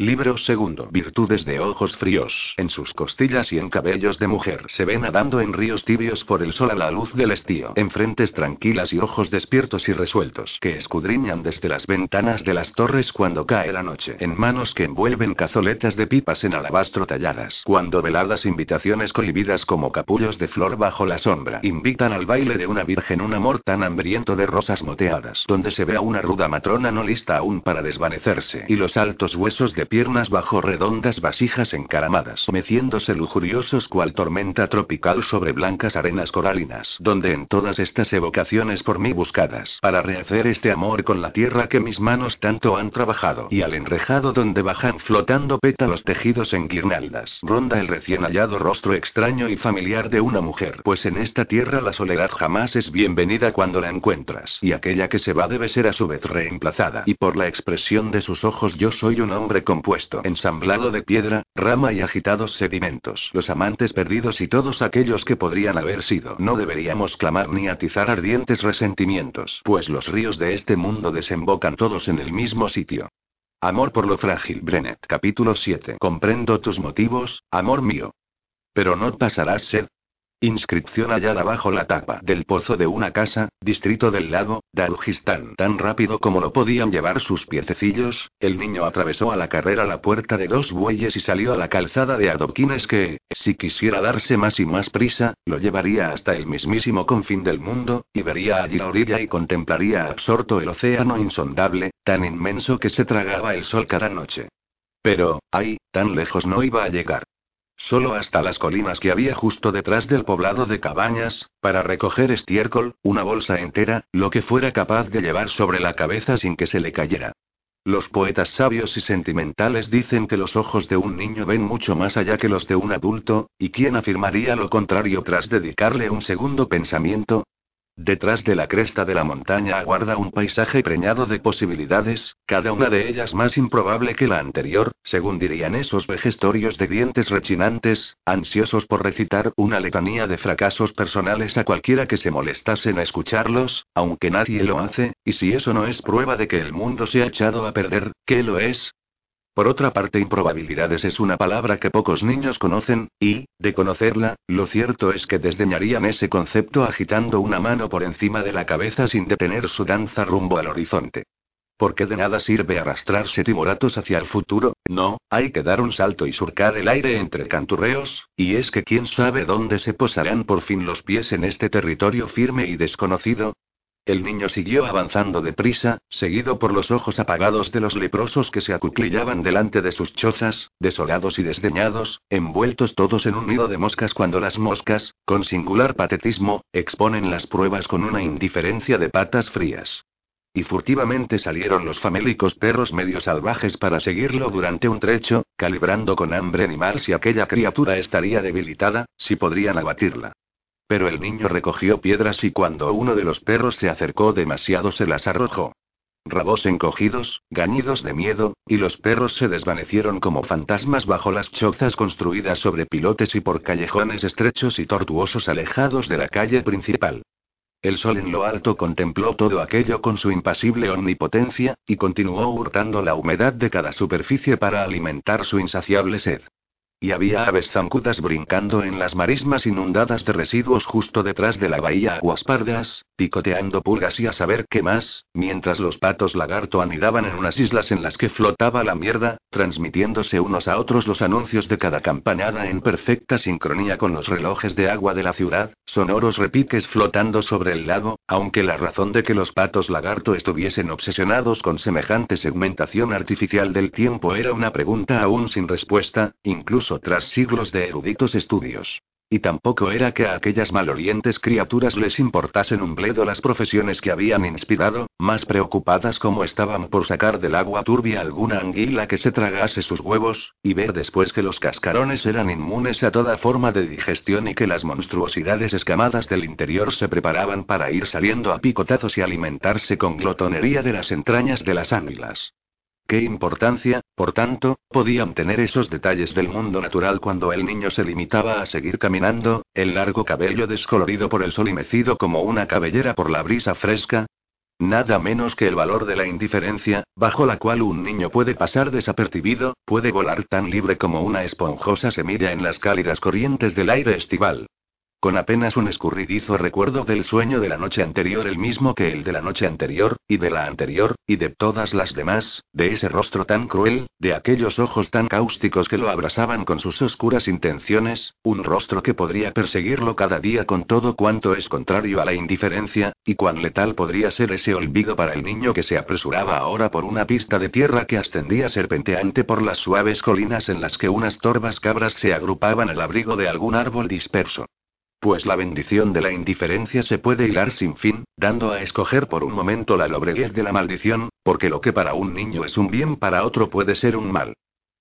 Libro segundo. Virtudes de ojos fríos. En sus costillas y en cabellos de mujer se ven nadando en ríos tibios por el sol a la luz del estío. En frentes tranquilas y ojos despiertos y resueltos que escudriñan desde las ventanas de las torres cuando cae la noche. En manos que envuelven cazoletas de pipas en alabastro talladas. Cuando veladas invitaciones cohibidas como capullos de flor bajo la sombra invitan al baile de una virgen un amor tan hambriento de rosas moteadas. Donde se ve a una ruda matrona no lista aún para desvanecerse. Y los altos huesos de piernas bajo redondas vasijas encaramadas, meciéndose lujuriosos cual tormenta tropical sobre blancas arenas coralinas, donde en todas estas evocaciones por mí buscadas, para rehacer este amor con la tierra que mis manos tanto han trabajado, y al enrejado donde bajan flotando pétalos tejidos en guirnaldas, ronda el recién hallado rostro extraño y familiar de una mujer, pues en esta tierra la soledad jamás es bienvenida cuando la encuentras, y aquella que se va debe ser a su vez reemplazada, y por la expresión de sus ojos yo soy un hombre con compuesto, ensamblado de piedra, rama y agitados sedimentos. Los amantes perdidos y todos aquellos que podrían haber sido. No deberíamos clamar ni atizar ardientes resentimientos, pues los ríos de este mundo desembocan todos en el mismo sitio. Amor por lo frágil, Brennet. Capítulo 7. Comprendo tus motivos, amor mío. Pero no pasarás sed, Inscripción hallada bajo la tapa del pozo de una casa, distrito del lago, Darujistán. Tan rápido como lo podían llevar sus piececillos, el niño atravesó a la carrera la puerta de dos bueyes y salió a la calzada de adoquines que, si quisiera darse más y más prisa, lo llevaría hasta el mismísimo confín del mundo, y vería allí la orilla y contemplaría absorto el océano insondable, tan inmenso que se tragaba el sol cada noche. Pero, ay, tan lejos no iba a llegar. Solo hasta las colinas que había justo detrás del poblado de cabañas, para recoger estiércol, una bolsa entera, lo que fuera capaz de llevar sobre la cabeza sin que se le cayera. Los poetas sabios y sentimentales dicen que los ojos de un niño ven mucho más allá que los de un adulto, y quién afirmaría lo contrario tras dedicarle un segundo pensamiento, Detrás de la cresta de la montaña aguarda un paisaje preñado de posibilidades, cada una de ellas más improbable que la anterior, según dirían esos vejestorios de dientes rechinantes, ansiosos por recitar una letanía de fracasos personales a cualquiera que se molestase en escucharlos, aunque nadie lo hace, y si eso no es prueba de que el mundo se ha echado a perder, ¿qué lo es? Por otra parte, improbabilidades es una palabra que pocos niños conocen, y, de conocerla, lo cierto es que desdeñarían ese concepto agitando una mano por encima de la cabeza sin detener su danza rumbo al horizonte. Porque de nada sirve arrastrarse timoratos hacia el futuro, no, hay que dar un salto y surcar el aire entre canturreos, y es que quién sabe dónde se posarán por fin los pies en este territorio firme y desconocido, el niño siguió avanzando deprisa, seguido por los ojos apagados de los leprosos que se acuclillaban delante de sus chozas, desolados y desdeñados, envueltos todos en un nido de moscas cuando las moscas, con singular patetismo, exponen las pruebas con una indiferencia de patas frías. Y furtivamente salieron los famélicos perros medio salvajes para seguirlo durante un trecho, calibrando con hambre animal si aquella criatura estaría debilitada, si podrían abatirla. Pero el niño recogió piedras y cuando uno de los perros se acercó demasiado se las arrojó. Rabos encogidos, gañidos de miedo, y los perros se desvanecieron como fantasmas bajo las chozas construidas sobre pilotes y por callejones estrechos y tortuosos alejados de la calle principal. El sol en lo alto contempló todo aquello con su impasible omnipotencia, y continuó hurtando la humedad de cada superficie para alimentar su insaciable sed. Y había aves zancudas brincando en las marismas inundadas de residuos justo detrás de la bahía Aguaspardas, picoteando pulgas y a saber qué más, mientras los patos lagarto anidaban en unas islas en las que flotaba la mierda, transmitiéndose unos a otros los anuncios de cada campanada en perfecta sincronía con los relojes de agua de la ciudad, sonoros repiques flotando sobre el lago, aunque la razón de que los patos lagarto estuviesen obsesionados con semejante segmentación artificial del tiempo era una pregunta aún sin respuesta, incluso tras siglos de eruditos estudios. Y tampoco era que a aquellas malorientes criaturas les importasen un bledo las profesiones que habían inspirado, más preocupadas como estaban por sacar del agua turbia alguna anguila que se tragase sus huevos, y ver después que los cascarones eran inmunes a toda forma de digestión y que las monstruosidades escamadas del interior se preparaban para ir saliendo a picotazos y alimentarse con glotonería de las entrañas de las águilas. ¿Qué importancia, por tanto, podían tener esos detalles del mundo natural cuando el niño se limitaba a seguir caminando, el largo cabello descolorido por el sol y mecido como una cabellera por la brisa fresca? Nada menos que el valor de la indiferencia, bajo la cual un niño puede pasar desapercibido, puede volar tan libre como una esponjosa semilla en las cálidas corrientes del aire estival. Con apenas un escurridizo recuerdo del sueño de la noche anterior, el mismo que el de la noche anterior, y de la anterior, y de todas las demás, de ese rostro tan cruel, de aquellos ojos tan cáusticos que lo abrasaban con sus oscuras intenciones, un rostro que podría perseguirlo cada día con todo cuanto es contrario a la indiferencia, y cuán letal podría ser ese olvido para el niño que se apresuraba ahora por una pista de tierra que ascendía serpenteante por las suaves colinas en las que unas torvas cabras se agrupaban al abrigo de algún árbol disperso. Pues la bendición de la indiferencia se puede hilar sin fin, dando a escoger por un momento la lobreguez de la maldición, porque lo que para un niño es un bien para otro puede ser un mal.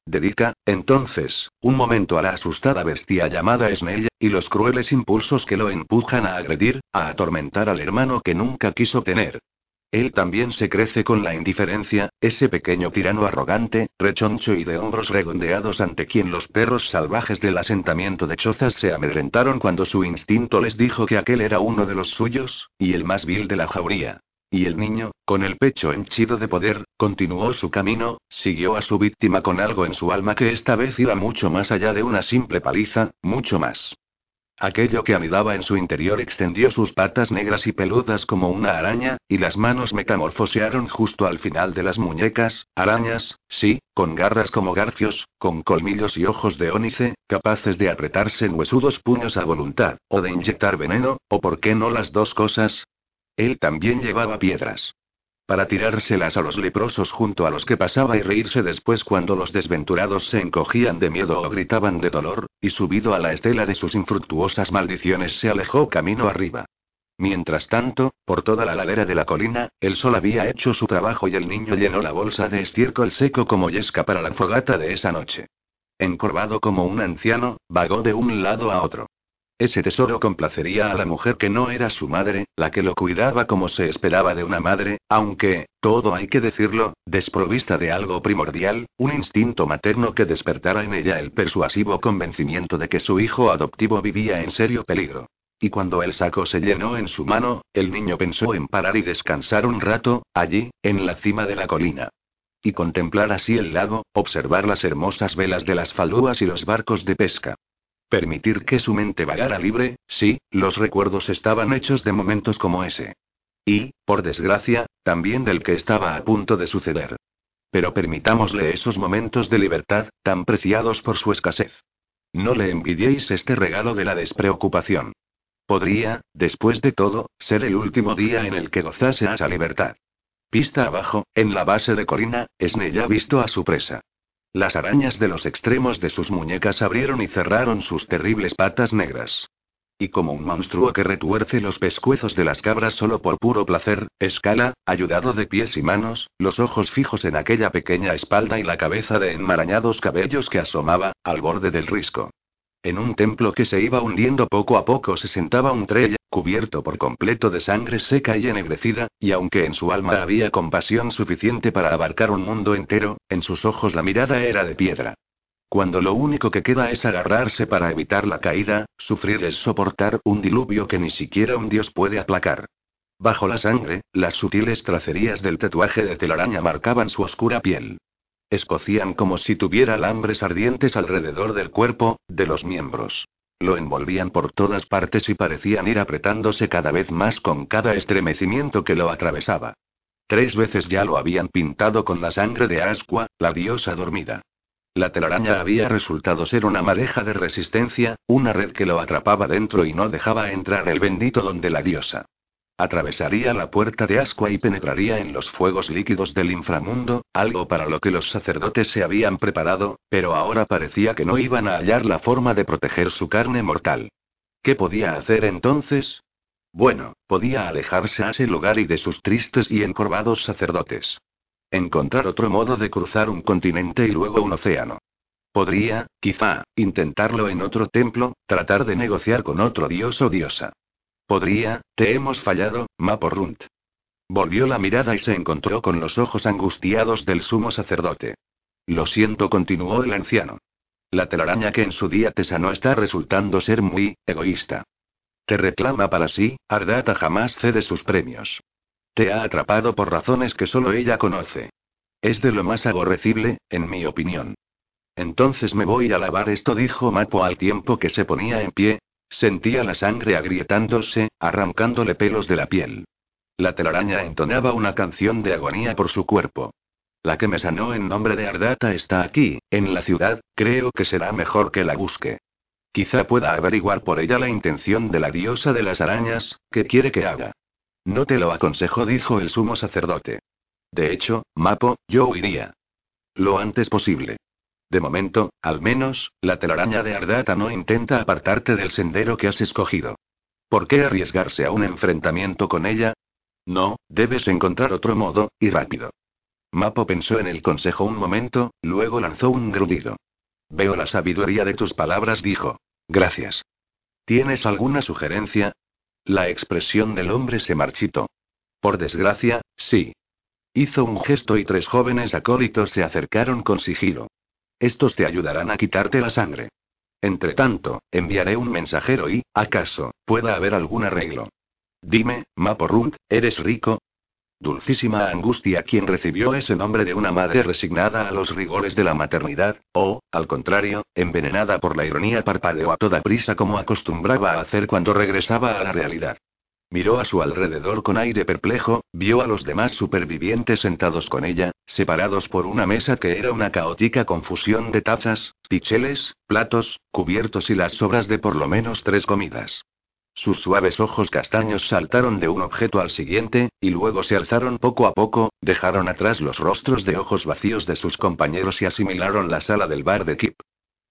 Dedica, entonces, un momento a la asustada bestia llamada Esnella, y los crueles impulsos que lo empujan a agredir, a atormentar al hermano que nunca quiso tener. Él también se crece con la indiferencia, ese pequeño tirano arrogante, rechoncho y de hombros redondeados ante quien los perros salvajes del asentamiento de chozas se amedrentaron cuando su instinto les dijo que aquel era uno de los suyos, y el más vil de la jauría. Y el niño, con el pecho henchido de poder, continuó su camino, siguió a su víctima con algo en su alma que esta vez iba mucho más allá de una simple paliza, mucho más. Aquello que anidaba en su interior extendió sus patas negras y peludas como una araña, y las manos metamorfosearon justo al final de las muñecas, arañas, sí, con garras como garfios, con colmillos y ojos de ónice, capaces de apretarse en huesudos puños a voluntad, o de inyectar veneno, o por qué no las dos cosas. Él también llevaba piedras para tirárselas a los leprosos junto a los que pasaba y reírse después cuando los desventurados se encogían de miedo o gritaban de dolor, y subido a la estela de sus infructuosas maldiciones se alejó camino arriba. Mientras tanto, por toda la ladera de la colina, el sol había hecho su trabajo y el niño llenó la bolsa de estiércol seco como yesca para la fogata de esa noche. Encorvado como un anciano, vagó de un lado a otro. Ese tesoro complacería a la mujer que no era su madre, la que lo cuidaba como se esperaba de una madre, aunque, todo hay que decirlo, desprovista de algo primordial, un instinto materno que despertara en ella el persuasivo convencimiento de que su hijo adoptivo vivía en serio peligro. Y cuando el saco se llenó en su mano, el niño pensó en parar y descansar un rato, allí, en la cima de la colina. Y contemplar así el lago, observar las hermosas velas de las falúas y los barcos de pesca. Permitir que su mente vagara libre, sí, los recuerdos estaban hechos de momentos como ese. Y, por desgracia, también del que estaba a punto de suceder. Pero permitámosle esos momentos de libertad, tan preciados por su escasez. No le envidiéis este regalo de la despreocupación. Podría, después de todo, ser el último día en el que gozase esa libertad. Pista abajo, en la base de Corina, Snell visto a su presa. Las arañas de los extremos de sus muñecas abrieron y cerraron sus terribles patas negras. Y como un monstruo que retuerce los pescuezos de las cabras solo por puro placer, escala, ayudado de pies y manos, los ojos fijos en aquella pequeña espalda y la cabeza de enmarañados cabellos que asomaba, al borde del risco. En un templo que se iba hundiendo poco a poco se sentaba un trella, cubierto por completo de sangre seca y ennegrecida, y aunque en su alma había compasión suficiente para abarcar un mundo entero, en sus ojos la mirada era de piedra. Cuando lo único que queda es agarrarse para evitar la caída, sufrir es soportar un diluvio que ni siquiera un dios puede aplacar. Bajo la sangre, las sutiles tracerías del tatuaje de telaraña marcaban su oscura piel. Escocían como si tuviera alambres ardientes alrededor del cuerpo, de los miembros. Lo envolvían por todas partes y parecían ir apretándose cada vez más con cada estremecimiento que lo atravesaba. Tres veces ya lo habían pintado con la sangre de Asqua, la diosa dormida. La telaraña había resultado ser una madeja de resistencia, una red que lo atrapaba dentro y no dejaba entrar el bendito donde la diosa. Atravesaría la puerta de Ascua y penetraría en los fuegos líquidos del inframundo, algo para lo que los sacerdotes se habían preparado, pero ahora parecía que no iban a hallar la forma de proteger su carne mortal. ¿Qué podía hacer entonces? Bueno, podía alejarse a ese lugar y de sus tristes y encorvados sacerdotes. Encontrar otro modo de cruzar un continente y luego un océano. Podría, quizá, intentarlo en otro templo, tratar de negociar con otro dios o diosa. Podría, te hemos fallado, Maporrunt. Volvió la mirada y se encontró con los ojos angustiados del sumo sacerdote. Lo siento, continuó el anciano. La telaraña que en su día te sanó está resultando ser muy egoísta. Te reclama para sí, Ardata jamás cede sus premios. Te ha atrapado por razones que solo ella conoce. Es de lo más aborrecible, en mi opinión. Entonces me voy a lavar esto, dijo Mapo al tiempo que se ponía en pie. Sentía la sangre agrietándose, arrancándole pelos de la piel. La telaraña entonaba una canción de agonía por su cuerpo. La que me sanó en nombre de Ardata está aquí, en la ciudad, creo que será mejor que la busque. Quizá pueda averiguar por ella la intención de la diosa de las arañas, que quiere que haga. No te lo aconsejo, dijo el sumo sacerdote. De hecho, Mapo, yo huiría. Lo antes posible. De momento, al menos, la telaraña de Ardata no intenta apartarte del sendero que has escogido. ¿Por qué arriesgarse a un enfrentamiento con ella? No, debes encontrar otro modo, y rápido. Mapo pensó en el consejo un momento, luego lanzó un grudido. Veo la sabiduría de tus palabras, dijo. Gracias. ¿Tienes alguna sugerencia? La expresión del hombre se marchitó. Por desgracia, sí. Hizo un gesto y tres jóvenes acólitos se acercaron con sigilo. Estos te ayudarán a quitarte la sangre. Entre tanto, enviaré un mensajero y, acaso, pueda haber algún arreglo. Dime, Maporrunt, ¿eres rico? Dulcísima angustia quien recibió ese nombre de una madre resignada a los rigores de la maternidad, o, al contrario, envenenada por la ironía parpadeó a toda prisa como acostumbraba a hacer cuando regresaba a la realidad. Miró a su alrededor con aire perplejo, vio a los demás supervivientes sentados con ella, separados por una mesa que era una caótica confusión de tazas, ticheles, platos, cubiertos y las sobras de por lo menos tres comidas. Sus suaves ojos castaños saltaron de un objeto al siguiente, y luego se alzaron poco a poco, dejaron atrás los rostros de ojos vacíos de sus compañeros y asimilaron la sala del bar de Kip.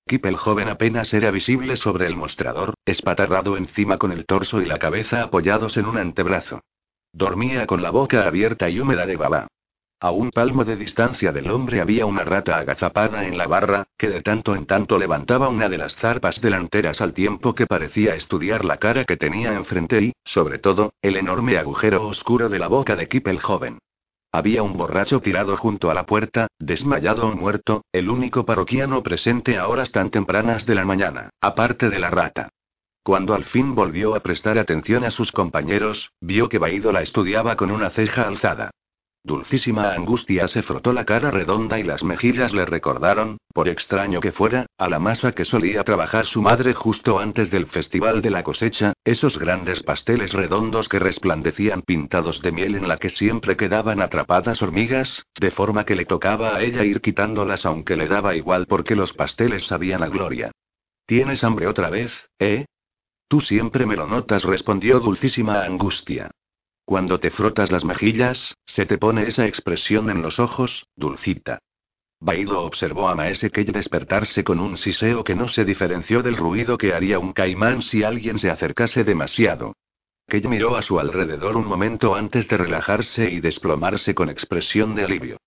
Kip el joven apenas era visible sobre el mostrador, espatarrado encima con el torso y la cabeza apoyados en un antebrazo. Dormía con la boca abierta y húmeda de baba. A un palmo de distancia del hombre había una rata agazapada en la barra, que de tanto en tanto levantaba una de las zarpas delanteras al tiempo que parecía estudiar la cara que tenía enfrente y, sobre todo, el enorme agujero oscuro de la boca de Kip el joven. Había un borracho tirado junto a la puerta, desmayado o muerto, el único parroquiano presente a horas tan tempranas de la mañana, aparte de la rata. Cuando al fin volvió a prestar atención a sus compañeros, vio que Baído la estudiaba con una ceja alzada. Dulcísima angustia se frotó la cara redonda y las mejillas le recordaron, por extraño que fuera, a la masa que solía trabajar su madre justo antes del festival de la cosecha, esos grandes pasteles redondos que resplandecían pintados de miel en la que siempre quedaban atrapadas hormigas, de forma que le tocaba a ella ir quitándolas aunque le daba igual porque los pasteles sabían a gloria. ¿Tienes hambre otra vez, eh? Tú siempre me lo notas, respondió dulcísima angustia. Cuando te frotas las mejillas, se te pone esa expresión en los ojos, dulcita. Baido observó a Maese Kei despertarse con un siseo que no se diferenció del ruido que haría un caimán si alguien se acercase demasiado. Kei miró a su alrededor un momento antes de relajarse y desplomarse con expresión de alivio.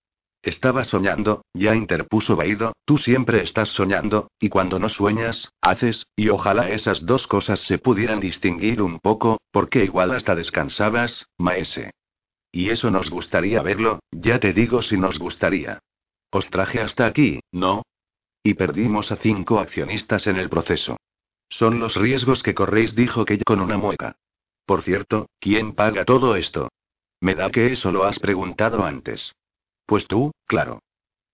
Estaba soñando, ya interpuso Baido, tú siempre estás soñando, y cuando no sueñas, haces, y ojalá esas dos cosas se pudieran distinguir un poco, porque igual hasta descansabas, maese. Y eso nos gustaría verlo, ya te digo si nos gustaría. Os traje hasta aquí, ¿no? Y perdimos a cinco accionistas en el proceso. Son los riesgos que corréis, dijo que con una mueca. Por cierto, ¿quién paga todo esto? Me da que eso lo has preguntado antes. Pues tú, claro.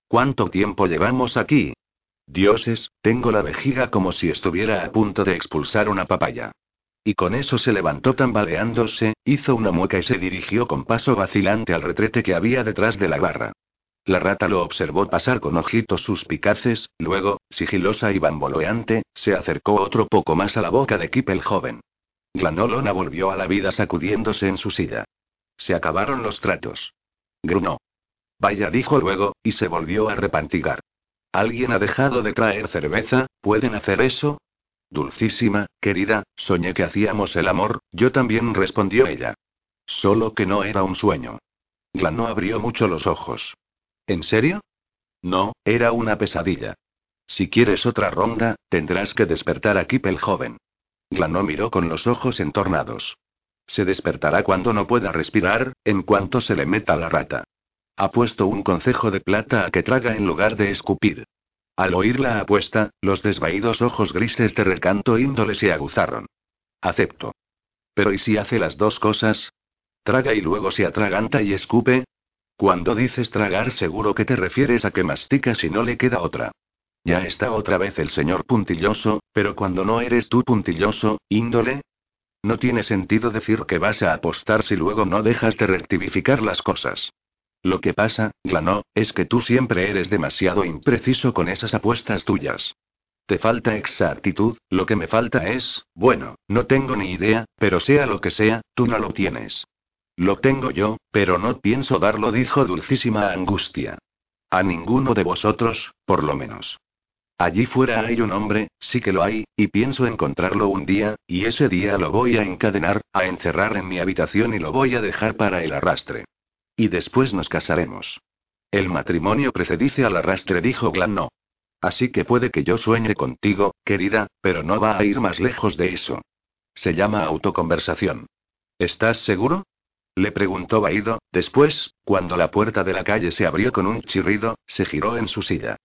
¿Cuánto tiempo llevamos aquí? Dioses, tengo la vejiga como si estuviera a punto de expulsar una papaya. Y con eso se levantó tambaleándose, hizo una mueca y se dirigió con paso vacilante al retrete que había detrás de la barra. La rata lo observó pasar con ojitos suspicaces, luego, sigilosa y bamboleante, se acercó otro poco más a la boca de Kip el joven. Glanolona volvió a la vida sacudiéndose en su silla. Se acabaron los tratos. Grunó. Vaya, dijo luego, y se volvió a repantigar. ¿Alguien ha dejado de traer cerveza? ¿Pueden hacer eso? Dulcísima, querida, soñé que hacíamos el amor, yo también respondió ella. Solo que no era un sueño. Glanó abrió mucho los ojos. ¿En serio? No, era una pesadilla. Si quieres otra ronda, tendrás que despertar a Kip el joven. Glanó miró con los ojos entornados. Se despertará cuando no pueda respirar, en cuanto se le meta la rata. Ha puesto un concejo de plata a que traga en lugar de escupir. Al oír la apuesta, los desvaídos ojos grises de recanto índole se aguzaron. Acepto. Pero ¿y si hace las dos cosas? Traga y luego se atraganta y escupe. Cuando dices tragar seguro que te refieres a que masticas y no le queda otra. Ya está otra vez el señor puntilloso, pero cuando no eres tú puntilloso, índole. No tiene sentido decir que vas a apostar si luego no dejas de rectificar las cosas. Lo que pasa, Glanó, es que tú siempre eres demasiado impreciso con esas apuestas tuyas. Te falta exactitud, lo que me falta es, bueno, no tengo ni idea, pero sea lo que sea, tú no lo tienes. Lo tengo yo, pero no pienso darlo, dijo dulcísima angustia. A ninguno de vosotros, por lo menos. Allí fuera hay un hombre, sí que lo hay, y pienso encontrarlo un día, y ese día lo voy a encadenar, a encerrar en mi habitación y lo voy a dejar para el arrastre. Y después nos casaremos. El matrimonio precedice al arrastre, dijo Glan Así que puede que yo sueñe contigo, querida, pero no va a ir más lejos de eso. Se llama autoconversación. ¿Estás seguro? Le preguntó Baido, después, cuando la puerta de la calle se abrió con un chirrido, se giró en su silla.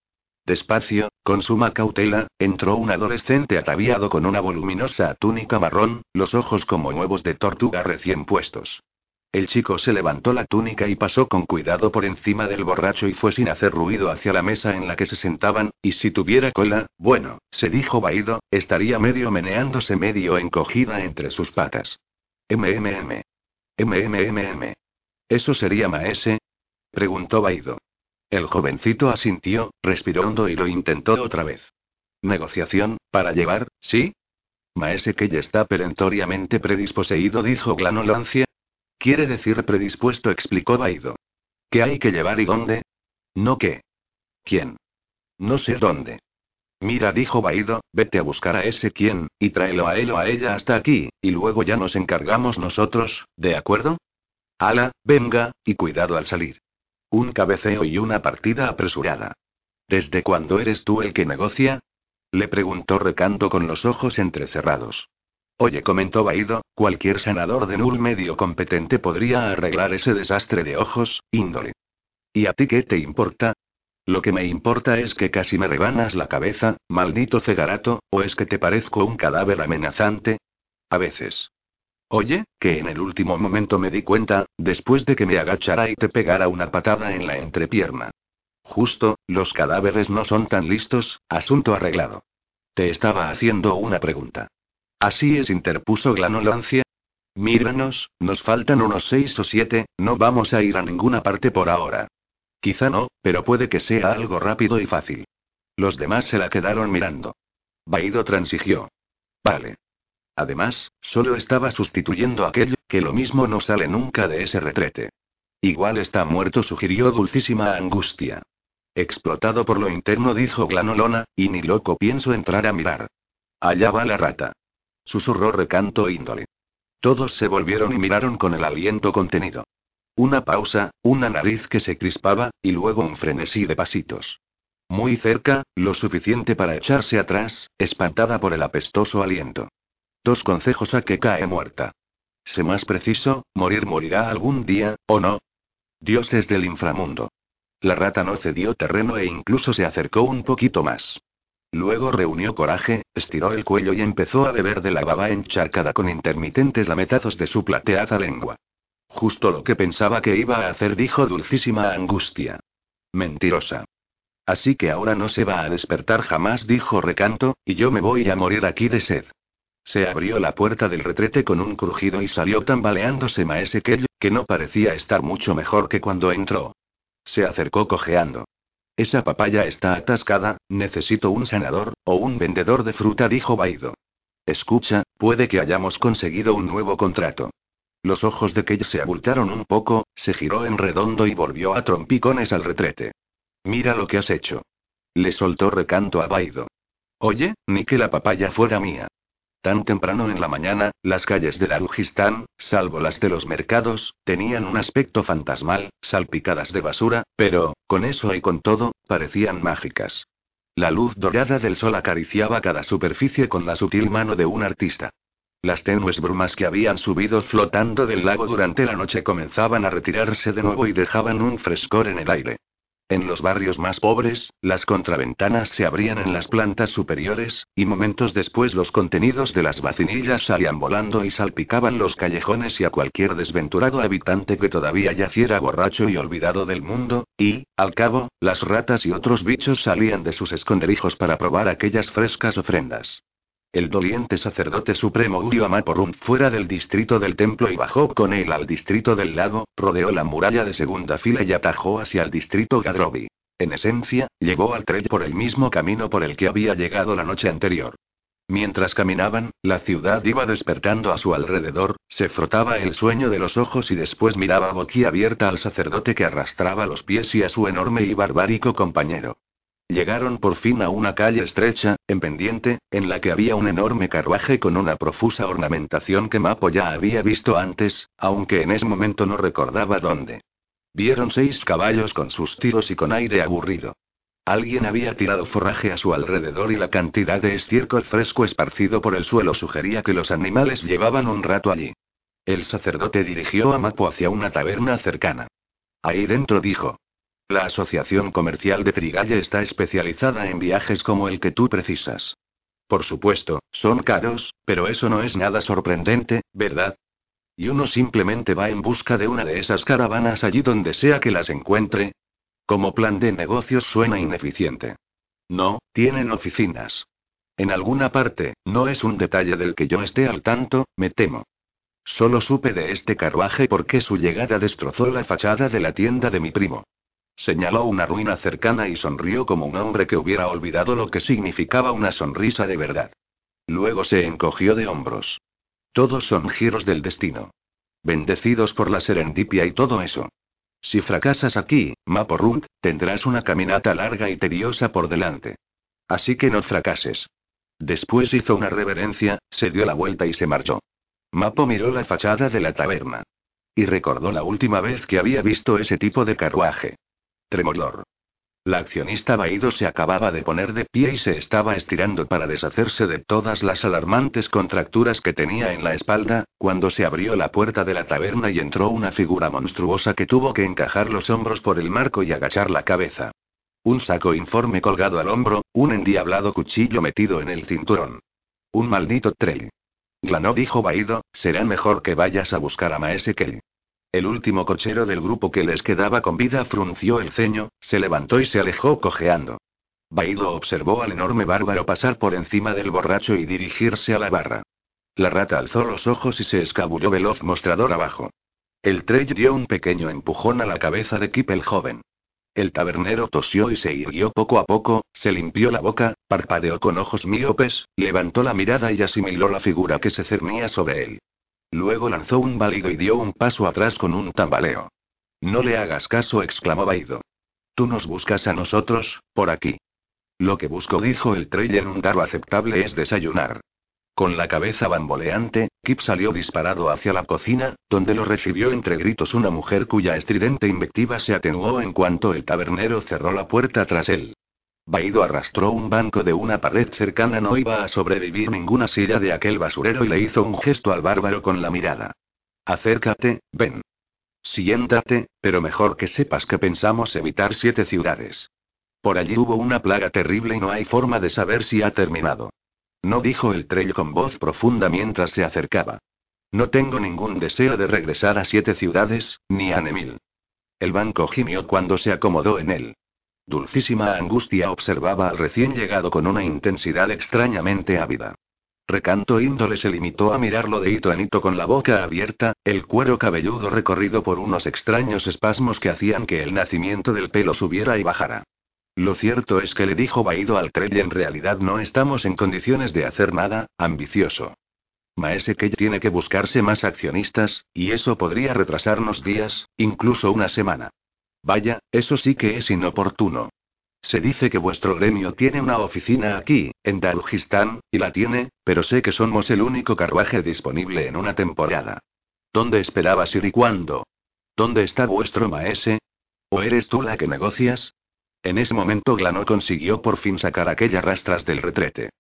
Despacio, con suma cautela, entró un adolescente ataviado con una voluminosa túnica marrón, los ojos como huevos de tortuga recién puestos. El chico se levantó la túnica y pasó con cuidado por encima del borracho y fue sin hacer ruido hacia la mesa en la que se sentaban, y si tuviera cola, bueno, se dijo Baído, estaría medio meneándose medio encogida entre sus patas. MMM. MMMM. ¿Eso sería Maese? preguntó Baído. El jovencito asintió, respiró hondo y lo intentó otra vez. Negociación, para llevar, ¿sí? Maese que ya está perentoriamente predisposeído, dijo Glanolancia, Quiere decir predispuesto, explicó Baido. ¿Qué hay que llevar y dónde? No qué. ¿Quién? No sé dónde. Mira, dijo Baido, vete a buscar a ese quién, y tráelo a él o a ella hasta aquí, y luego ya nos encargamos nosotros, ¿de acuerdo? Ala, venga, y cuidado al salir. Un cabeceo y una partida apresurada. ¿Desde cuándo eres tú el que negocia? Le preguntó Recanto con los ojos entrecerrados. Oye, comentó Baido, cualquier sanador de Null medio competente podría arreglar ese desastre de ojos, índole. ¿Y a ti qué te importa? Lo que me importa es que casi me rebanas la cabeza, maldito cegarato, o es que te parezco un cadáver amenazante. A veces. Oye, que en el último momento me di cuenta, después de que me agachara y te pegara una patada en la entrepierna. Justo, los cadáveres no son tan listos, asunto arreglado. Te estaba haciendo una pregunta. Así es, interpuso Glanolancia. Míranos, nos faltan unos seis o siete, no vamos a ir a ninguna parte por ahora. Quizá no, pero puede que sea algo rápido y fácil. Los demás se la quedaron mirando. Baido transigió. Vale. Además, solo estaba sustituyendo aquello, que lo mismo no sale nunca de ese retrete. Igual está muerto, sugirió dulcísima angustia. Explotado por lo interno, dijo Glanolona, y ni loco pienso entrar a mirar. Allá va la rata. Susurró recanto índole. Todos se volvieron y miraron con el aliento contenido. Una pausa, una nariz que se crispaba, y luego un frenesí de pasitos. Muy cerca, lo suficiente para echarse atrás, espantada por el apestoso aliento. Dos consejos a que cae muerta. Sé más preciso, morir morirá algún día, ¿o no? Dioses del inframundo. La rata no cedió terreno e incluso se acercó un poquito más. Luego reunió coraje, estiró el cuello y empezó a beber de la baba encharcada con intermitentes lametazos de su plateada lengua. Justo lo que pensaba que iba a hacer, dijo dulcísima angustia. Mentirosa. Así que ahora no se va a despertar jamás, dijo Recanto, y yo me voy a morir aquí de sed. Se abrió la puerta del retrete con un crujido y salió tambaleándose Maese Kelly, que no parecía estar mucho mejor que cuando entró. Se acercó cojeando. Esa papaya está atascada, necesito un sanador, o un vendedor de fruta, dijo Baido. Escucha, puede que hayamos conseguido un nuevo contrato. Los ojos de Kei se abultaron un poco, se giró en redondo y volvió a trompicones al retrete. Mira lo que has hecho. Le soltó recanto a Baido. Oye, ni que la papaya fuera mía. Tan temprano en la mañana, las calles de Darujistán, salvo las de los mercados, tenían un aspecto fantasmal, salpicadas de basura, pero, con eso y con todo, parecían mágicas. La luz dorada del sol acariciaba cada superficie con la sutil mano de un artista. Las tenues brumas que habían subido flotando del lago durante la noche comenzaban a retirarse de nuevo y dejaban un frescor en el aire. En los barrios más pobres, las contraventanas se abrían en las plantas superiores, y momentos después los contenidos de las vacinillas salían volando y salpicaban los callejones y a cualquier desventurado habitante que todavía yaciera borracho y olvidado del mundo, y, al cabo, las ratas y otros bichos salían de sus esconderijos para probar aquellas frescas ofrendas. El doliente sacerdote supremo huyó a Maporum fuera del distrito del templo y bajó con él al distrito del lago, rodeó la muralla de segunda fila y atajó hacia el distrito Gadrobi. En esencia, llegó al tren por el mismo camino por el que había llegado la noche anterior. Mientras caminaban, la ciudad iba despertando a su alrededor, se frotaba el sueño de los ojos y después miraba boquiabierta al sacerdote que arrastraba los pies y a su enorme y barbárico compañero. Llegaron por fin a una calle estrecha, en pendiente, en la que había un enorme carruaje con una profusa ornamentación que Mapo ya había visto antes, aunque en ese momento no recordaba dónde. Vieron seis caballos con sus tiros y con aire aburrido. Alguien había tirado forraje a su alrededor y la cantidad de estiércol fresco esparcido por el suelo sugería que los animales llevaban un rato allí. El sacerdote dirigió a Mapo hacia una taberna cercana. Ahí dentro dijo. La Asociación Comercial de Trigalle está especializada en viajes como el que tú precisas. Por supuesto, son caros, pero eso no es nada sorprendente, ¿verdad? Y uno simplemente va en busca de una de esas caravanas allí donde sea que las encuentre. Como plan de negocios suena ineficiente. No, tienen oficinas. En alguna parte, no es un detalle del que yo esté al tanto, me temo. Solo supe de este carruaje porque su llegada destrozó la fachada de la tienda de mi primo. Señaló una ruina cercana y sonrió como un hombre que hubiera olvidado lo que significaba una sonrisa de verdad. Luego se encogió de hombros. Todos son giros del destino. Bendecidos por la serendipia y todo eso. Si fracasas aquí, Maporunt, tendrás una caminata larga y tediosa por delante. Así que no fracases. Después hizo una reverencia, se dio la vuelta y se marchó. Mapo miró la fachada de la taberna. Y recordó la última vez que había visto ese tipo de carruaje. Tremolor. La accionista Baído se acababa de poner de pie y se estaba estirando para deshacerse de todas las alarmantes contracturas que tenía en la espalda, cuando se abrió la puerta de la taberna y entró una figura monstruosa que tuvo que encajar los hombros por el marco y agachar la cabeza. Un saco informe colgado al hombro, un endiablado cuchillo metido en el cinturón. Un maldito trail. Glanó dijo Baído, será mejor que vayas a buscar a Maese Kelly. El último cochero del grupo que les quedaba con vida frunció el ceño, se levantó y se alejó cojeando. Baido observó al enorme bárbaro pasar por encima del borracho y dirigirse a la barra. La rata alzó los ojos y se escabulló veloz mostrador abajo. El Trey dio un pequeño empujón a la cabeza de Kip el joven. El tabernero tosió y se irguió poco a poco, se limpió la boca, parpadeó con ojos míopes, levantó la mirada y asimiló la figura que se cernía sobre él. Luego lanzó un válido y dio un paso atrás con un tambaleo. No le hagas caso, exclamó Baido. Tú nos buscas a nosotros, por aquí. Lo que busco, dijo el Trey en un garo aceptable, es desayunar. Con la cabeza bamboleante, Kip salió disparado hacia la cocina, donde lo recibió entre gritos una mujer cuya estridente invectiva se atenuó en cuanto el tabernero cerró la puerta tras él. Baido arrastró un banco de una pared cercana. No iba a sobrevivir ninguna silla de aquel basurero y le hizo un gesto al bárbaro con la mirada. Acércate, ven. Siéntate, pero mejor que sepas que pensamos evitar siete ciudades. Por allí hubo una plaga terrible y no hay forma de saber si ha terminado. No dijo el Trell con voz profunda mientras se acercaba. No tengo ningún deseo de regresar a siete ciudades, ni a Nemil. El banco gimió cuando se acomodó en él. Dulcísima angustia observaba al recién llegado con una intensidad extrañamente ávida. Recanto índole se limitó a mirarlo de hito en hito con la boca abierta, el cuero cabelludo recorrido por unos extraños espasmos que hacían que el nacimiento del pelo subiera y bajara. Lo cierto es que le dijo Baído al Trell en realidad no estamos en condiciones de hacer nada, ambicioso. Maese que tiene que buscarse más accionistas, y eso podría retrasarnos días, incluso una semana. Vaya, eso sí que es inoportuno. Se dice que vuestro gremio tiene una oficina aquí, en Darujistán, y la tiene, pero sé que somos el único carruaje disponible en una temporada. ¿Dónde esperabas ir y cuándo? ¿Dónde está vuestro maese? ¿O eres tú la que negocias? En ese momento Glano consiguió por fin sacar aquellas rastras del retrete.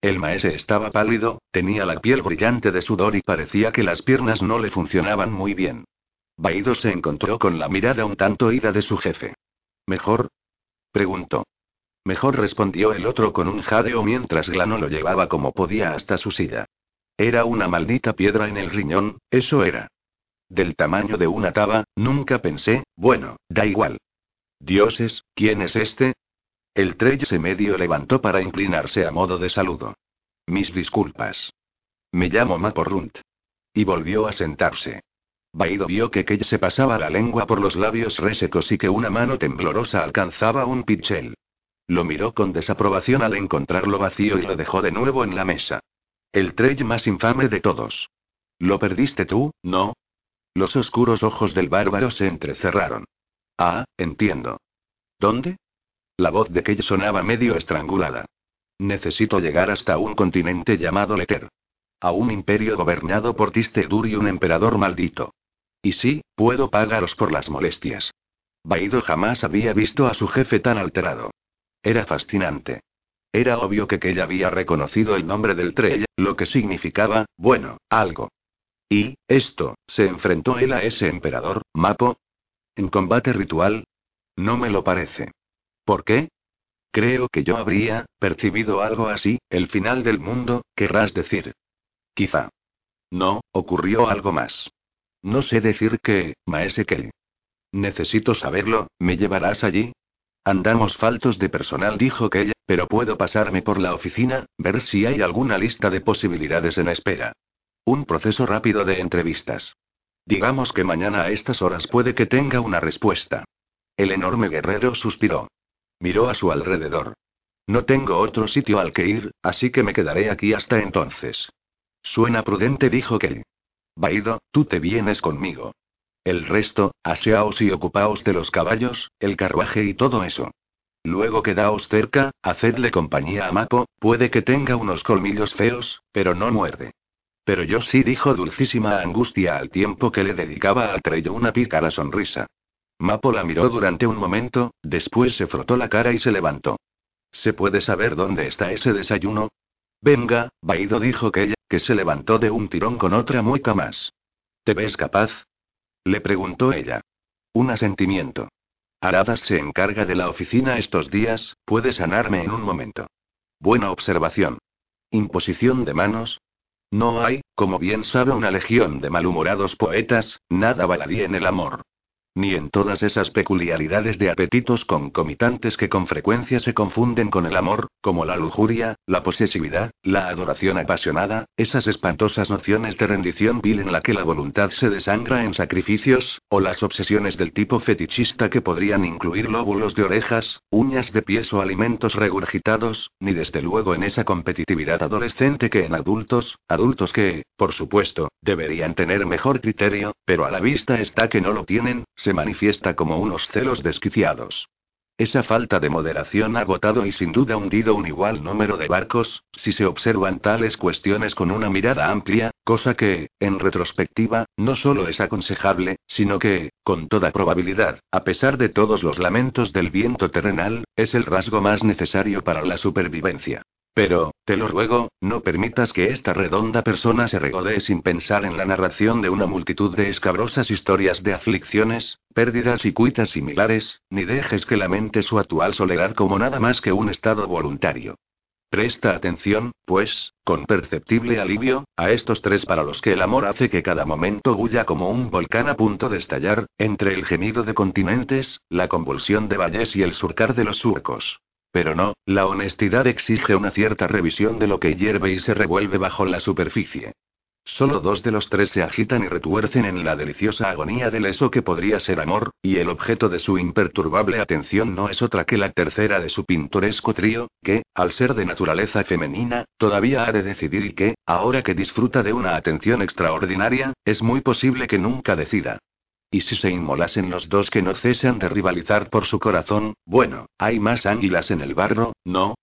El maese estaba pálido, tenía la piel brillante de sudor y parecía que las piernas no le funcionaban muy bien. Baido se encontró con la mirada un tanto ida de su jefe. ¿Mejor? Preguntó. Mejor respondió el otro con un jadeo mientras Glano lo llevaba como podía hasta su silla. Era una maldita piedra en el riñón, eso era. Del tamaño de una taba, nunca pensé, bueno, da igual. Dioses, ¿quién es este? El Trey se medio levantó para inclinarse a modo de saludo. Mis disculpas. Me llamo Maporrunt. Y volvió a sentarse. Baido vio que Kelle se pasaba la lengua por los labios resecos y que una mano temblorosa alcanzaba un pichel. Lo miró con desaprobación al encontrarlo vacío y lo dejó de nuevo en la mesa. El Trey más infame de todos. Lo perdiste tú, ¿no? Los oscuros ojos del bárbaro se entrecerraron. Ah, entiendo. ¿Dónde? La voz de Kelle sonaba medio estrangulada. Necesito llegar hasta un continente llamado Leter. A un imperio gobernado por Tistedur y un emperador maldito. Y sí, puedo pagaros por las molestias. Baido jamás había visto a su jefe tan alterado. Era fascinante. Era obvio que Kelle había reconocido el nombre del Trell, lo que significaba, bueno, algo. Y, esto, ¿se enfrentó él a ese emperador, Mapo? ¿En combate ritual? No me lo parece. ¿Por qué? Creo que yo habría percibido algo así, el final del mundo, querrás decir. Quizá. No, ocurrió algo más. No sé decir qué, Maese Kelly. Necesito saberlo, ¿me llevarás allí? Andamos faltos de personal, dijo Kelly, pero puedo pasarme por la oficina, ver si hay alguna lista de posibilidades en espera. Un proceso rápido de entrevistas. Digamos que mañana a estas horas puede que tenga una respuesta. El enorme guerrero suspiró. Miró a su alrededor. No tengo otro sitio al que ir, así que me quedaré aquí hasta entonces. Suena prudente, dijo Kelly. Baido, tú te vienes conmigo. El resto, aseaos y ocupaos de los caballos, el carruaje y todo eso. Luego quedaos cerca, hacedle compañía a Mapo, puede que tenga unos colmillos feos, pero no muerde. Pero yo sí, dijo dulcísima angustia al tiempo que le dedicaba al Trello una pícara sonrisa. Mapo la miró durante un momento, después se frotó la cara y se levantó. ¿Se puede saber dónde está ese desayuno? Venga, Baido dijo que ella, que se levantó de un tirón con otra mueca más. ¿Te ves capaz? Le preguntó ella. Un asentimiento. Aradas se encarga de la oficina estos días, puede sanarme en un momento. Buena observación. Imposición de manos. No hay, como bien sabe una legión de malhumorados poetas, nada baladí en el amor ni en todas esas peculiaridades de apetitos concomitantes que con frecuencia se confunden con el amor, como la lujuria, la posesividad, la adoración apasionada, esas espantosas nociones de rendición vil en la que la voluntad se desangra en sacrificios, o las obsesiones del tipo fetichista que podrían incluir lóbulos de orejas, uñas de pies o alimentos regurgitados, ni desde luego en esa competitividad adolescente que en adultos, adultos que, por supuesto, deberían tener mejor criterio, pero a la vista está que no lo tienen, se manifiesta como unos celos desquiciados. Esa falta de moderación ha agotado y sin duda hundido un igual número de barcos, si se observan tales cuestiones con una mirada amplia, cosa que, en retrospectiva, no solo es aconsejable, sino que, con toda probabilidad, a pesar de todos los lamentos del viento terrenal, es el rasgo más necesario para la supervivencia. Pero, te lo ruego, no permitas que esta redonda persona se regodee sin pensar en la narración de una multitud de escabrosas historias de aflicciones, pérdidas y cuitas similares, ni dejes que lamente su actual soledad como nada más que un estado voluntario. Presta atención, pues, con perceptible alivio, a estos tres para los que el amor hace que cada momento bulla como un volcán a punto de estallar, entre el gemido de continentes, la convulsión de valles y el surcar de los surcos. Pero no, la honestidad exige una cierta revisión de lo que hierve y se revuelve bajo la superficie. Solo dos de los tres se agitan y retuercen en la deliciosa agonía del eso que podría ser amor, y el objeto de su imperturbable atención no es otra que la tercera de su pintoresco trío, que, al ser de naturaleza femenina, todavía ha de decidir y que, ahora que disfruta de una atención extraordinaria, es muy posible que nunca decida. Y si se inmolasen los dos que no cesan de rivalizar por su corazón, bueno, hay más águilas en el barro, ¿no?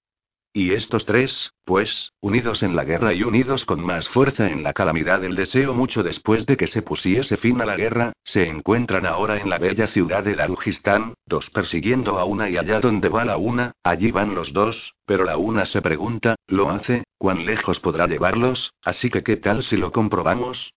Y estos tres, pues, unidos en la guerra y unidos con más fuerza en la calamidad del deseo mucho después de que se pusiese fin a la guerra, se encuentran ahora en la bella ciudad de Darujistán, dos persiguiendo a una y allá donde va la una, allí van los dos, pero la una se pregunta, ¿lo hace? ¿Cuán lejos podrá llevarlos? Así que ¿qué tal si lo comprobamos?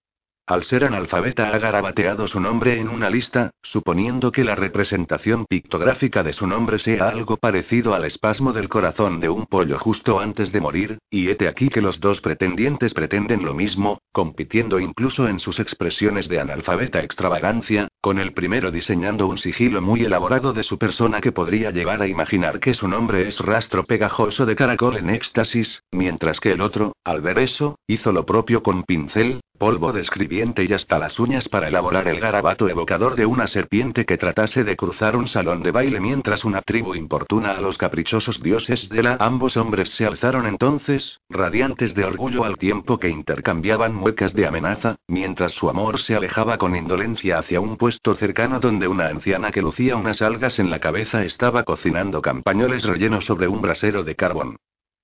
Al ser analfabeta ha garabateado su nombre en una lista, suponiendo que la representación pictográfica de su nombre sea algo parecido al espasmo del corazón de un pollo justo antes de morir, y hete aquí que los dos pretendientes pretenden lo mismo, compitiendo incluso en sus expresiones de analfabeta extravagancia, con el primero diseñando un sigilo muy elaborado de su persona que podría llevar a imaginar que su nombre es rastro pegajoso de caracol en éxtasis, mientras que el otro, al ver eso, hizo lo propio con pincel, polvo de escribiente y hasta las uñas para elaborar el garabato evocador de una serpiente que tratase de cruzar un salón de baile mientras una tribu importuna a los caprichosos dioses de la. Ambos hombres se alzaron entonces, radiantes de orgullo al tiempo que intercambiaban muecas de amenaza, mientras su amor se alejaba con indolencia hacia un puesto cercano donde una anciana que lucía unas algas en la cabeza estaba cocinando campañoles rellenos sobre un brasero de carbón.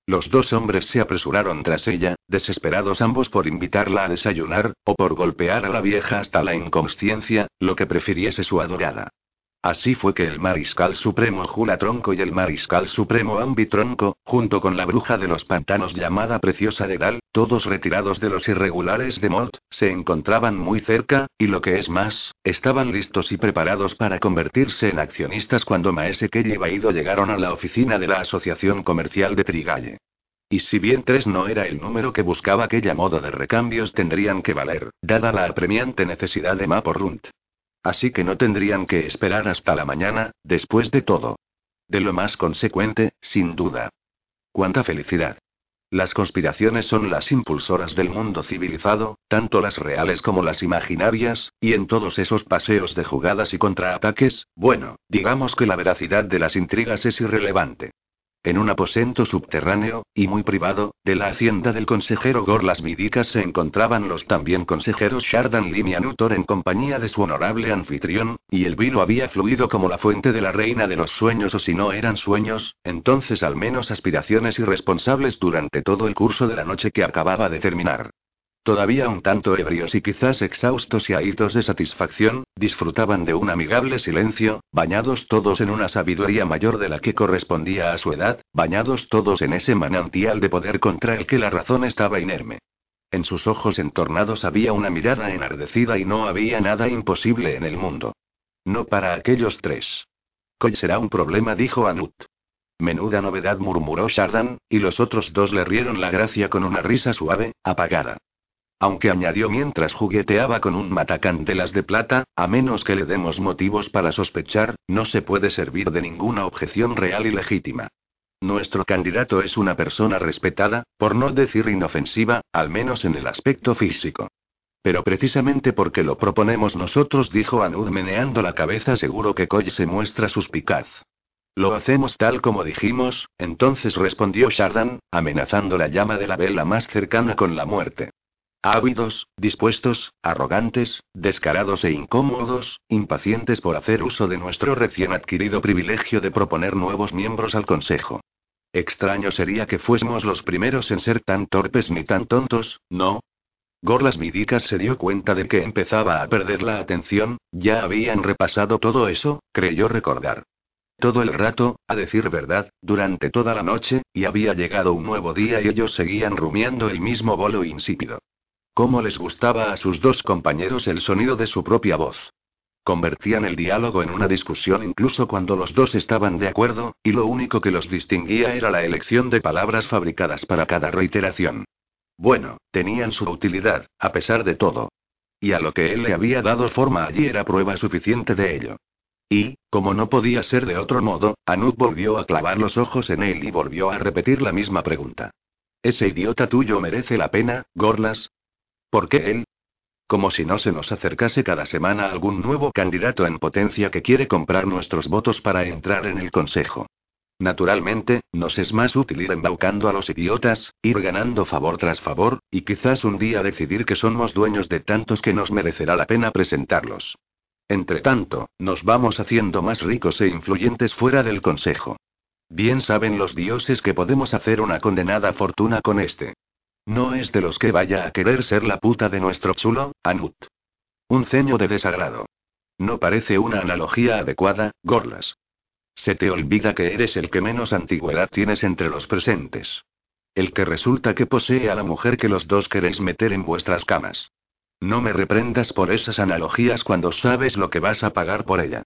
Los dos hombres se apresuraron tras ella, desesperados ambos por invitarla a desayunar, o por golpear a la vieja hasta la inconsciencia, lo que prefiriese su adorada. Así fue que el mariscal supremo Jula Tronco y el mariscal supremo Ambitronco, junto con la bruja de los pantanos llamada Preciosa de Dal, todos retirados de los irregulares de Mod, se encontraban muy cerca, y lo que es más, estaban listos y preparados para convertirse en accionistas cuando Maese Kelly y Baido llegaron a la oficina de la Asociación Comercial de Trigalle. Y si bien tres no era el número que buscaba aquella moda de recambios tendrían que valer, dada la apremiante necesidad de Maporunt. Así que no tendrían que esperar hasta la mañana, después de todo. De lo más consecuente, sin duda. ¡Cuánta felicidad! Las conspiraciones son las impulsoras del mundo civilizado, tanto las reales como las imaginarias, y en todos esos paseos de jugadas y contraataques, bueno, digamos que la veracidad de las intrigas es irrelevante. En un aposento subterráneo, y muy privado, de la hacienda del consejero Gorlas Vidicas se encontraban los también consejeros Shardan Lim y Anutor en compañía de su honorable anfitrión, y el vino había fluido como la fuente de la reina de los sueños o si no eran sueños, entonces al menos aspiraciones irresponsables durante todo el curso de la noche que acababa de terminar. Todavía un tanto ebrios y quizás exhaustos y ahitos de satisfacción, disfrutaban de un amigable silencio, bañados todos en una sabiduría mayor de la que correspondía a su edad, bañados todos en ese manantial de poder contra el que la razón estaba inerme. En sus ojos entornados había una mirada enardecida y no había nada imposible en el mundo. No para aquellos tres. Coy será un problema, dijo Anut. Menuda novedad, murmuró Shardan, y los otros dos le rieron la gracia con una risa suave, apagada. Aunque añadió mientras jugueteaba con un matacandelas de plata, a menos que le demos motivos para sospechar, no se puede servir de ninguna objeción real y legítima. Nuestro candidato es una persona respetada, por no decir inofensiva, al menos en el aspecto físico. Pero precisamente porque lo proponemos nosotros, dijo Anud meneando la cabeza, seguro que Coy se muestra suspicaz. Lo hacemos tal como dijimos, entonces respondió Shardan, amenazando la llama de la vela más cercana con la muerte. Ávidos, dispuestos, arrogantes, descarados e incómodos, impacientes por hacer uso de nuestro recién adquirido privilegio de proponer nuevos miembros al Consejo. Extraño sería que fuésemos los primeros en ser tan torpes ni tan tontos, ¿no? Gorlas Midicas se dio cuenta de que empezaba a perder la atención, ya habían repasado todo eso, creyó recordar. Todo el rato, a decir verdad, durante toda la noche, y había llegado un nuevo día y ellos seguían rumiando el mismo bolo insípido. Cómo les gustaba a sus dos compañeros el sonido de su propia voz. Convertían el diálogo en una discusión incluso cuando los dos estaban de acuerdo, y lo único que los distinguía era la elección de palabras fabricadas para cada reiteración. Bueno, tenían su utilidad, a pesar de todo. Y a lo que él le había dado forma allí era prueba suficiente de ello. Y, como no podía ser de otro modo, Anut volvió a clavar los ojos en él y volvió a repetir la misma pregunta. ¿Ese idiota tuyo merece la pena, Gorlas? ¿Por qué él? Como si no se nos acercase cada semana algún nuevo candidato en potencia que quiere comprar nuestros votos para entrar en el Consejo. Naturalmente, nos es más útil ir embaucando a los idiotas, ir ganando favor tras favor, y quizás un día decidir que somos dueños de tantos que nos merecerá la pena presentarlos. Entre tanto, nos vamos haciendo más ricos e influyentes fuera del Consejo. Bien saben los dioses que podemos hacer una condenada fortuna con este. No es de los que vaya a querer ser la puta de nuestro chulo, Anut. Un ceño de desagrado. No parece una analogía adecuada, Gorlas. Se te olvida que eres el que menos antigüedad tienes entre los presentes. El que resulta que posee a la mujer que los dos queréis meter en vuestras camas. No me reprendas por esas analogías cuando sabes lo que vas a pagar por ella.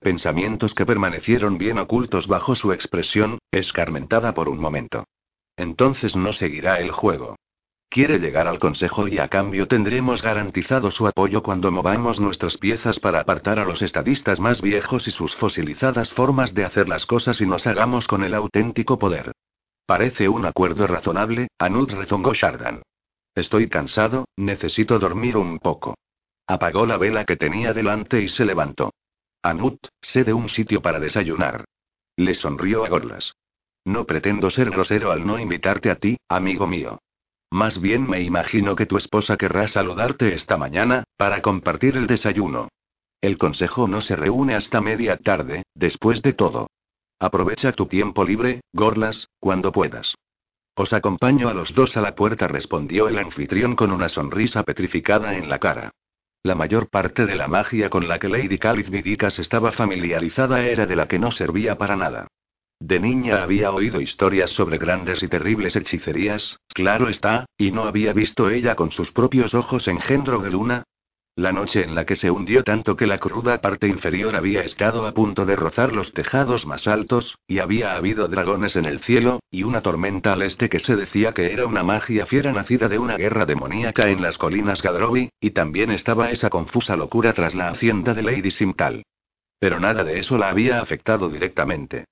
Pensamientos que permanecieron bien ocultos bajo su expresión, escarmentada por un momento. Entonces no seguirá el juego. Quiere llegar al consejo y a cambio tendremos garantizado su apoyo cuando movamos nuestras piezas para apartar a los estadistas más viejos y sus fosilizadas formas de hacer las cosas y nos hagamos con el auténtico poder. Parece un acuerdo razonable, Anut rezongó Shardan. Estoy cansado, necesito dormir un poco. Apagó la vela que tenía delante y se levantó. Anut, sé de un sitio para desayunar. Le sonrió a Gorlas. No pretendo ser grosero al no invitarte a ti, amigo mío. Más bien me imagino que tu esposa querrá saludarte esta mañana, para compartir el desayuno. El consejo no se reúne hasta media tarde, después de todo. Aprovecha tu tiempo libre, Gorlas, cuando puedas. Os acompaño a los dos a la puerta, respondió el anfitrión con una sonrisa petrificada en la cara. La mayor parte de la magia con la que Lady Calith Vidicas estaba familiarizada era de la que no servía para nada. De niña había oído historias sobre grandes y terribles hechicerías, claro está, y no había visto ella con sus propios ojos engendro de luna. La noche en la que se hundió tanto que la cruda parte inferior había estado a punto de rozar los tejados más altos, y había habido dragones en el cielo, y una tormenta al este que se decía que era una magia fiera nacida de una guerra demoníaca en las colinas Gadrovi, y también estaba esa confusa locura tras la hacienda de Lady Simtal. Pero nada de eso la había afectado directamente.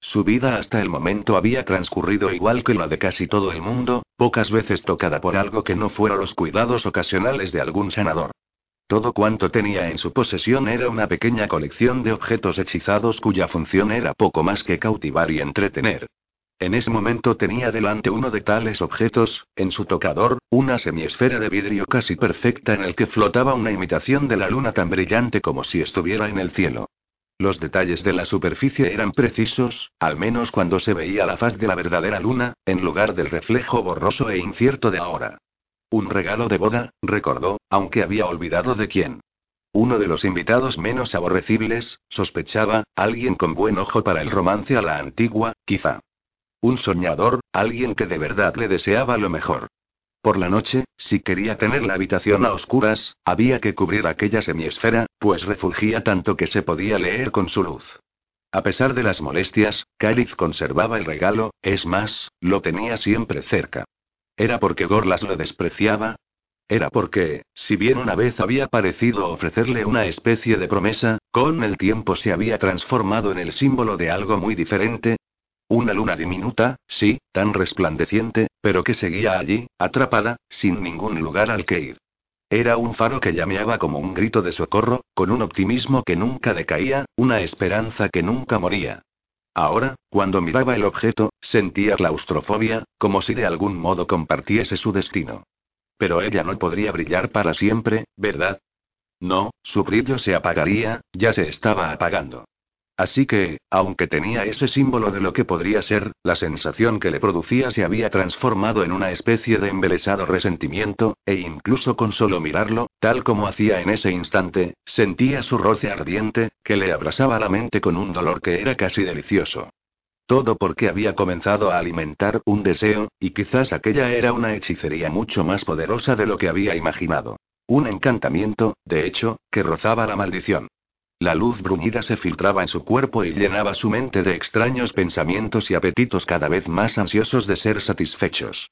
Su vida hasta el momento había transcurrido igual que la de casi todo el mundo, pocas veces tocada por algo que no fuera los cuidados ocasionales de algún sanador. Todo cuanto tenía en su posesión era una pequeña colección de objetos hechizados cuya función era poco más que cautivar y entretener. En ese momento tenía delante uno de tales objetos, en su tocador, una semiesfera de vidrio casi perfecta en el que flotaba una imitación de la luna tan brillante como si estuviera en el cielo. Los detalles de la superficie eran precisos, al menos cuando se veía la faz de la verdadera luna, en lugar del reflejo borroso e incierto de ahora. Un regalo de boda, recordó, aunque había olvidado de quién. Uno de los invitados menos aborrecibles, sospechaba, alguien con buen ojo para el romance a la antigua, quizá. Un soñador, alguien que de verdad le deseaba lo mejor. Por la noche, si quería tener la habitación a oscuras, había que cubrir aquella semiesfera, pues refulgía tanto que se podía leer con su luz. A pesar de las molestias, Caliph conservaba el regalo, es más, lo tenía siempre cerca. ¿Era porque Gorlas lo despreciaba? Era porque, si bien una vez había parecido ofrecerle una especie de promesa, con el tiempo se había transformado en el símbolo de algo muy diferente, una luna diminuta, sí, tan resplandeciente, pero que seguía allí, atrapada, sin ningún lugar al que ir. Era un faro que llameaba como un grito de socorro, con un optimismo que nunca decaía, una esperanza que nunca moría. Ahora, cuando miraba el objeto, sentía claustrofobia, como si de algún modo compartiese su destino. Pero ella no podría brillar para siempre, ¿verdad? No, su brillo se apagaría, ya se estaba apagando. Así que, aunque tenía ese símbolo de lo que podría ser, la sensación que le producía se había transformado en una especie de embelesado resentimiento, e incluso con solo mirarlo, tal como hacía en ese instante, sentía su roce ardiente, que le abrasaba la mente con un dolor que era casi delicioso. Todo porque había comenzado a alimentar un deseo, y quizás aquella era una hechicería mucho más poderosa de lo que había imaginado. Un encantamiento, de hecho, que rozaba la maldición. La luz bruñida se filtraba en su cuerpo y llenaba su mente de extraños pensamientos y apetitos cada vez más ansiosos de ser satisfechos.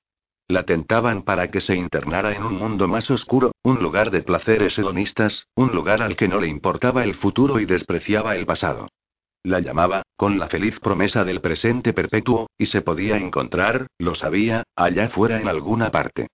La tentaban para que se internara en un mundo más oscuro, un lugar de placeres hedonistas, un lugar al que no le importaba el futuro y despreciaba el pasado. La llamaba, con la feliz promesa del presente perpetuo, y se podía encontrar, lo sabía, allá fuera en alguna parte.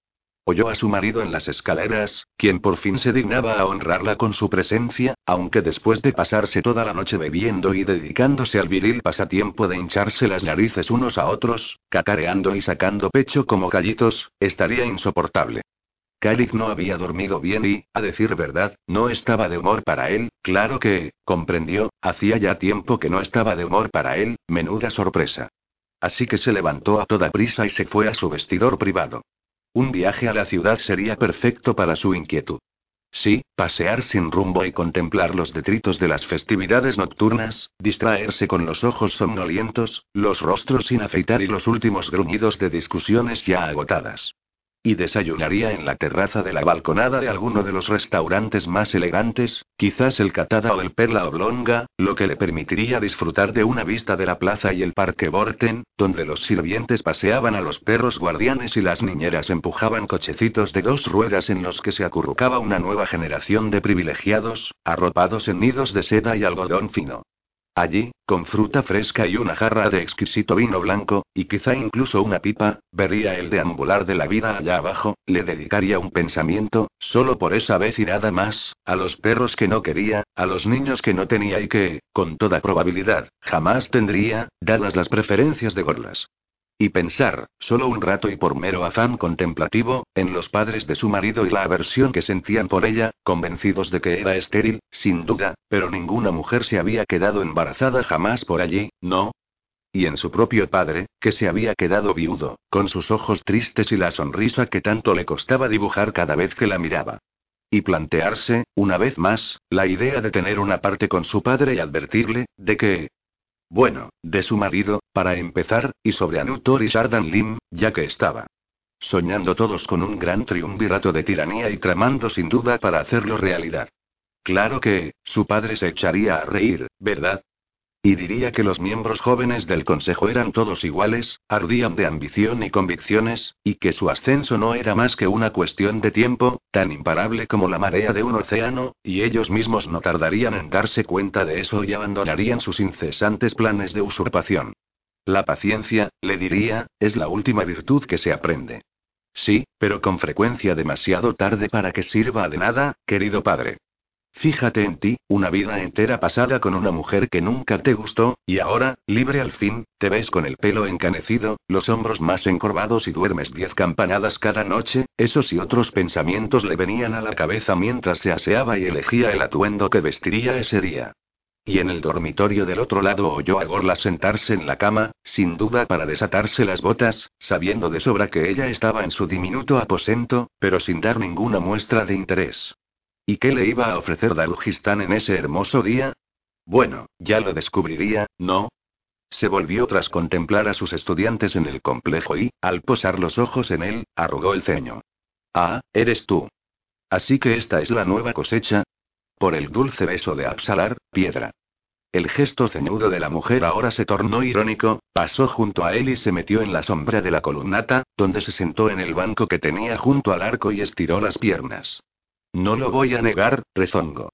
Oyó a su marido en las escaleras, quien por fin se dignaba a honrarla con su presencia, aunque después de pasarse toda la noche bebiendo y dedicándose al viril pasatiempo de hincharse las narices unos a otros, cacareando y sacando pecho como callitos, estaría insoportable. Calif no había dormido bien y, a decir verdad, no estaba de humor para él, claro que, comprendió, hacía ya tiempo que no estaba de humor para él, menuda sorpresa. Así que se levantó a toda prisa y se fue a su vestidor privado. Un viaje a la ciudad sería perfecto para su inquietud. Sí, pasear sin rumbo y contemplar los detritos de las festividades nocturnas, distraerse con los ojos somnolientos, los rostros sin afeitar y los últimos gruñidos de discusiones ya agotadas. Y desayunaría en la terraza de la balconada de alguno de los restaurantes más elegantes, quizás el Catada o el Perla Oblonga, lo que le permitiría disfrutar de una vista de la plaza y el Parque Borten, donde los sirvientes paseaban a los perros guardianes y las niñeras empujaban cochecitos de dos ruedas en los que se acurrucaba una nueva generación de privilegiados, arropados en nidos de seda y algodón fino. Allí, con fruta fresca y una jarra de exquisito vino blanco, y quizá incluso una pipa, vería el deambular de la vida allá abajo, le dedicaría un pensamiento, solo por esa vez y nada más, a los perros que no quería, a los niños que no tenía y que, con toda probabilidad, jamás tendría, dadas las preferencias de Gorlas. Y pensar, solo un rato y por mero afán contemplativo, en los padres de su marido y la aversión que sentían por ella, convencidos de que era estéril, sin duda, pero ninguna mujer se había quedado embarazada jamás por allí, ¿no? Y en su propio padre, que se había quedado viudo, con sus ojos tristes y la sonrisa que tanto le costaba dibujar cada vez que la miraba. Y plantearse, una vez más, la idea de tener una parte con su padre y advertirle, de que, bueno, de su marido, para empezar, y sobre Anutor y Sardan Lim, ya que estaba. Soñando todos con un gran triunvirato de tiranía y tramando sin duda para hacerlo realidad. Claro que, su padre se echaría a reír, ¿verdad? Y diría que los miembros jóvenes del Consejo eran todos iguales, ardían de ambición y convicciones, y que su ascenso no era más que una cuestión de tiempo, tan imparable como la marea de un océano, y ellos mismos no tardarían en darse cuenta de eso y abandonarían sus incesantes planes de usurpación. La paciencia, le diría, es la última virtud que se aprende. Sí, pero con frecuencia demasiado tarde para que sirva de nada, querido padre. Fíjate en ti, una vida entera pasada con una mujer que nunca te gustó, y ahora, libre al fin, te ves con el pelo encanecido, los hombros más encorvados y duermes diez campanadas cada noche, esos y otros pensamientos le venían a la cabeza mientras se aseaba y elegía el atuendo que vestiría ese día. Y en el dormitorio del otro lado oyó a Gorla sentarse en la cama, sin duda para desatarse las botas, sabiendo de sobra que ella estaba en su diminuto aposento, pero sin dar ninguna muestra de interés. ¿Y qué le iba a ofrecer Darujistán en ese hermoso día? Bueno, ya lo descubriría, ¿no? Se volvió tras contemplar a sus estudiantes en el complejo y, al posar los ojos en él, arrugó el ceño. Ah, eres tú. Así que esta es la nueva cosecha. Por el dulce beso de Absalar, piedra. El gesto ceñudo de la mujer ahora se tornó irónico, pasó junto a él y se metió en la sombra de la columnata, donde se sentó en el banco que tenía junto al arco y estiró las piernas. No lo voy a negar, rezongo.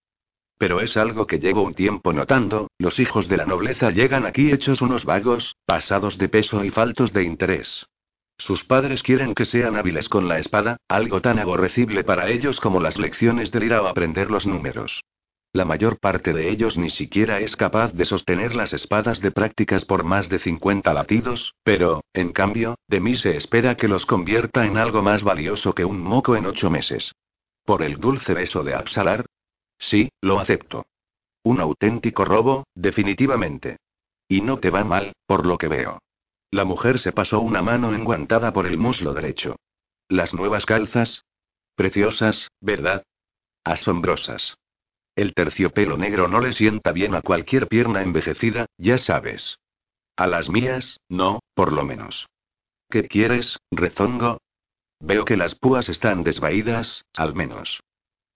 Pero es algo que llevo un tiempo notando, los hijos de la nobleza llegan aquí hechos unos vagos, pasados de peso y faltos de interés. Sus padres quieren que sean hábiles con la espada, algo tan aborrecible para ellos como las lecciones de ir a aprender los números. La mayor parte de ellos ni siquiera es capaz de sostener las espadas de prácticas por más de 50 latidos, pero, en cambio, de mí se espera que los convierta en algo más valioso que un moco en ocho meses. ¿Por el dulce beso de Absalar? Sí, lo acepto. Un auténtico robo, definitivamente. Y no te va mal, por lo que veo. La mujer se pasó una mano enguantada por el muslo derecho. Las nuevas calzas. Preciosas, ¿verdad? Asombrosas. El terciopelo negro no le sienta bien a cualquier pierna envejecida, ya sabes. A las mías, no, por lo menos. ¿Qué quieres, rezongo? Veo que las púas están desvaídas, al menos.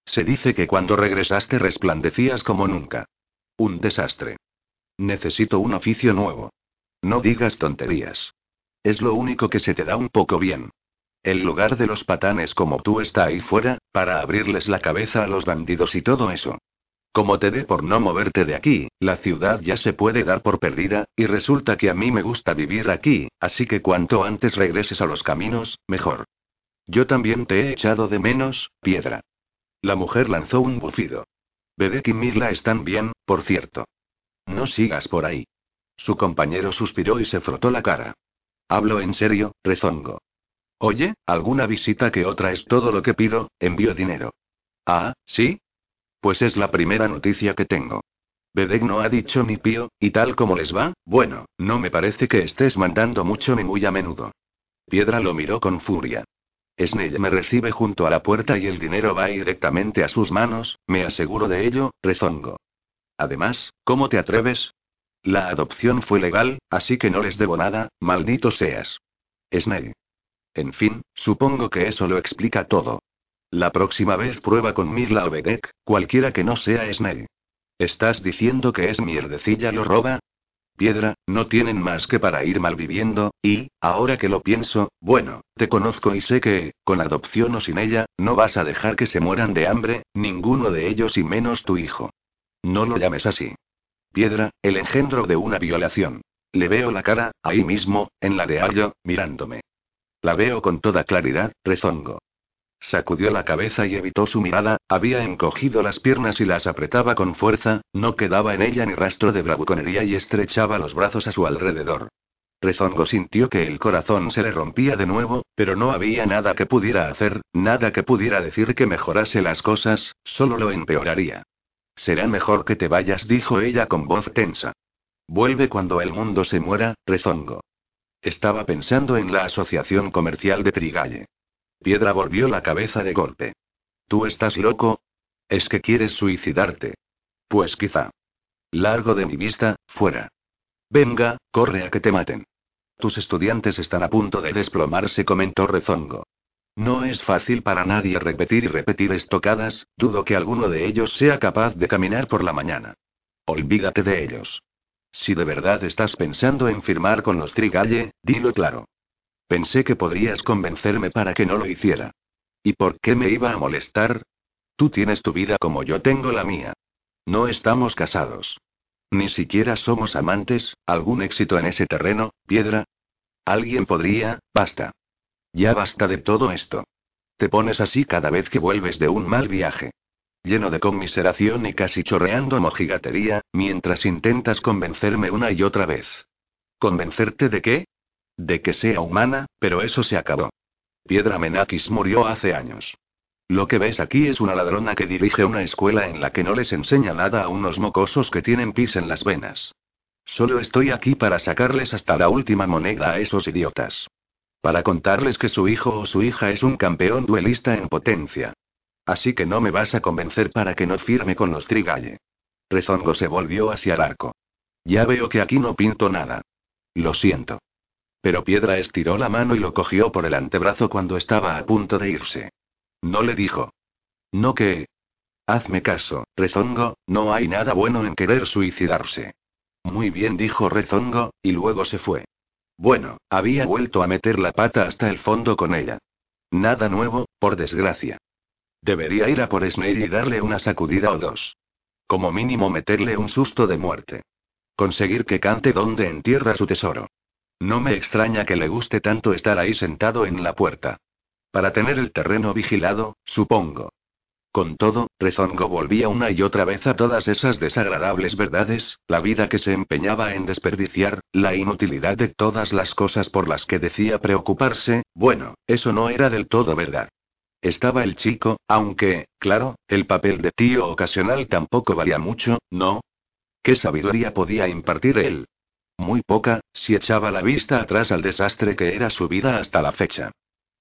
Se dice que cuando regresaste resplandecías como nunca. Un desastre. Necesito un oficio nuevo. No digas tonterías. Es lo único que se te da un poco bien. El lugar de los patanes como tú está ahí fuera, para abrirles la cabeza a los bandidos y todo eso. Como te dé por no moverte de aquí, la ciudad ya se puede dar por perdida, y resulta que a mí me gusta vivir aquí, así que cuanto antes regreses a los caminos, mejor. Yo también te he echado de menos, piedra. La mujer lanzó un bufido. Bedek y Mirla están bien, por cierto. No sigas por ahí. Su compañero suspiró y se frotó la cara. Hablo en serio, rezongo. Oye, alguna visita que otra es todo lo que pido, envío dinero. Ah, ¿sí? Pues es la primera noticia que tengo. Bedek no ha dicho ni pío, y tal como les va, bueno, no me parece que estés mandando mucho ni muy a menudo. Piedra lo miró con furia. Snell me recibe junto a la puerta y el dinero va directamente a sus manos, me aseguro de ello, rezongo. Además, ¿cómo te atreves? La adopción fue legal, así que no les debo nada, maldito seas. Snell. En fin, supongo que eso lo explica todo. La próxima vez prueba con Mirla o cualquiera que no sea Snell. ¿Estás diciendo que es mierdecilla lo roba? Piedra, no tienen más que para ir malviviendo, y, ahora que lo pienso, bueno, te conozco y sé que, con adopción o sin ella, no vas a dejar que se mueran de hambre, ninguno de ellos y menos tu hijo. No lo llames así. Piedra, el engendro de una violación. Le veo la cara, ahí mismo, en la de Ayo, mirándome. La veo con toda claridad, rezongo. Sacudió la cabeza y evitó su mirada, había encogido las piernas y las apretaba con fuerza, no quedaba en ella ni rastro de bravuconería y estrechaba los brazos a su alrededor. Rezongo sintió que el corazón se le rompía de nuevo, pero no había nada que pudiera hacer, nada que pudiera decir que mejorase las cosas, solo lo empeoraría. Será mejor que te vayas, dijo ella con voz tensa. Vuelve cuando el mundo se muera, rezongo. Estaba pensando en la asociación comercial de Trigalle. Piedra volvió la cabeza de golpe. ¿Tú estás loco? ¿Es que quieres suicidarte? Pues quizá. Largo de mi vista, fuera. Venga, corre a que te maten. Tus estudiantes están a punto de desplomarse, comentó Rezongo. No es fácil para nadie repetir y repetir estocadas, dudo que alguno de ellos sea capaz de caminar por la mañana. Olvídate de ellos. Si de verdad estás pensando en firmar con los Trigalle, dilo claro. Pensé que podrías convencerme para que no lo hiciera. ¿Y por qué me iba a molestar? Tú tienes tu vida como yo tengo la mía. No estamos casados. Ni siquiera somos amantes, ¿algún éxito en ese terreno, piedra? Alguien podría, basta. Ya basta de todo esto. Te pones así cada vez que vuelves de un mal viaje. Lleno de conmiseración y casi chorreando mojigatería, mientras intentas convencerme una y otra vez. ¿Convencerte de qué? De que sea humana, pero eso se acabó. Piedra Menakis murió hace años. Lo que ves aquí es una ladrona que dirige una escuela en la que no les enseña nada a unos mocosos que tienen pis en las venas. Solo estoy aquí para sacarles hasta la última moneda a esos idiotas. Para contarles que su hijo o su hija es un campeón duelista en potencia. Así que no me vas a convencer para que no firme con los Trigalle. Rezongo se volvió hacia el arco. Ya veo que aquí no pinto nada. Lo siento. Pero Piedra estiró la mano y lo cogió por el antebrazo cuando estaba a punto de irse. No le dijo. No que. Hazme caso, Rezongo, no hay nada bueno en querer suicidarse. Muy bien, dijo Rezongo, y luego se fue. Bueno, había vuelto a meter la pata hasta el fondo con ella. Nada nuevo, por desgracia. Debería ir a por Snail y darle una sacudida o dos. Como mínimo meterle un susto de muerte. Conseguir que cante donde entierra su tesoro. No me extraña que le guste tanto estar ahí sentado en la puerta. Para tener el terreno vigilado, supongo. Con todo, Rezongo volvía una y otra vez a todas esas desagradables verdades, la vida que se empeñaba en desperdiciar, la inutilidad de todas las cosas por las que decía preocuparse, bueno, eso no era del todo verdad. Estaba el chico, aunque, claro, el papel de tío ocasional tampoco valía mucho, ¿no? ¿Qué sabiduría podía impartir él? Muy poca, si echaba la vista atrás al desastre que era su vida hasta la fecha.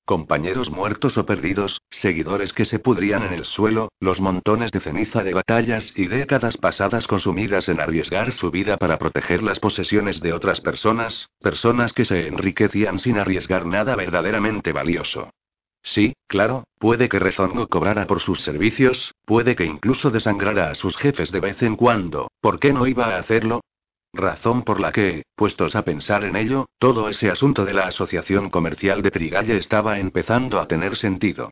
Compañeros muertos o perdidos, seguidores que se pudrían en el suelo, los montones de ceniza de batallas y décadas pasadas consumidas en arriesgar su vida para proteger las posesiones de otras personas, personas que se enriquecían sin arriesgar nada verdaderamente valioso. Sí, claro, puede que Rezongo cobrara por sus servicios, puede que incluso desangrara a sus jefes de vez en cuando, ¿por qué no iba a hacerlo? Razón por la que, puestos a pensar en ello, todo ese asunto de la asociación comercial de Trigalle estaba empezando a tener sentido.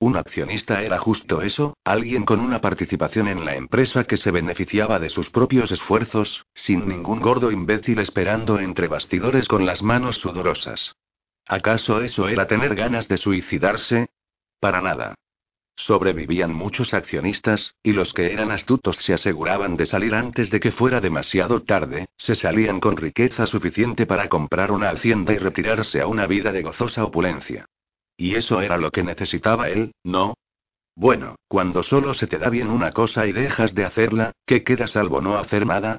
Un accionista era justo eso, alguien con una participación en la empresa que se beneficiaba de sus propios esfuerzos, sin ningún gordo imbécil esperando entre bastidores con las manos sudorosas. ¿Acaso eso era tener ganas de suicidarse? Para nada. Sobrevivían muchos accionistas, y los que eran astutos se aseguraban de salir antes de que fuera demasiado tarde, se salían con riqueza suficiente para comprar una hacienda y retirarse a una vida de gozosa opulencia. Y eso era lo que necesitaba él, ¿no? Bueno, cuando solo se te da bien una cosa y dejas de hacerla, ¿qué queda salvo no hacer nada?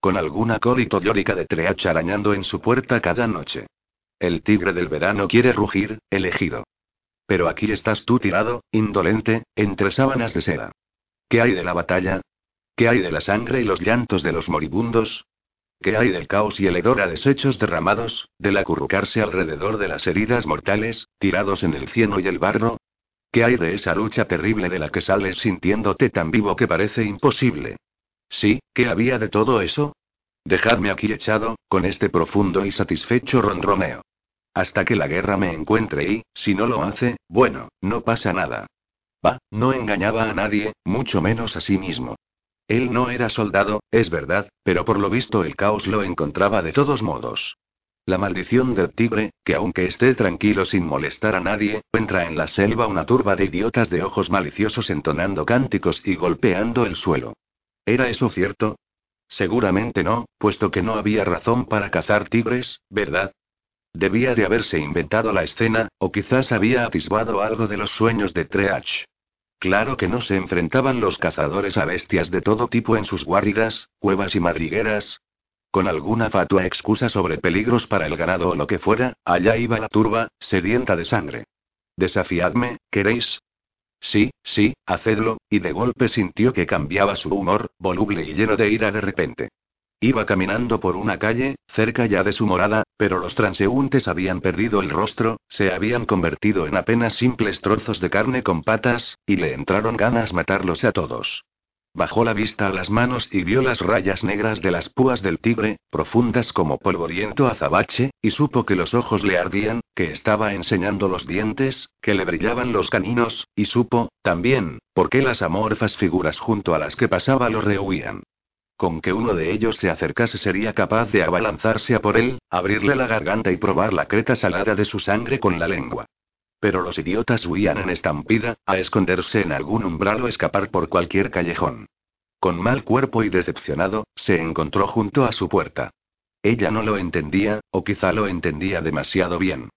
Con alguna colito llórica de treach arañando en su puerta cada noche. El tigre del verano quiere rugir, elegido. Pero aquí estás tú tirado, indolente, entre sábanas de seda. ¿Qué hay de la batalla? ¿Qué hay de la sangre y los llantos de los moribundos? ¿Qué hay del caos y el hedor a desechos derramados, del acurrucarse alrededor de las heridas mortales, tirados en el cieno y el barro? ¿Qué hay de esa lucha terrible de la que sales sintiéndote tan vivo que parece imposible? Sí, ¿qué había de todo eso? Dejadme aquí echado, con este profundo y satisfecho ronroneo. Hasta que la guerra me encuentre y, si no lo hace, bueno, no pasa nada. Va, no engañaba a nadie, mucho menos a sí mismo. Él no era soldado, es verdad, pero por lo visto el caos lo encontraba de todos modos. La maldición del tigre, que aunque esté tranquilo sin molestar a nadie, entra en la selva una turba de idiotas de ojos maliciosos entonando cánticos y golpeando el suelo. ¿Era eso cierto? Seguramente no, puesto que no había razón para cazar tigres, ¿verdad? Debía de haberse inventado la escena, o quizás había atisbado algo de los sueños de Treach. Claro que no se enfrentaban los cazadores a bestias de todo tipo en sus guaridas, cuevas y madrigueras. Con alguna fatua excusa sobre peligros para el ganado o lo que fuera, allá iba la turba, sedienta de sangre. Desafiadme, ¿queréis? Sí, sí, hacedlo, y de golpe sintió que cambiaba su humor, voluble y lleno de ira de repente. Iba caminando por una calle, cerca ya de su morada, pero los transeúntes habían perdido el rostro, se habían convertido en apenas simples trozos de carne con patas, y le entraron ganas matarlos a todos. Bajó la vista a las manos y vio las rayas negras de las púas del tigre, profundas como polvoriento azabache, y supo que los ojos le ardían, que estaba enseñando los dientes, que le brillaban los caninos, y supo, también, por qué las amorfas figuras junto a las que pasaba lo rehuían. Con que uno de ellos se acercase sería capaz de abalanzarse a por él, abrirle la garganta y probar la creta salada de su sangre con la lengua. Pero los idiotas huían en estampida, a esconderse en algún umbral o escapar por cualquier callejón. Con mal cuerpo y decepcionado, se encontró junto a su puerta. Ella no lo entendía, o quizá lo entendía demasiado bien.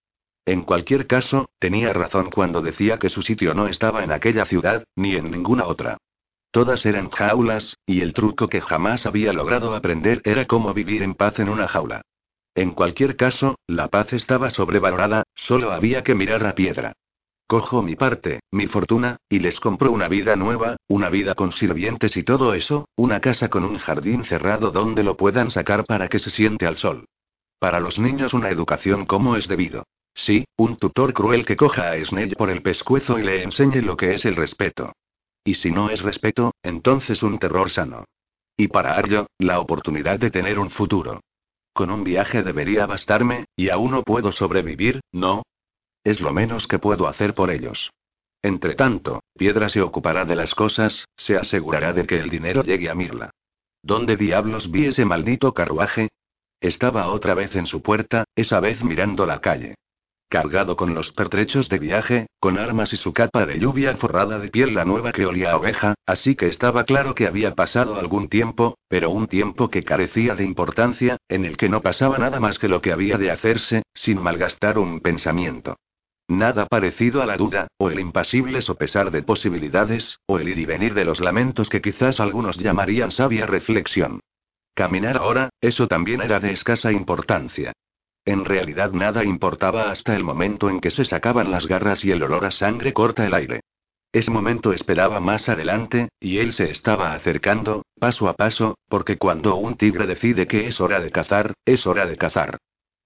En cualquier caso, tenía razón cuando decía que su sitio no estaba en aquella ciudad, ni en ninguna otra. Todas eran jaulas, y el truco que jamás había logrado aprender era cómo vivir en paz en una jaula. En cualquier caso, la paz estaba sobrevalorada, solo había que mirar a piedra. Cojo mi parte, mi fortuna, y les compro una vida nueva, una vida con sirvientes y todo eso, una casa con un jardín cerrado donde lo puedan sacar para que se siente al sol. Para los niños una educación como es debido. Sí, un tutor cruel que coja a Snell por el pescuezo y le enseñe lo que es el respeto. Y si no es respeto, entonces un terror sano. Y para Arlo, la oportunidad de tener un futuro. Con un viaje debería bastarme, y aún no puedo sobrevivir, ¿no? Es lo menos que puedo hacer por ellos. Entre tanto, Piedra se ocupará de las cosas, se asegurará de que el dinero llegue a Mirla. ¿Dónde diablos vi ese maldito carruaje? Estaba otra vez en su puerta, esa vez mirando la calle cargado con los pertrechos de viaje, con armas y su capa de lluvia forrada de piel la nueva que olía oveja, así que estaba claro que había pasado algún tiempo, pero un tiempo que carecía de importancia, en el que no pasaba nada más que lo que había de hacerse, sin malgastar un pensamiento. Nada parecido a la duda, o el impasible sopesar de posibilidades, o el ir y venir de los lamentos que quizás algunos llamarían sabia reflexión. Caminar ahora, eso también era de escasa importancia. En realidad nada importaba hasta el momento en que se sacaban las garras y el olor a sangre corta el aire. Ese momento esperaba más adelante, y él se estaba acercando, paso a paso, porque cuando un tigre decide que es hora de cazar, es hora de cazar.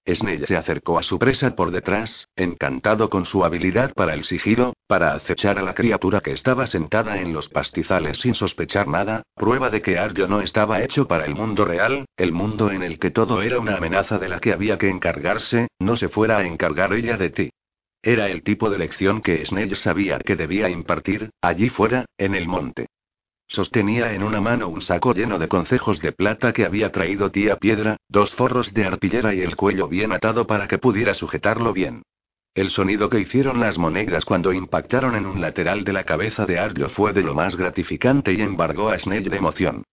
Snell se acercó a su presa por detrás, encantado con su habilidad para el sigilo, para acechar a la criatura que estaba sentada en los pastizales sin sospechar nada, prueba de que Arlo no estaba hecho para el mundo real, el mundo en el que todo era una amenaza de la que había que encargarse, no se fuera a encargar ella de ti. Era el tipo de lección que Snell sabía que debía impartir, allí fuera, en el monte. Sostenía en una mano un saco lleno de concejos de plata que había traído tía Piedra, dos forros de arpillera y el cuello bien atado para que pudiera sujetarlo bien. El sonido que hicieron las monedas cuando impactaron en un lateral de la cabeza de Arlo fue de lo más gratificante y embargó a Snell de emoción.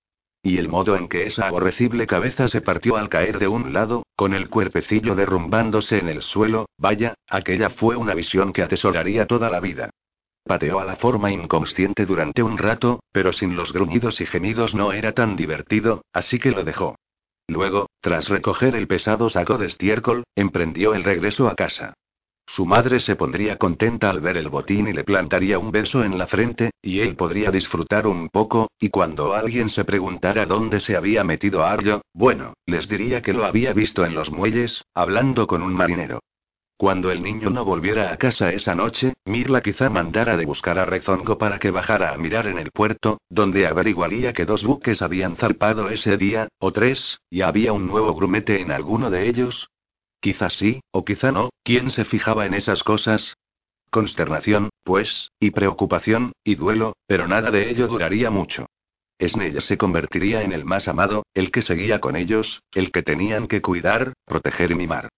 Y el modo en que esa aborrecible cabeza se partió al caer de un lado, con el cuerpecillo derrumbándose en el suelo, vaya, aquella fue una visión que atesoraría toda la vida. Pateó a la forma inconsciente durante un rato, pero sin los gruñidos y gemidos no era tan divertido, así que lo dejó. Luego, tras recoger el pesado saco de estiércol, emprendió el regreso a casa. su madre se pondría contenta al ver el botín y le plantaría un beso en la frente, y él podría disfrutar un poco, y cuando alguien se preguntara dónde se había metido Arlo, bueno, les diría que lo había visto en los muelles, hablando con un marinero. Cuando el niño no volviera a casa esa noche, Mirla quizá mandara de buscar a Rezongo para que bajara a mirar en el puerto, donde averiguaría que dos buques habían zarpado ese día, o tres, y había un nuevo grumete en alguno de ellos. Quizá sí, o quizá no, ¿quién se fijaba en esas cosas? Consternación, pues, y preocupación, y duelo, pero nada de ello duraría mucho. Snell se convertiría en el más amado, el que seguía con ellos, el que tenían que cuidar, proteger y mimar.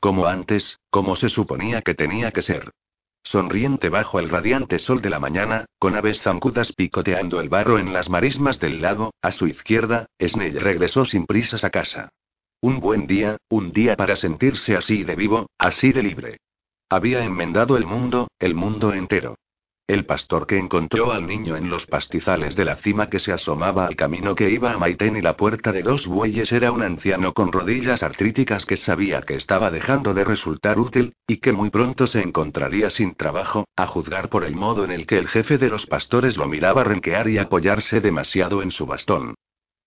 Como antes, como se suponía que tenía que ser. Sonriente bajo el radiante sol de la mañana, con aves zancudas picoteando el barro en las marismas del lago, a su izquierda, Snell regresó sin prisas a casa. Un buen día, un día para sentirse así de vivo, así de libre. Había enmendado el mundo, el mundo entero. El pastor que encontró al niño en los pastizales de la cima que se asomaba al camino que iba a Maitén y la puerta de dos bueyes era un anciano con rodillas artríticas que sabía que estaba dejando de resultar útil, y que muy pronto se encontraría sin trabajo, a juzgar por el modo en el que el jefe de los pastores lo miraba renquear y apoyarse demasiado en su bastón.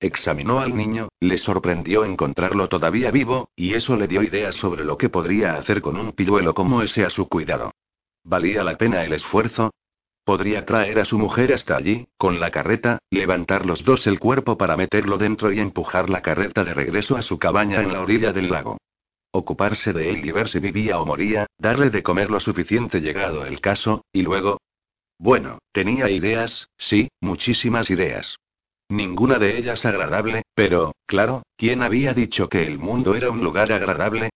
Examinó al niño, le sorprendió encontrarlo todavía vivo, y eso le dio ideas sobre lo que podría hacer con un pilluelo como ese a su cuidado. ¿Valía la pena el esfuerzo? Podría traer a su mujer hasta allí, con la carreta, levantar los dos el cuerpo para meterlo dentro y empujar la carreta de regreso a su cabaña en la orilla del lago. Ocuparse de él y ver si vivía o moría, darle de comer lo suficiente llegado el caso, y luego... Bueno, tenía ideas, sí, muchísimas ideas. Ninguna de ellas agradable, pero, claro, ¿quién había dicho que el mundo era un lugar agradable?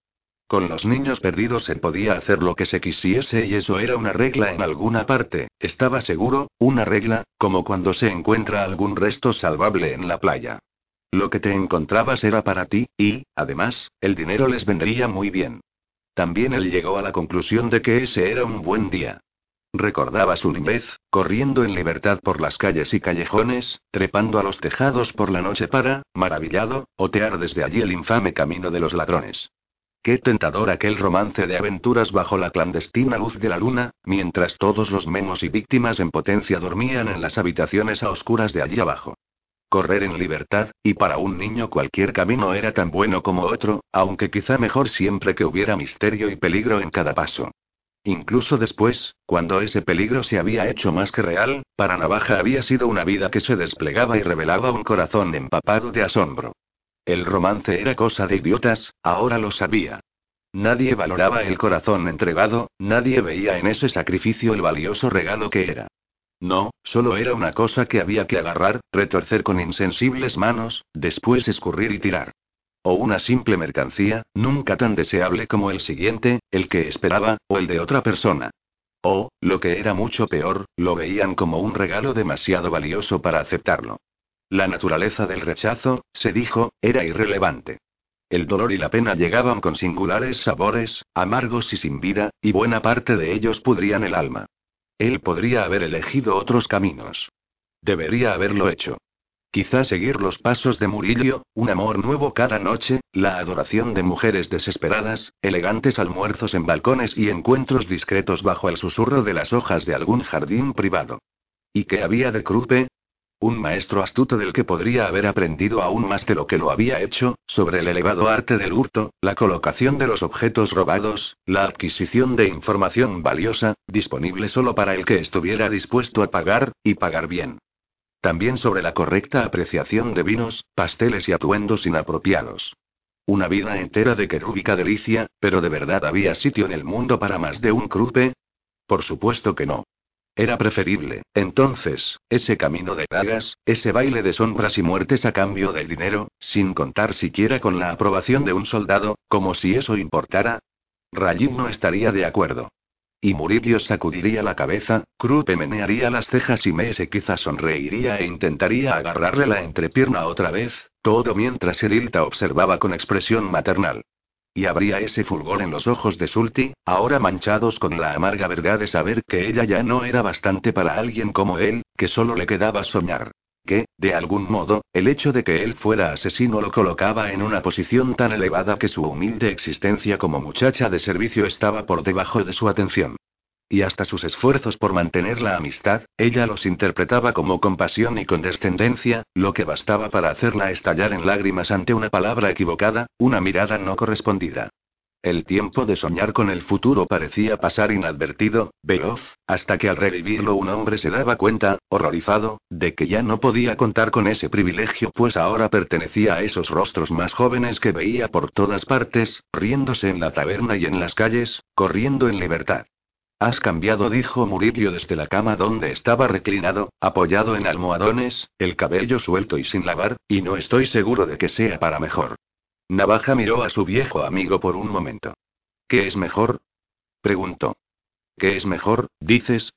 Con los niños perdidos se podía hacer lo que se quisiese y eso era una regla en alguna parte, estaba seguro, una regla, como cuando se encuentra algún resto salvable en la playa. Lo que te encontrabas era para ti, y, además, el dinero les vendría muy bien. También él llegó a la conclusión de que ese era un buen día. Recordaba su niñez, corriendo en libertad por las calles y callejones, trepando a los tejados por la noche para, maravillado, otear desde allí el infame camino de los ladrones. Qué tentador aquel romance de aventuras bajo la clandestina luz de la luna, mientras todos los memos y víctimas en potencia dormían en las habitaciones a oscuras de allí abajo. Correr en libertad, y para un niño cualquier camino era tan bueno como otro, aunque quizá mejor siempre que hubiera misterio y peligro en cada paso. Incluso después, cuando ese peligro se había hecho más que real, para Navaja había sido una vida que se desplegaba y revelaba un corazón empapado de asombro. El romance era cosa de idiotas, ahora lo sabía. Nadie valoraba el corazón entregado, nadie veía en ese sacrificio el valioso regalo que era. No, solo era una cosa que había que agarrar, retorcer con insensibles manos, después escurrir y tirar. O una simple mercancía, nunca tan deseable como el siguiente, el que esperaba, o el de otra persona. O, lo que era mucho peor, lo veían como un regalo demasiado valioso para aceptarlo. La naturaleza del rechazo, se dijo, era irrelevante. El dolor y la pena llegaban con singulares sabores, amargos y sin vida, y buena parte de ellos pudrían el alma. Él podría haber elegido otros caminos. Debería haberlo hecho. Quizá seguir los pasos de Murillo, un amor nuevo cada noche, la adoración de mujeres desesperadas, elegantes almuerzos en balcones y encuentros discretos bajo el susurro de las hojas de algún jardín privado. ¿Y qué había de Krupe? Un maestro astuto del que podría haber aprendido aún más de lo que lo había hecho, sobre el elevado arte del hurto, la colocación de los objetos robados, la adquisición de información valiosa, disponible solo para el que estuviera dispuesto a pagar, y pagar bien. También sobre la correcta apreciación de vinos, pasteles y atuendos inapropiados. Una vida entera de querúbica delicia, pero ¿de verdad había sitio en el mundo para más de un crupe? Por supuesto que no. Era preferible, entonces, ese camino de dagas, ese baile de sombras y muertes a cambio del dinero, sin contar siquiera con la aprobación de un soldado, como si eso importara. Rayim no estaría de acuerdo. Y Murillo sacudiría la cabeza, Krupe menearía las cejas y Mese quizá sonreiría e intentaría agarrarle la entrepierna otra vez, todo mientras Erilta observaba con expresión maternal. Y habría ese fulgor en los ojos de Sulti, ahora manchados con la amarga verdad de saber que ella ya no era bastante para alguien como él, que solo le quedaba soñar. que, de algún modo, el hecho de que él fuera asesino lo colocaba en una posición tan elevada que su humilde existencia como muchacha de servicio estaba por debajo de su atención. Y hasta sus esfuerzos por mantener la amistad, ella los interpretaba como compasión y condescendencia, lo que bastaba para hacerla estallar en lágrimas ante una palabra equivocada, una mirada no correspondida. El tiempo de soñar con el futuro parecía pasar inadvertido, veloz, hasta que al revivirlo un hombre se daba cuenta, horrorizado, de que ya no podía contar con ese privilegio, pues ahora pertenecía a esos rostros más jóvenes que veía por todas partes, riéndose en la taberna y en las calles, corriendo en libertad. Has cambiado, dijo Murillo desde la cama donde estaba reclinado, apoyado en almohadones, el cabello suelto y sin lavar, y no estoy seguro de que sea para mejor. Navaja miró a su viejo amigo por un momento. ¿Qué es mejor? preguntó. ¿Qué es mejor, dices?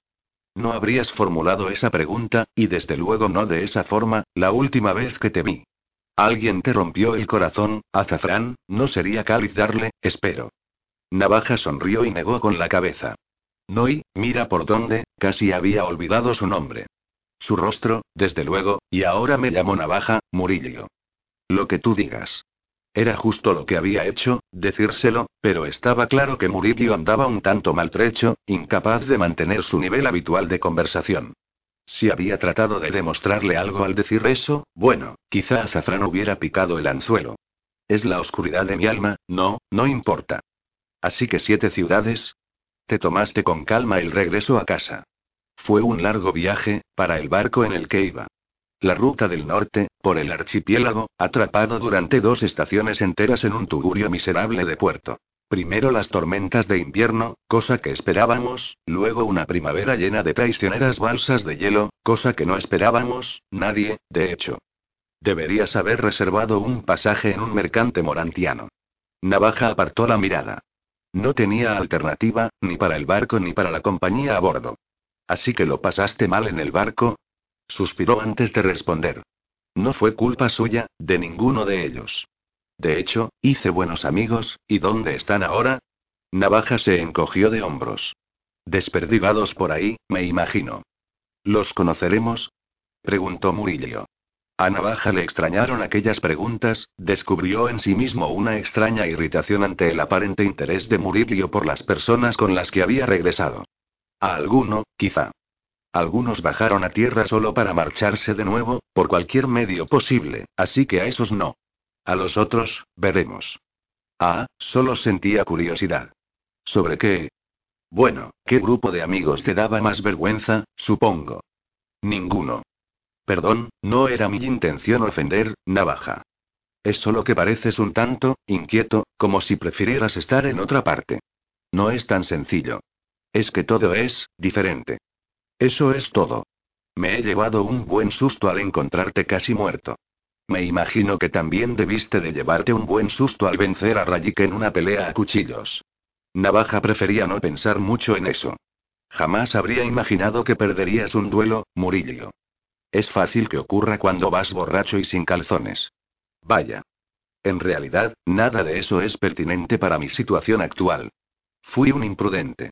No habrías formulado esa pregunta, y desde luego no de esa forma, la última vez que te vi. Alguien te rompió el corazón, azafrán, no sería cáliz darle, espero. Navaja sonrió y negó con la cabeza. No y, mira por dónde, casi había olvidado su nombre. Su rostro, desde luego, y ahora me llamo Navaja, Murillo. Lo que tú digas. Era justo lo que había hecho, decírselo, pero estaba claro que Murillo andaba un tanto maltrecho, incapaz de mantener su nivel habitual de conversación. Si había tratado de demostrarle algo al decir eso, bueno, quizá Azafrán hubiera picado el anzuelo. Es la oscuridad de mi alma, no, no importa. Así que siete ciudades, te tomaste con calma el regreso a casa. Fue un largo viaje, para el barco en el que iba. La ruta del norte, por el archipiélago, atrapado durante dos estaciones enteras en un tugurio miserable de puerto. Primero las tormentas de invierno, cosa que esperábamos, luego una primavera llena de traicioneras balsas de hielo, cosa que no esperábamos, nadie, de hecho. Deberías haber reservado un pasaje en un mercante morantiano. Navaja apartó la mirada. No tenía alternativa, ni para el barco ni para la compañía a bordo. Así que lo pasaste mal en el barco. Suspiró antes de responder. No fue culpa suya, de ninguno de ellos. De hecho, hice buenos amigos, ¿y dónde están ahora? Navaja se encogió de hombros. Desperdigados por ahí, me imagino. ¿Los conoceremos? preguntó Murillo. A Navaja le extrañaron aquellas preguntas, descubrió en sí mismo una extraña irritación ante el aparente interés de Murillo por las personas con las que había regresado. A alguno, quizá. Algunos bajaron a tierra solo para marcharse de nuevo, por cualquier medio posible, así que a esos no. A los otros, veremos. Ah, solo sentía curiosidad. ¿Sobre qué? Bueno, ¿qué grupo de amigos te daba más vergüenza, supongo? Ninguno. Perdón, no era mi intención ofender, navaja. Es solo que pareces un tanto, inquieto, como si prefirieras estar en otra parte. No es tan sencillo. Es que todo es, diferente. Eso es todo. Me he llevado un buen susto al encontrarte casi muerto. Me imagino que también debiste de llevarte un buen susto al vencer a Rayik en una pelea a cuchillos. Navaja prefería no pensar mucho en eso. Jamás habría imaginado que perderías un duelo, Murillo. Es fácil que ocurra cuando vas borracho y sin calzones. Vaya. En realidad, nada de eso es pertinente para mi situación actual. Fui un imprudente.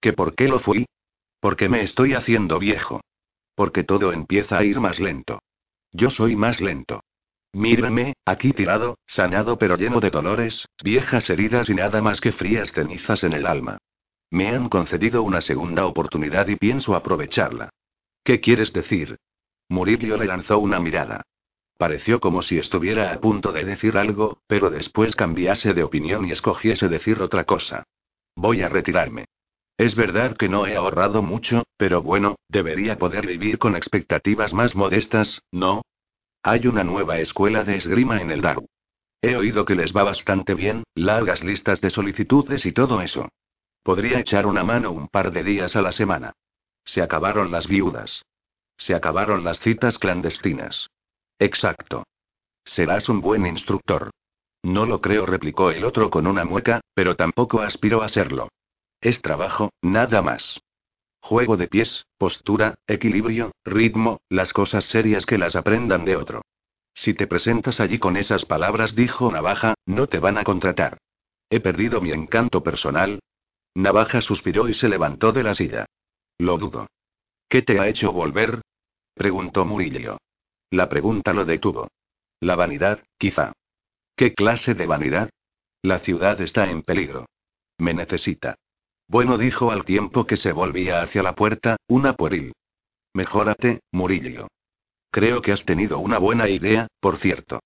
¿Que por qué lo fui? Porque me estoy haciendo viejo. Porque todo empieza a ir más lento. Yo soy más lento. Mírame, aquí tirado, sanado pero lleno de dolores, viejas heridas y nada más que frías cenizas en el alma. Me han concedido una segunda oportunidad y pienso aprovecharla. ¿Qué quieres decir? Murillo le lanzó una mirada. Pareció como si estuviera a punto de decir algo, pero después cambiase de opinión y escogiese decir otra cosa. Voy a retirarme. Es verdad que no he ahorrado mucho, pero bueno, debería poder vivir con expectativas más modestas, ¿no? Hay una nueva escuela de esgrima en el Daru. He oído que les va bastante bien, largas listas de solicitudes y todo eso. Podría echar una mano un par de días a la semana. Se acabaron las viudas. Se acabaron las citas clandestinas. Exacto. Serás un buen instructor. No lo creo, replicó el otro con una mueca, pero tampoco aspiro a serlo. Es trabajo, nada más. Juego de pies, postura, equilibrio, ritmo, las cosas serias que las aprendan de otro. Si te presentas allí con esas palabras, dijo Navaja, no te van a contratar. He perdido mi encanto personal. Navaja suspiró y se levantó de la silla. Lo dudo. ¿Qué te ha hecho volver? Preguntó Murillo. La pregunta lo detuvo. La vanidad, quizá. ¿Qué clase de vanidad? La ciudad está en peligro. Me necesita. Bueno, dijo al tiempo que se volvía hacia la puerta, una pueril. Mejórate, Murillo. Creo que has tenido una buena idea, por cierto.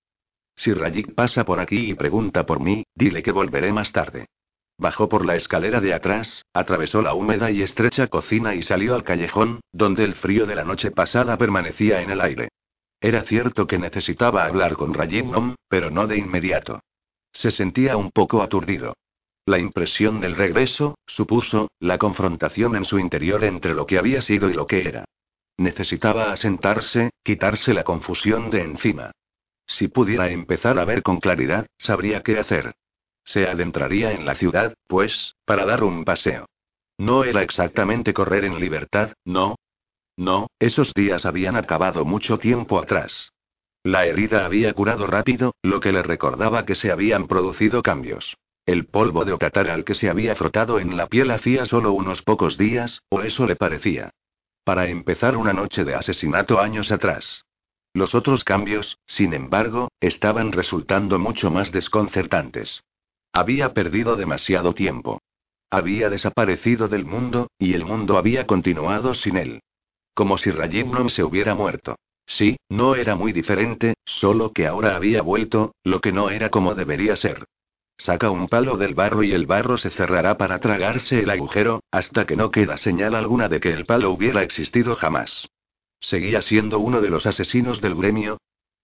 Si Rayik pasa por aquí y pregunta por mí, dile que volveré más tarde. Bajó por la escalera de atrás, atravesó la húmeda y estrecha cocina y salió al callejón, donde el frío de la noche pasada permanecía en el aire. Era cierto que necesitaba hablar con Nom, pero no de inmediato. Se sentía un poco aturdido. La impresión del regreso, supuso, la confrontación en su interior entre lo que había sido y lo que era. Necesitaba asentarse, quitarse la confusión de encima. Si pudiera empezar a ver con claridad, sabría qué hacer. Se adentraría en la ciudad, pues, para dar un paseo. No era exactamente correr en libertad, no. No, esos días habían acabado mucho tiempo atrás. La herida había curado rápido, lo que le recordaba que se habían producido cambios. El polvo de ocatar al que se había frotado en la piel hacía solo unos pocos días, o eso le parecía. Para empezar una noche de asesinato años atrás. Los otros cambios, sin embargo, estaban resultando mucho más desconcertantes. Había perdido demasiado tiempo. Había desaparecido del mundo, y el mundo había continuado sin él. Como si no se hubiera muerto. Sí, no era muy diferente, solo que ahora había vuelto, lo que no era como debería ser. Saca un palo del barro y el barro se cerrará para tragarse el agujero, hasta que no queda señal alguna de que el palo hubiera existido jamás. ¿Seguía siendo uno de los asesinos del gremio?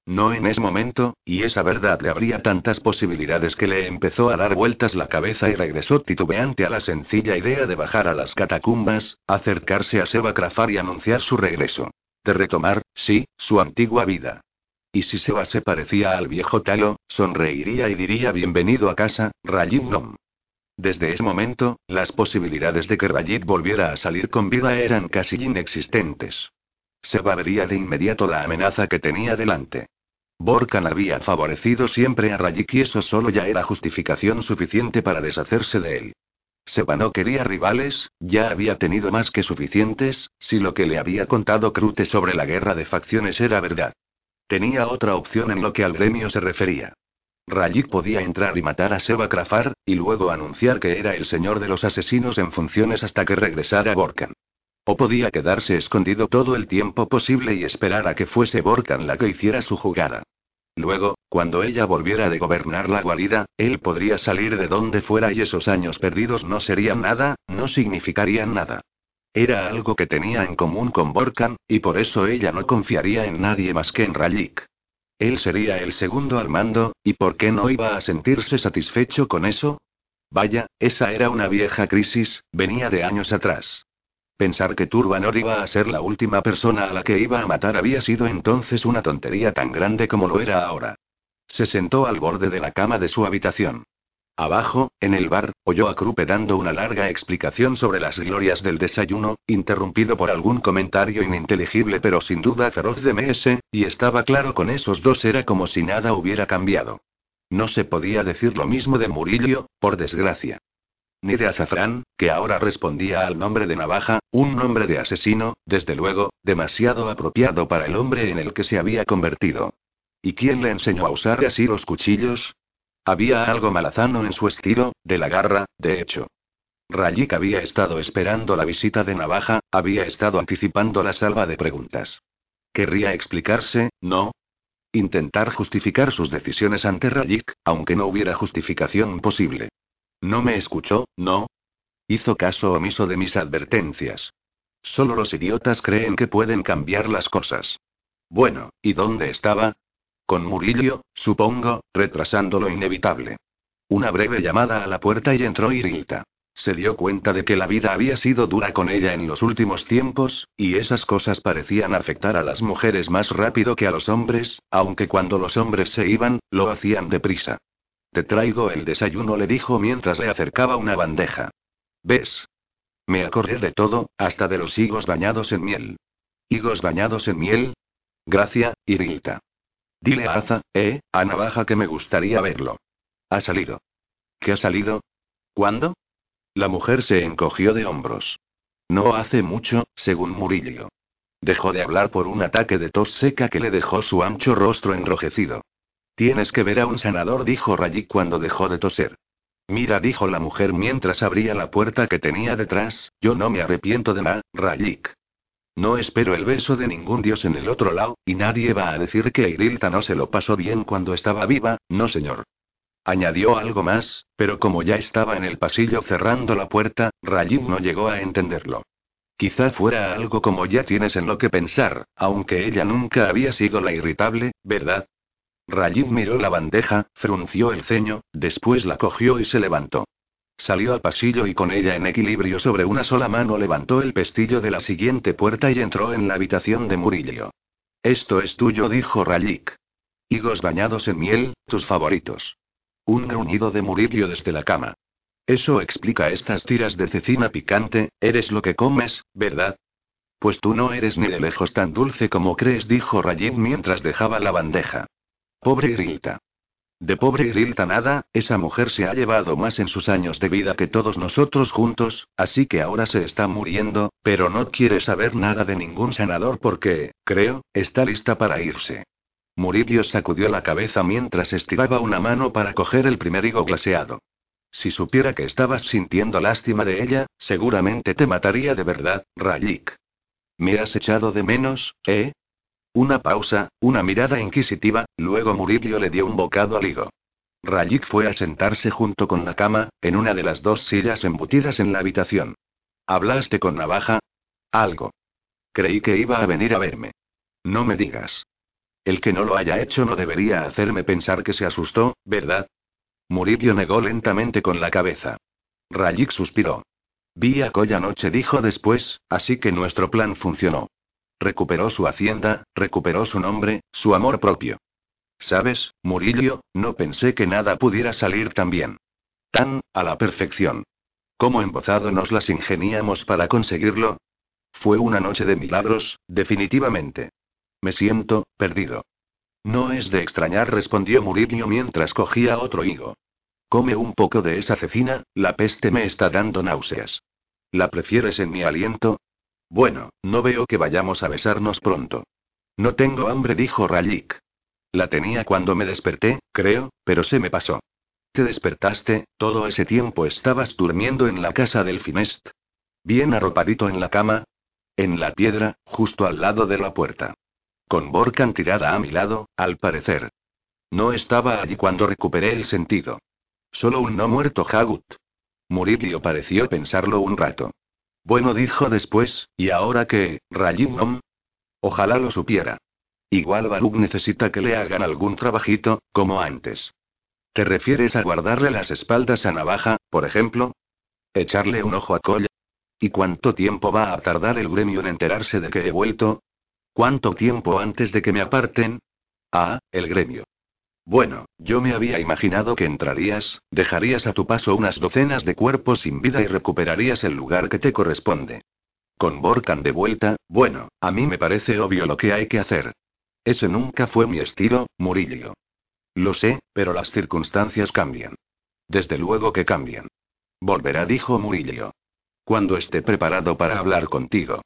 No en ese momento, y esa verdad le abría tantas posibilidades que le empezó a dar vueltas la cabeza y regresó titubeante a la sencilla idea de bajar a las catacumbas, acercarse a Seba Crafar y anunciar su regreso. De retomar, sí, su antigua vida. Y si Seba se parecía al viejo Talo, sonreiría y diría bienvenido a casa, Rajid Nom. Desde ese momento, las posibilidades de que Rajid volviera a salir con vida eran casi inexistentes. Se vería de inmediato la amenaza que tenía delante. Borkan había favorecido siempre a Rayik y eso solo ya era justificación suficiente para deshacerse de él. Seba no quería rivales, ya había tenido más que suficientes, si lo que le había contado Crute sobre la guerra de facciones era verdad. Tenía otra opción en lo que al gremio se refería. Rayik podía entrar y matar a Seba Krafar, y luego anunciar que era el señor de los asesinos en funciones hasta que regresara Borkan. O podía quedarse escondido todo el tiempo posible y esperar a que fuese Borkan la que hiciera su jugada. Luego, cuando ella volviera de gobernar la guarida, él podría salir de donde fuera y esos años perdidos no serían nada, no significarían nada. Era algo que tenía en común con Borkan, y por eso ella no confiaría en nadie más que en Rayik. Él sería el segundo al mando, ¿y por qué no iba a sentirse satisfecho con eso? Vaya, esa era una vieja crisis, venía de años atrás. Pensar que Turbanor iba a ser la última persona a la que iba a matar había sido entonces una tontería tan grande como lo era ahora. Se sentó al borde de la cama de su habitación. Abajo, en el bar, oyó a Krupe dando una larga explicación sobre las glorias del desayuno, interrumpido por algún comentario ininteligible pero sin duda feroz de MS, y estaba claro con esos dos era como si nada hubiera cambiado. No se podía decir lo mismo de Murillo, por desgracia. Ni de azafrán, que ahora respondía al nombre de navaja, un nombre de asesino, desde luego, demasiado apropiado para el hombre en el que se había convertido. ¿Y quién le enseñó a usar así los cuchillos? Había algo malazano en su estilo, de la garra, de hecho. Rayik había estado esperando la visita de Navaja, había estado anticipando la salva de preguntas. Querría explicarse, ¿no? Intentar justificar sus decisiones ante Rayik, aunque no hubiera justificación posible. No me escuchó, ¿no? Hizo caso omiso de mis advertencias. Solo los idiotas creen que pueden cambiar las cosas. Bueno, ¿y dónde estaba? Con Murillo, supongo, retrasando lo inevitable. Una breve llamada a la puerta y entró Irilta. Se dio cuenta de que la vida había sido dura con ella en los últimos tiempos, y esas cosas parecían afectar a las mujeres más rápido que a los hombres, aunque cuando los hombres se iban, lo hacían deprisa. Te traigo el desayuno, le dijo mientras le acercaba una bandeja. ¿Ves? Me acordé de todo, hasta de los higos bañados en miel. ¿Higos bañados en miel? Gracia, Irilta. Dile a Aza, eh, a Navaja que me gustaría verlo. Ha salido. ¿Qué ha salido? ¿Cuándo? La mujer se encogió de hombros. No hace mucho, según Murillo. Dejó de hablar por un ataque de tos seca que le dejó su ancho rostro enrojecido. Tienes que ver a un sanador, dijo Rayik cuando dejó de toser. Mira, dijo la mujer mientras abría la puerta que tenía detrás, yo no me arrepiento de nada, Rayik. No espero el beso de ningún dios en el otro lado, y nadie va a decir que Irilta no se lo pasó bien cuando estaba viva, no señor. Añadió algo más, pero como ya estaba en el pasillo cerrando la puerta, Rayik no llegó a entenderlo. Quizá fuera algo como ya tienes en lo que pensar, aunque ella nunca había sido la irritable, ¿verdad? Rayid miró la bandeja, frunció el ceño, después la cogió y se levantó. Salió al pasillo y con ella en equilibrio sobre una sola mano levantó el pestillo de la siguiente puerta y entró en la habitación de Murillo. Esto es tuyo, dijo Rayik. Higos bañados en miel, tus favoritos. Un gruñido de Murillo desde la cama. Eso explica estas tiras de cecina picante, eres lo que comes, ¿verdad? Pues tú no eres ni de lejos tan dulce como crees, dijo Rayid mientras dejaba la bandeja. Pobre Irilta. De pobre Irilta nada, esa mujer se ha llevado más en sus años de vida que todos nosotros juntos, así que ahora se está muriendo, pero no quiere saber nada de ningún sanador porque, creo, está lista para irse. Murillo sacudió la cabeza mientras estiraba una mano para coger el primer higo glaseado. Si supiera que estabas sintiendo lástima de ella, seguramente te mataría de verdad, Rayik. ¿Me has echado de menos, eh? Una pausa, una mirada inquisitiva, luego Murillo le dio un bocado al higo. Rayik fue a sentarse junto con la cama, en una de las dos sillas embutidas en la habitación. ¿Hablaste con Navaja? Algo. Creí que iba a venir a verme. No me digas. El que no lo haya hecho no debería hacerme pensar que se asustó, ¿verdad? Murillo negó lentamente con la cabeza. Rayik suspiró. Vi a Coya anoche, dijo después, así que nuestro plan funcionó. Recuperó su hacienda, recuperó su nombre, su amor propio. ¿Sabes, Murillo? No pensé que nada pudiera salir tan bien. Tan, a la perfección. ¿Cómo embozado nos las ingeniamos para conseguirlo? Fue una noche de milagros, definitivamente. Me siento, perdido. No es de extrañar, respondió Murillo mientras cogía otro higo. Come un poco de esa cecina, la peste me está dando náuseas. ¿La prefieres en mi aliento? Bueno, no veo que vayamos a besarnos pronto. No tengo hambre, dijo Rayik. La tenía cuando me desperté, creo, pero se me pasó. Te despertaste, todo ese tiempo estabas durmiendo en la casa del Finest. Bien arropadito en la cama. En la piedra, justo al lado de la puerta. Con Borkan tirada a mi lado, al parecer. No estaba allí cuando recuperé el sentido. Solo un no muerto Hagut. Murillo pareció pensarlo un rato. Bueno, dijo después, ¿y ahora qué, Rayim Ojalá lo supiera. Igual Baruk necesita que le hagan algún trabajito, como antes. ¿Te refieres a guardarle las espaldas a Navaja, por ejemplo? ¿Echarle un ojo a Colla? ¿Y cuánto tiempo va a tardar el gremio en enterarse de que he vuelto? ¿Cuánto tiempo antes de que me aparten? Ah, el gremio. Bueno, yo me había imaginado que entrarías, dejarías a tu paso unas docenas de cuerpos sin vida y recuperarías el lugar que te corresponde. Con Borkan de vuelta, bueno, a mí me parece obvio lo que hay que hacer. Ese nunca fue mi estilo, Murillo. Lo sé, pero las circunstancias cambian. Desde luego que cambian. Volverá, dijo Murillo. Cuando esté preparado para hablar contigo.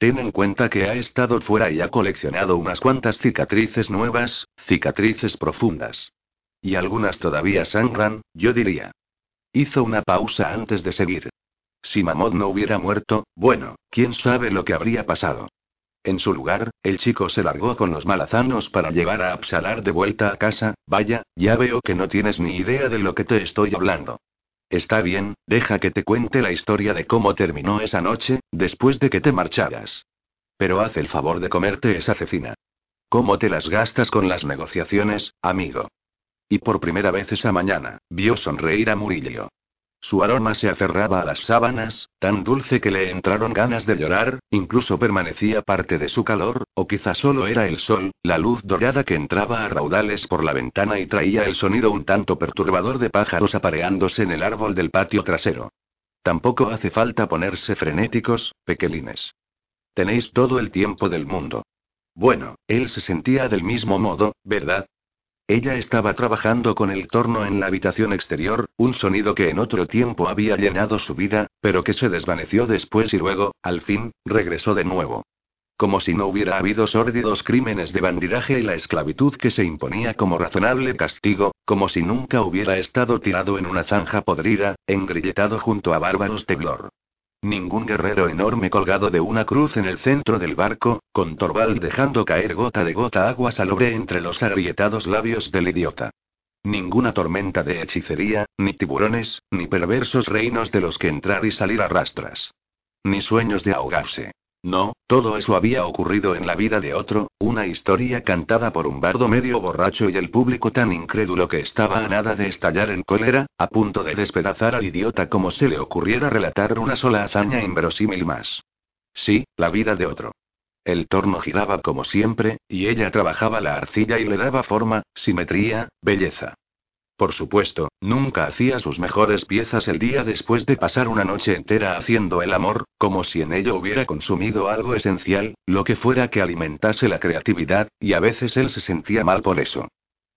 Ten en cuenta que ha estado fuera y ha coleccionado unas cuantas cicatrices nuevas, cicatrices profundas. Y algunas todavía sangran, yo diría. Hizo una pausa antes de seguir. Si Mamod no hubiera muerto, bueno, quién sabe lo que habría pasado. En su lugar, el chico se largó con los malazanos para llevar a Absalar de vuelta a casa, vaya, ya veo que no tienes ni idea de lo que te estoy hablando. Está bien, deja que te cuente la historia de cómo terminó esa noche, después de que te marcharas. Pero haz el favor de comerte esa cecina. ¿Cómo te las gastas con las negociaciones, amigo? Y por primera vez esa mañana, vio sonreír a Murillo. Su aroma se aferraba a las sábanas, tan dulce que le entraron ganas de llorar, incluso permanecía parte de su calor, o quizá solo era el sol, la luz dorada que entraba a raudales por la ventana y traía el sonido un tanto perturbador de pájaros apareándose en el árbol del patio trasero. Tampoco hace falta ponerse frenéticos, pequelines. Tenéis todo el tiempo del mundo. Bueno, él se sentía del mismo modo, ¿verdad? Ella estaba trabajando con el torno en la habitación exterior, un sonido que en otro tiempo había llenado su vida, pero que se desvaneció después y luego, al fin, regresó de nuevo. como si no hubiera habido sórdidos crímenes de bandidaje y la esclavitud que se imponía como razonable castigo, como si nunca hubiera estado tirado en una zanja podrida, engrilletado junto a bárbaros de Glor. Ningún guerrero enorme colgado de una cruz en el centro del barco, con Torvald dejando caer gota de gota agua salobre entre los agrietados labios del idiota. Ninguna tormenta de hechicería, ni tiburones, ni perversos reinos de los que entrar y salir a rastras. Ni sueños de ahogarse. No, todo eso había ocurrido en la vida de otro, una historia cantada por un bardo medio borracho y el público tan incrédulo que estaba a nada de estallar en cólera, a punto de despedazar al idiota como se le ocurriera relatar una sola hazaña inverosímil más. Sí, la vida de otro. El torno giraba como siempre, y ella trabajaba la arcilla y le daba forma, simetría, belleza. Por supuesto, nunca hacía sus mejores piezas el día después de pasar una noche entera haciendo el amor, como si en ello hubiera consumido algo esencial, lo que fuera que alimentase la creatividad, y a veces él se sentía mal por eso.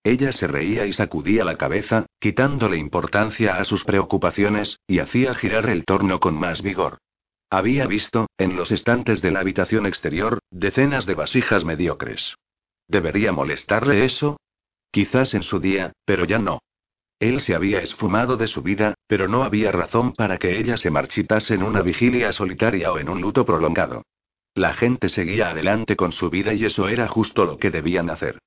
Ella se reía y sacudía la cabeza, quitándole importancia a sus preocupaciones, y hacía girar el torno con más vigor. Había visto, en los estantes de la habitación exterior, decenas de vasijas mediocres. ¿Debería molestarle eso? Quizás en su día, pero ya no. Él se había esfumado de su vida, pero no había razón para que ella se marchitase en una vigilia solitaria o en un luto prolongado. La gente seguía adelante con su vida y eso era justo lo que debían hacer.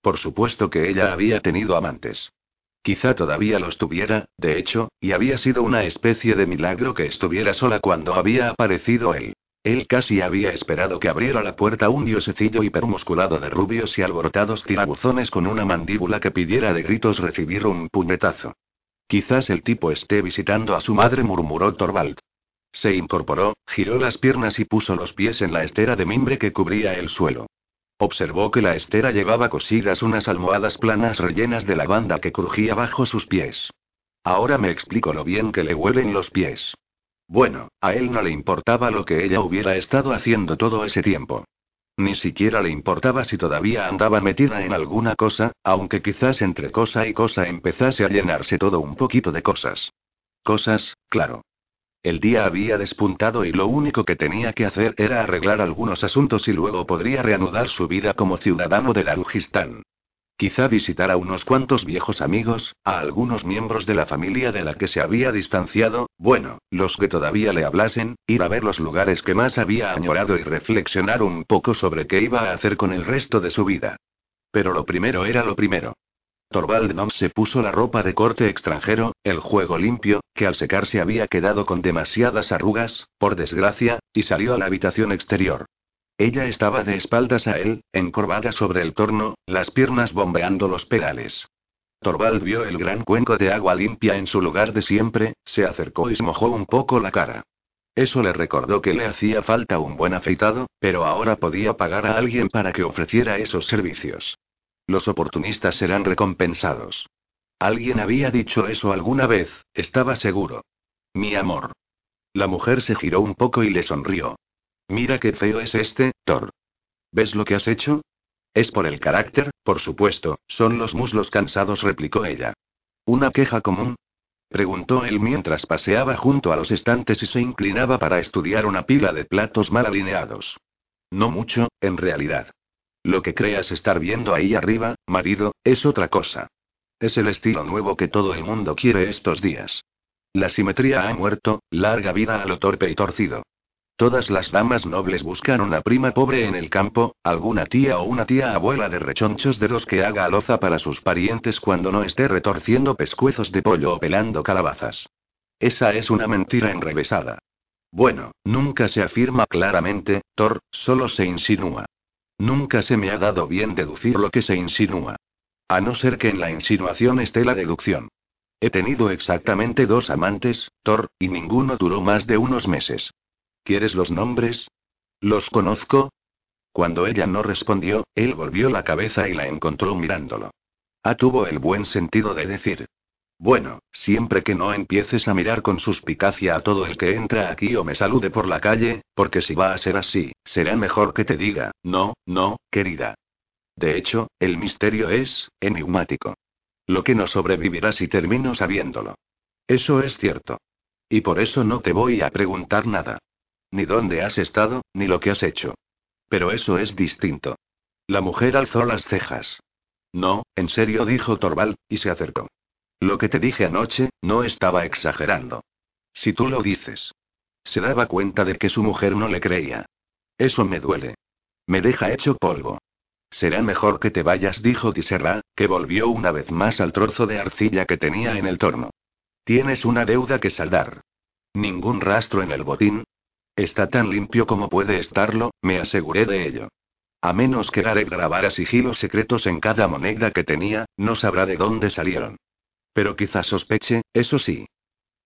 Por supuesto que ella había tenido amantes. Quizá todavía los tuviera, de hecho, y había sido una especie de milagro que estuviera sola cuando había aparecido él. Él casi había esperado que abriera la puerta un diosecillo hipermusculado de rubios y alborotados tirabuzones con una mandíbula que pidiera de gritos recibir un puñetazo. Quizás el tipo esté visitando a su madre, murmuró Torvald. Se incorporó, giró las piernas y puso los pies en la estera de mimbre que cubría el suelo. Observó que la estera llevaba cosidas unas almohadas planas rellenas de lavanda que crujía bajo sus pies. Ahora me explico lo bien que le huelen los pies. Bueno, a él no le importaba lo que ella hubiera estado haciendo todo ese tiempo. Ni siquiera le importaba si todavía andaba metida en alguna cosa, aunque quizás entre cosa y cosa empezase a llenarse todo un poquito de cosas. Cosas, claro. El día había despuntado y lo único que tenía que hacer era arreglar algunos asuntos y luego podría reanudar su vida como ciudadano de Darujistán. Quizá visitar a unos cuantos viejos amigos, a algunos miembros de la familia de la que se había distanciado, bueno, los que todavía le hablasen, ir a ver los lugares que más había añorado y reflexionar un poco sobre qué iba a hacer con el resto de su vida. Pero lo primero era lo primero. Torvald no se puso la ropa de corte extranjero, el juego limpio, que al secarse había quedado con demasiadas arrugas, por desgracia, y salió a la habitación exterior. Ella estaba de espaldas a él, encorvada sobre el torno, las piernas bombeando los pedales. Torvald vio el gran cuenco de agua limpia en su lugar de siempre, se acercó y se mojó un poco la cara. Eso le recordó que le hacía falta un buen afeitado, pero ahora podía pagar a alguien para que ofreciera esos servicios. Los oportunistas serán recompensados. Alguien había dicho eso alguna vez, estaba seguro. Mi amor. La mujer se giró un poco y le sonrió. Mira qué feo es este, Thor. ¿Ves lo que has hecho? Es por el carácter, por supuesto, son los muslos cansados, replicó ella. ¿Una queja común? Preguntó él mientras paseaba junto a los estantes y se inclinaba para estudiar una pila de platos mal alineados. No mucho, en realidad. Lo que creas estar viendo ahí arriba, marido, es otra cosa. Es el estilo nuevo que todo el mundo quiere estos días. La simetría ha muerto, larga vida a lo torpe y torcido. Todas las damas nobles buscan una prima pobre en el campo, alguna tía o una tía abuela de rechonchos de los que haga aloza para sus parientes cuando no esté retorciendo pescuezos de pollo o pelando calabazas. Esa es una mentira enrevesada. Bueno, nunca se afirma claramente, Thor, solo se insinúa. Nunca se me ha dado bien deducir lo que se insinúa. A no ser que en la insinuación esté la deducción. He tenido exactamente dos amantes, Thor, y ninguno duró más de unos meses. ¿Quieres los nombres? ¿Los conozco? Cuando ella no respondió, él volvió la cabeza y la encontró mirándolo. Ah, tuvo el buen sentido de decir. Bueno, siempre que no empieces a mirar con suspicacia a todo el que entra aquí o me salude por la calle, porque si va a ser así, será mejor que te diga, no, no, querida. De hecho, el misterio es, enigmático. Lo que no sobrevivirá si termino sabiéndolo. Eso es cierto. Y por eso no te voy a preguntar nada. Ni dónde has estado, ni lo que has hecho. Pero eso es distinto. La mujer alzó las cejas. No, en serio, dijo Torval, y se acercó. Lo que te dije anoche, no estaba exagerando. Si tú lo dices. Se daba cuenta de que su mujer no le creía. Eso me duele. Me deja hecho polvo. Será mejor que te vayas, dijo Tiserra, que volvió una vez más al trozo de arcilla que tenía en el torno. Tienes una deuda que saldar. Ningún rastro en el botín. Está tan limpio como puede estarlo, me aseguré de ello. A menos que Gareth grabara sigilos secretos en cada moneda que tenía, no sabrá de dónde salieron. Pero quizás sospeche, eso sí.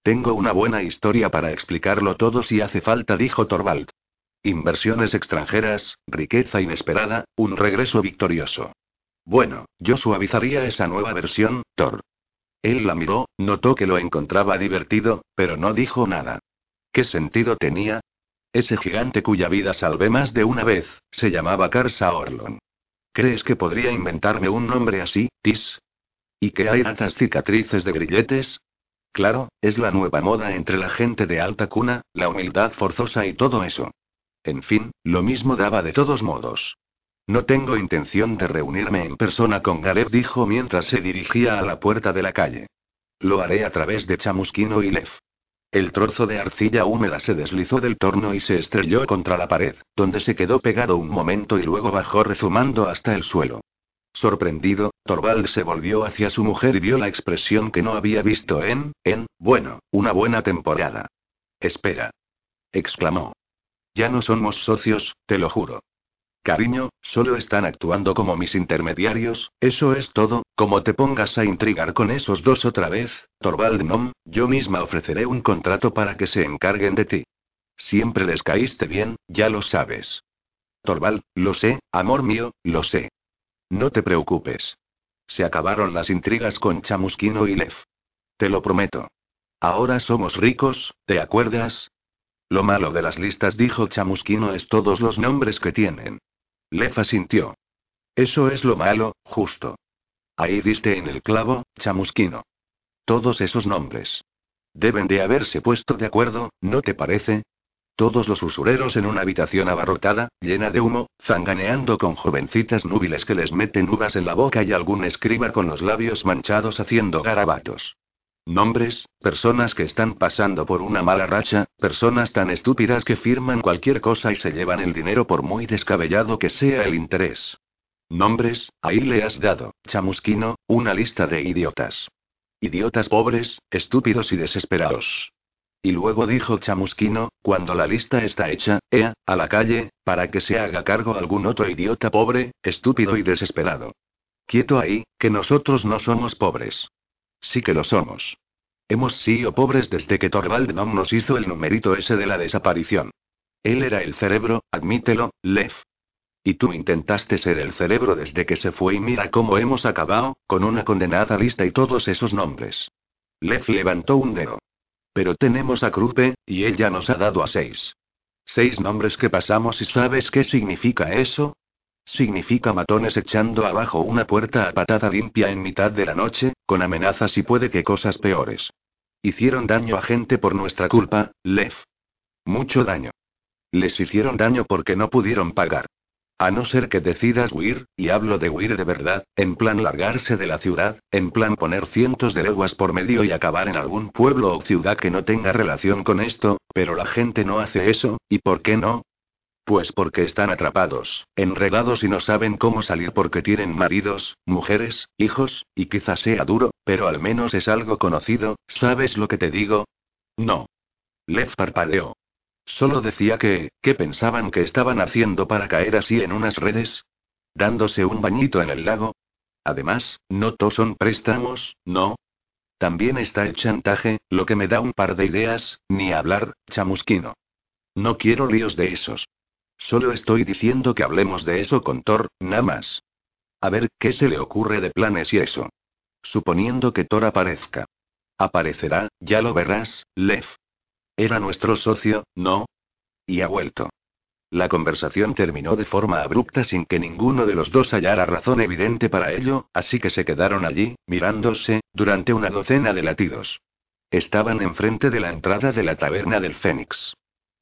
Tengo una buena historia para explicarlo todo si hace falta, dijo Torvald. Inversiones extranjeras, riqueza inesperada, un regreso victorioso. Bueno, yo suavizaría esa nueva versión, Thor. Él la miró, notó que lo encontraba divertido, pero no dijo nada. ¿Qué sentido tenía? Ese gigante cuya vida salvé más de una vez, se llamaba Karsa Orlon. ¿Crees que podría inventarme un nombre así, Tis? ¿Y que hay tantas cicatrices de grilletes? Claro, es la nueva moda entre la gente de alta cuna, la humildad forzosa y todo eso. En fin, lo mismo daba de todos modos. No tengo intención de reunirme en persona con Gareth, dijo mientras se dirigía a la puerta de la calle. Lo haré a través de Chamusquino y Lev. El trozo de arcilla húmeda se deslizó del torno y se estrelló contra la pared, donde se quedó pegado un momento y luego bajó rezumando hasta el suelo. Sorprendido, Torvald se volvió hacia su mujer y vio la expresión que no había visto en, en, bueno, una buena temporada. Espera. exclamó. Ya no somos socios, te lo juro. Cariño, solo están actuando como mis intermediarios, eso es todo, como te pongas a intrigar con esos dos otra vez, Torvald Nom, yo misma ofreceré un contrato para que se encarguen de ti. Siempre les caíste bien, ya lo sabes. Torvald, lo sé, amor mío, lo sé. No te preocupes. Se acabaron las intrigas con Chamusquino y Lev. Te lo prometo. Ahora somos ricos, ¿te acuerdas? Lo malo de las listas, dijo Chamusquino, es todos los nombres que tienen. Lefa sintió. Eso es lo malo, justo. Ahí diste en el clavo, Chamusquino. Todos esos nombres. Deben de haberse puesto de acuerdo, ¿no te parece? Todos los usureros en una habitación abarrotada, llena de humo, zanganeando con jovencitas núbiles que les meten uvas en la boca y algún escriba con los labios manchados haciendo garabatos. Nombres, personas que están pasando por una mala racha, personas tan estúpidas que firman cualquier cosa y se llevan el dinero por muy descabellado que sea el interés. Nombres, ahí le has dado, chamusquino, una lista de idiotas. Idiotas pobres, estúpidos y desesperados. Y luego dijo Chamusquino, cuando la lista está hecha, ea, a la calle, para que se haga cargo algún otro idiota pobre, estúpido y desesperado. Quieto ahí, que nosotros no somos pobres. Sí que lo somos. Hemos sido pobres desde que Torvald nos hizo el numerito ese de la desaparición. Él era el cerebro, admítelo, Lev. Y tú intentaste ser el cerebro desde que se fue y mira cómo hemos acabado, con una condenada lista y todos esos nombres. Lev levantó un dedo. Pero tenemos a Krupe, y él ya nos ha dado a seis. Seis nombres que pasamos y ¿sabes qué significa eso? Significa matones echando abajo una puerta a patada limpia en mitad de la noche, con amenazas y puede que cosas peores. Hicieron daño a gente por nuestra culpa, Lev. Mucho daño. Les hicieron daño porque no pudieron pagar. A no ser que decidas huir, y hablo de huir de verdad, en plan largarse de la ciudad, en plan poner cientos de leguas por medio y acabar en algún pueblo o ciudad que no tenga relación con esto, pero la gente no hace eso, ¿y por qué no? Pues porque están atrapados, enredados y no saben cómo salir porque tienen maridos, mujeres, hijos, y quizás sea duro, pero al menos es algo conocido, ¿sabes lo que te digo? No. Lev parpadeó. Solo decía que, ¿qué pensaban que estaban haciendo para caer así en unas redes? ¿Dándose un bañito en el lago? Además, no todos son préstamos, ¿no? También está el chantaje, lo que me da un par de ideas, ni hablar, chamusquino. No quiero líos de esos. Solo estoy diciendo que hablemos de eso con Thor, nada más. A ver qué se le ocurre de planes y eso. Suponiendo que Thor aparezca. Aparecerá, ya lo verás, Lev. Era nuestro socio, ¿no? Y ha vuelto. La conversación terminó de forma abrupta sin que ninguno de los dos hallara razón evidente para ello, así que se quedaron allí, mirándose, durante una docena de latidos. Estaban enfrente de la entrada de la taberna del Fénix.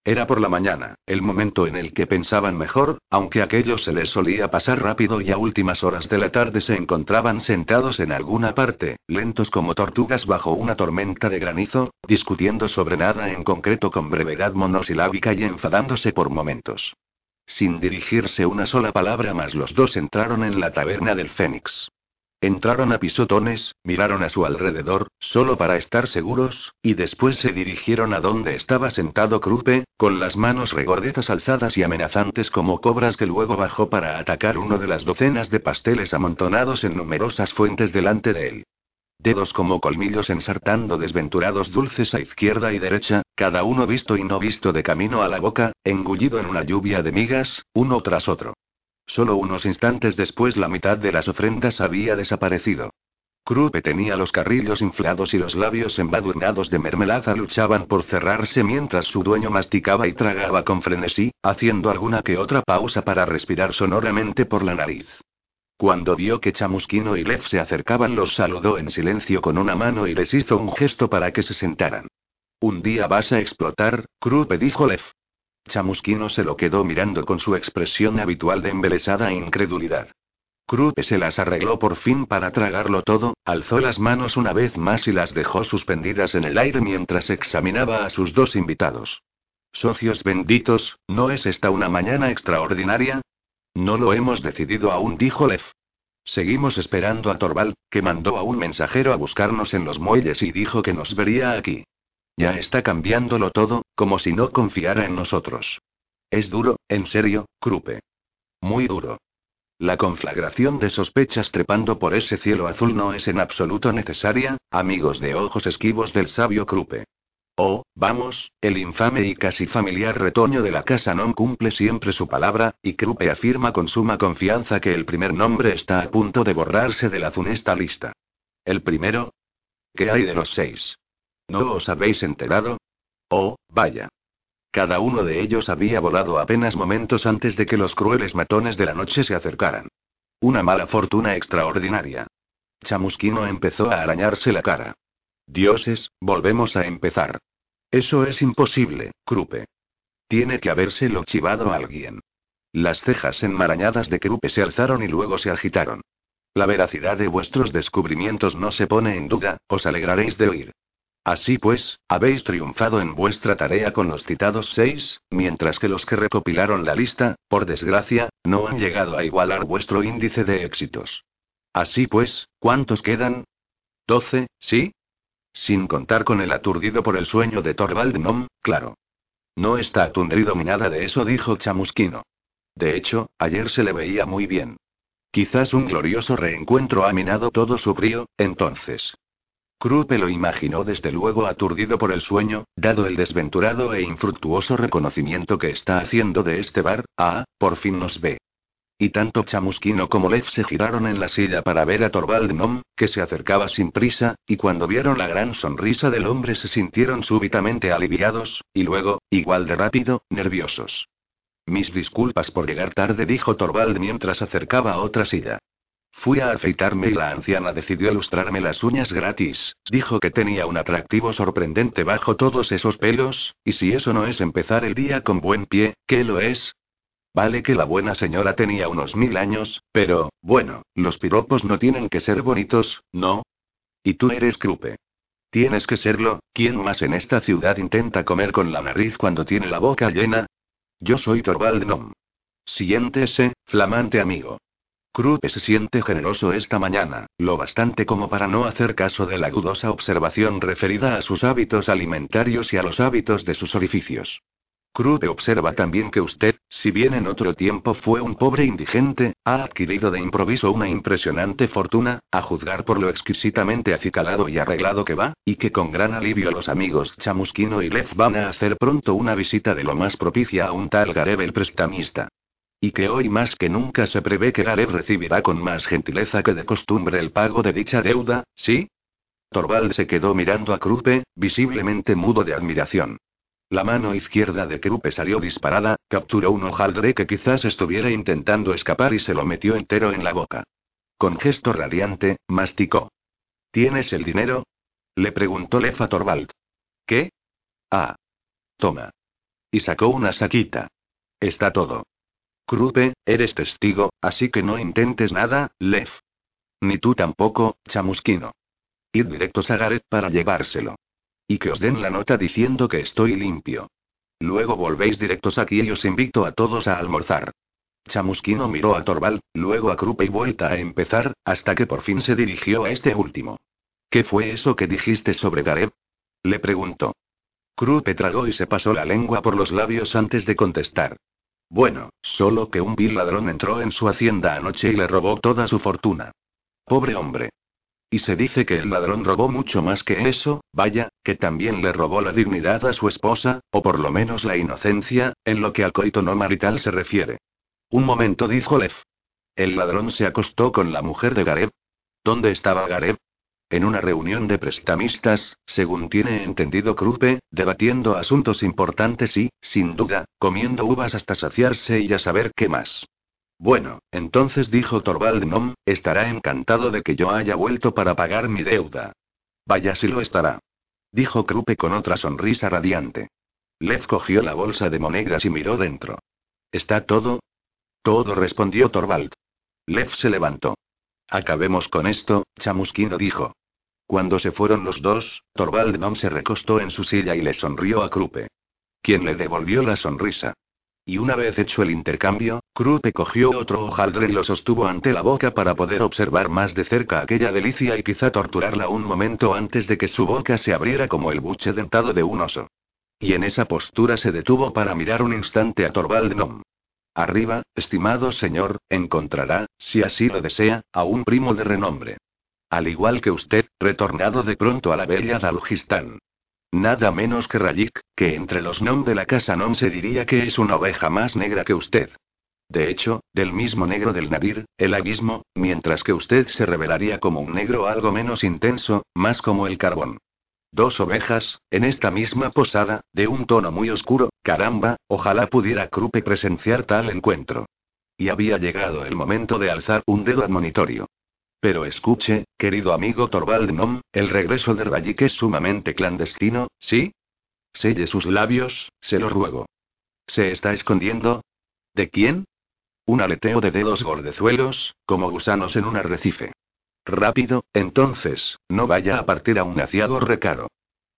Era por la mañana, el momento en el que pensaban mejor, aunque aquello se les solía pasar rápido y a últimas horas de la tarde se encontraban sentados en alguna parte, lentos como tortugas bajo una tormenta de granizo, discutiendo sobre nada en concreto con brevedad monosilábica y enfadándose por momentos. Sin dirigirse una sola palabra más los dos entraron en la taberna del Fénix. Entraron a pisotones, miraron a su alrededor, solo para estar seguros, y después se dirigieron a donde estaba sentado Krupe, con las manos regordetas alzadas y amenazantes como cobras que luego bajó para atacar uno de las docenas de pasteles amontonados en numerosas fuentes delante de él. Dedos como colmillos ensartando desventurados dulces a izquierda y derecha, cada uno visto y no visto de camino a la boca, engullido en una lluvia de migas, uno tras otro. Solo unos instantes después la mitad de las ofrendas había desaparecido. Krupe tenía los carrillos inflados y los labios embadurnados de mermelada luchaban por cerrarse mientras su dueño masticaba y tragaba con frenesí, haciendo alguna que otra pausa para respirar sonoramente por la nariz. Cuando vio que Chamusquino y Lev se acercaban, los saludó en silencio con una mano y les hizo un gesto para que se sentaran. Un día vas a explotar, Krupe dijo Lev. Chamusquino se lo quedó mirando con su expresión habitual de embelesada incredulidad. Krupe se las arregló por fin para tragarlo todo, alzó las manos una vez más y las dejó suspendidas en el aire mientras examinaba a sus dos invitados. Socios benditos, ¿no es esta una mañana extraordinaria? No lo hemos decidido aún, dijo Lev. Seguimos esperando a Torvald, que mandó a un mensajero a buscarnos en los muelles y dijo que nos vería aquí. Ya está cambiándolo todo, como si no confiara en nosotros. Es duro, en serio, Krupe. Muy duro. La conflagración de sospechas trepando por ese cielo azul no es en absoluto necesaria, amigos de ojos esquivos del sabio Krupe. Oh, vamos, el infame y casi familiar retoño de la casa no cumple siempre su palabra, y Krupe afirma con suma confianza que el primer nombre está a punto de borrarse de la funesta lista. ¿El primero? ¿Qué hay de los seis? ¿No os habéis enterado? Oh, vaya. Cada uno de ellos había volado apenas momentos antes de que los crueles matones de la noche se acercaran. Una mala fortuna extraordinaria. Chamusquino empezó a arañarse la cara. Dioses, volvemos a empezar. Eso es imposible, Krupe. Tiene que habérselo chivado a alguien. Las cejas enmarañadas de Krupe se alzaron y luego se agitaron. La veracidad de vuestros descubrimientos no se pone en duda, os alegraréis de oír. Así pues, habéis triunfado en vuestra tarea con los citados seis, mientras que los que recopilaron la lista, por desgracia, no han llegado a igualar vuestro índice de éxitos. Así pues, ¿cuántos quedan? Doce, ¿sí? Sin contar con el aturdido por el sueño de Torvald Nom, claro. No está atundido ni nada de eso, dijo Chamusquino. De hecho, ayer se le veía muy bien. Quizás un glorioso reencuentro ha minado todo su brío, entonces. Krupe lo imaginó desde luego aturdido por el sueño, dado el desventurado e infructuoso reconocimiento que está haciendo de este bar, ah, por fin nos ve. Y tanto Chamusquino como Lev se giraron en la silla para ver a Torvald Nom, que se acercaba sin prisa, y cuando vieron la gran sonrisa del hombre se sintieron súbitamente aliviados, y luego, igual de rápido, nerviosos. Mis disculpas por llegar tarde, dijo Torvald mientras acercaba a otra silla. Fui a afeitarme y la anciana decidió ilustrarme las uñas gratis. Dijo que tenía un atractivo sorprendente bajo todos esos pelos, y si eso no es empezar el día con buen pie, ¿qué lo es? Vale que la buena señora tenía unos mil años, pero, bueno, los piropos no tienen que ser bonitos, ¿no? Y tú eres Krupe. Tienes que serlo, ¿quién más en esta ciudad intenta comer con la nariz cuando tiene la boca llena? Yo soy Torvald Nom. Siéntese, flamante amigo. Krupe se siente generoso esta mañana, lo bastante como para no hacer caso de la dudosa observación referida a sus hábitos alimentarios y a los hábitos de sus orificios. Krupe observa también que usted, si bien en otro tiempo fue un pobre indigente, ha adquirido de improviso una impresionante fortuna, a juzgar por lo exquisitamente acicalado y arreglado que va, y que con gran alivio los amigos Chamusquino y Lev van a hacer pronto una visita de lo más propicia a un tal Gareb el prestamista. Y que hoy más que nunca se prevé que Gareb recibirá con más gentileza que de costumbre el pago de dicha deuda, ¿sí? Torvald se quedó mirando a Krupe, visiblemente mudo de admiración. La mano izquierda de Krupe salió disparada, capturó un hojaldre que quizás estuviera intentando escapar y se lo metió entero en la boca. Con gesto radiante, masticó. ¿Tienes el dinero? Le preguntó Lefa Torvald. ¿Qué? Ah. Toma. Y sacó una saquita. Está todo. Krupe, eres testigo, así que no intentes nada, Lev. Ni tú tampoco, chamusquino. Ir directos a Gareth para llevárselo. Y que os den la nota diciendo que estoy limpio. Luego volvéis directos aquí y os invito a todos a almorzar. Chamusquino miró a Torval, luego a Krupe y vuelta a empezar, hasta que por fin se dirigió a este último. ¿Qué fue eso que dijiste sobre Gareb? Le preguntó. Krupe tragó y se pasó la lengua por los labios antes de contestar. Bueno, solo que un vil ladrón entró en su hacienda anoche y le robó toda su fortuna. Pobre hombre. Y se dice que el ladrón robó mucho más que eso, vaya, que también le robó la dignidad a su esposa, o por lo menos la inocencia, en lo que al coito no marital se refiere. Un momento, dijo Lev. El ladrón se acostó con la mujer de Gareb. ¿Dónde estaba Gareb? En una reunión de prestamistas, según tiene entendido Krupe, debatiendo asuntos importantes y, sin duda, comiendo uvas hasta saciarse y a saber qué más. Bueno, entonces dijo Torvald Nom, estará encantado de que yo haya vuelto para pagar mi deuda. Vaya si lo estará. Dijo Krupe con otra sonrisa radiante. Lev cogió la bolsa de monedas y miró dentro. ¿Está todo? Todo respondió Torvald. Lev se levantó. Acabemos con esto, chamusquino dijo. Cuando se fueron los dos, Torvald Nom se recostó en su silla y le sonrió a Krupe. Quien le devolvió la sonrisa. Y una vez hecho el intercambio, Krupe cogió otro hojaldre y lo sostuvo ante la boca para poder observar más de cerca aquella delicia y quizá torturarla un momento antes de que su boca se abriera como el buche dentado de un oso. Y en esa postura se detuvo para mirar un instante a Torvald Nom. Arriba, estimado señor, encontrará, si así lo desea, a un primo de renombre. Al igual que usted, retornado de pronto a la bella Dalujistán. Nada menos que Rayik, que entre los nom de la casa nom se diría que es una oveja más negra que usted. De hecho, del mismo negro del Nadir, el abismo, mientras que usted se revelaría como un negro algo menos intenso, más como el carbón. Dos ovejas, en esta misma posada, de un tono muy oscuro, caramba, ojalá pudiera Krupe presenciar tal encuentro. Y había llegado el momento de alzar un dedo admonitorio. Pero escuche, querido amigo Torvald Nom, el regreso de Rayik es sumamente clandestino, ¿sí? Selle sus labios, se lo ruego. ¿Se está escondiendo? ¿De quién? Un aleteo de dedos gordezuelos, como gusanos en un arrecife. Rápido, entonces, no vaya a partir a un aciado recaro.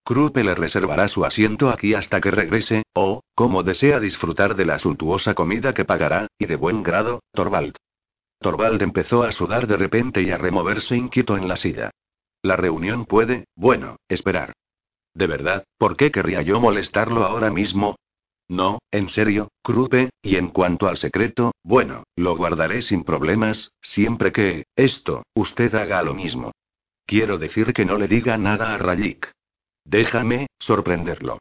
Krupe le reservará su asiento aquí hasta que regrese, o, como desea disfrutar de la suntuosa comida que pagará, y de buen grado, Torvald. Torvald empezó a sudar de repente y a removerse inquieto en la silla. La reunión puede, bueno, esperar. De verdad, ¿por qué querría yo molestarlo ahora mismo? No, en serio, Krupe, y en cuanto al secreto, bueno, lo guardaré sin problemas, siempre que, esto, usted haga lo mismo. Quiero decir que no le diga nada a Rayik. Déjame, sorprenderlo.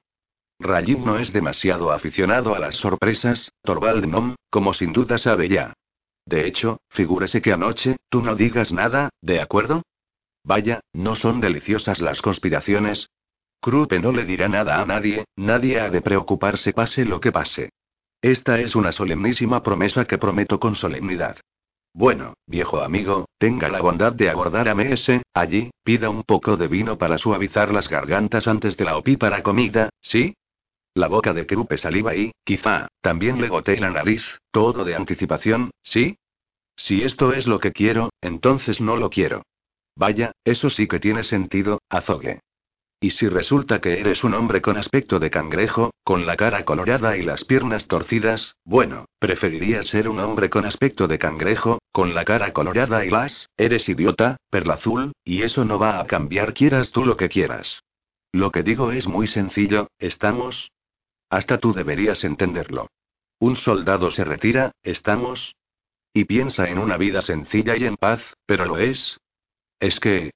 Rayik no es demasiado aficionado a las sorpresas, Torvald Nom, como sin duda sabe ya. De hecho, figúrese que anoche, tú no digas nada, ¿de acuerdo? Vaya, ¿no son deliciosas las conspiraciones? Krupe no le dirá nada a nadie, nadie ha de preocuparse pase lo que pase. Esta es una solemnísima promesa que prometo con solemnidad. Bueno, viejo amigo, tenga la bondad de abordar a MS, allí, pida un poco de vino para suavizar las gargantas antes de la opípara comida, ¿sí? La boca de Krupe saliva y, quizá, también le gotee la nariz, todo de anticipación, ¿sí? Si esto es lo que quiero, entonces no lo quiero. Vaya, eso sí que tiene sentido, azogue. Y si resulta que eres un hombre con aspecto de cangrejo, con la cara colorada y las piernas torcidas, bueno, preferiría ser un hombre con aspecto de cangrejo, con la cara colorada y las, eres idiota, perla azul, y eso no va a cambiar quieras tú lo que quieras. Lo que digo es muy sencillo, ¿estamos? Hasta tú deberías entenderlo. Un soldado se retira, ¿estamos? Y piensa en una vida sencilla y en paz, pero lo es. Es que...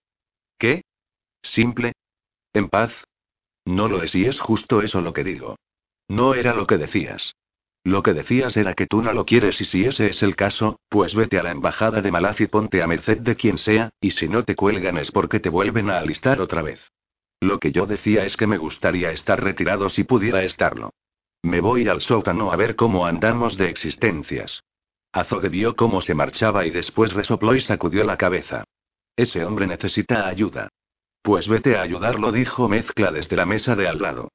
¿Qué? Simple. ¿En paz? No lo es y es justo eso lo que digo. No era lo que decías. Lo que decías era que tú no lo quieres y si ese es el caso, pues vete a la embajada de Malaz y ponte a merced de quien sea, y si no te cuelgan es porque te vuelven a alistar otra vez. Lo que yo decía es que me gustaría estar retirado si pudiera estarlo. Me voy al sótano a ver cómo andamos de existencias. Azogue vio cómo se marchaba y después resopló y sacudió la cabeza. Ese hombre necesita ayuda. Pues vete a ayudarlo, dijo Mezcla desde la mesa de al lado.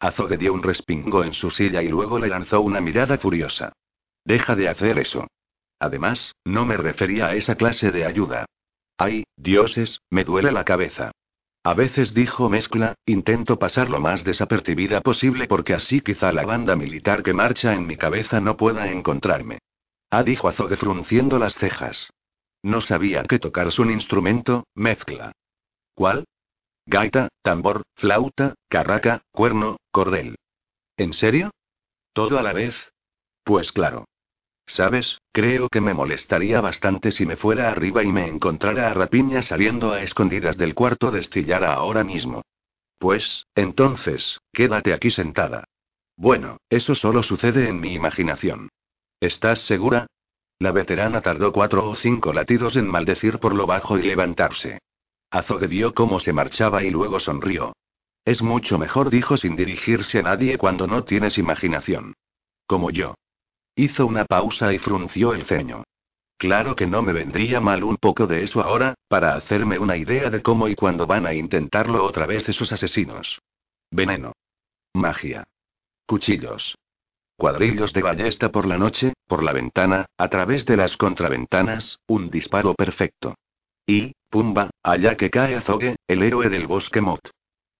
Azogue dio un respingo en su silla y luego le lanzó una mirada furiosa. Deja de hacer eso. Además, no me refería a esa clase de ayuda. Ay, dioses, me duele la cabeza. A veces dijo mezcla, intento pasar lo más desapercibida posible porque así quizá la banda militar que marcha en mi cabeza no pueda encontrarme. Ah, dijo Azogue frunciendo las cejas. No sabía que tocar un instrumento, mezcla. ¿Cuál? Gaita, tambor, flauta, carraca, cuerno, cordel. ¿En serio? ¿Todo a la vez? Pues claro. ¿Sabes? Creo que me molestaría bastante si me fuera arriba y me encontrara a Rapiña saliendo a escondidas del cuarto de estillara ahora mismo. Pues, entonces, quédate aquí sentada. Bueno, eso solo sucede en mi imaginación. ¿Estás segura? La veterana tardó cuatro o cinco latidos en maldecir por lo bajo y levantarse. Azogue vio cómo se marchaba y luego sonrió. Es mucho mejor, dijo sin dirigirse a nadie cuando no tienes imaginación. Como yo. Hizo una pausa y frunció el ceño. Claro que no me vendría mal un poco de eso ahora, para hacerme una idea de cómo y cuándo van a intentarlo otra vez esos asesinos. Veneno. Magia. Cuchillos. Cuadrillos de ballesta por la noche, por la ventana, a través de las contraventanas, un disparo perfecto. Y, pumba, allá que cae Azogue, el héroe del bosque Mot.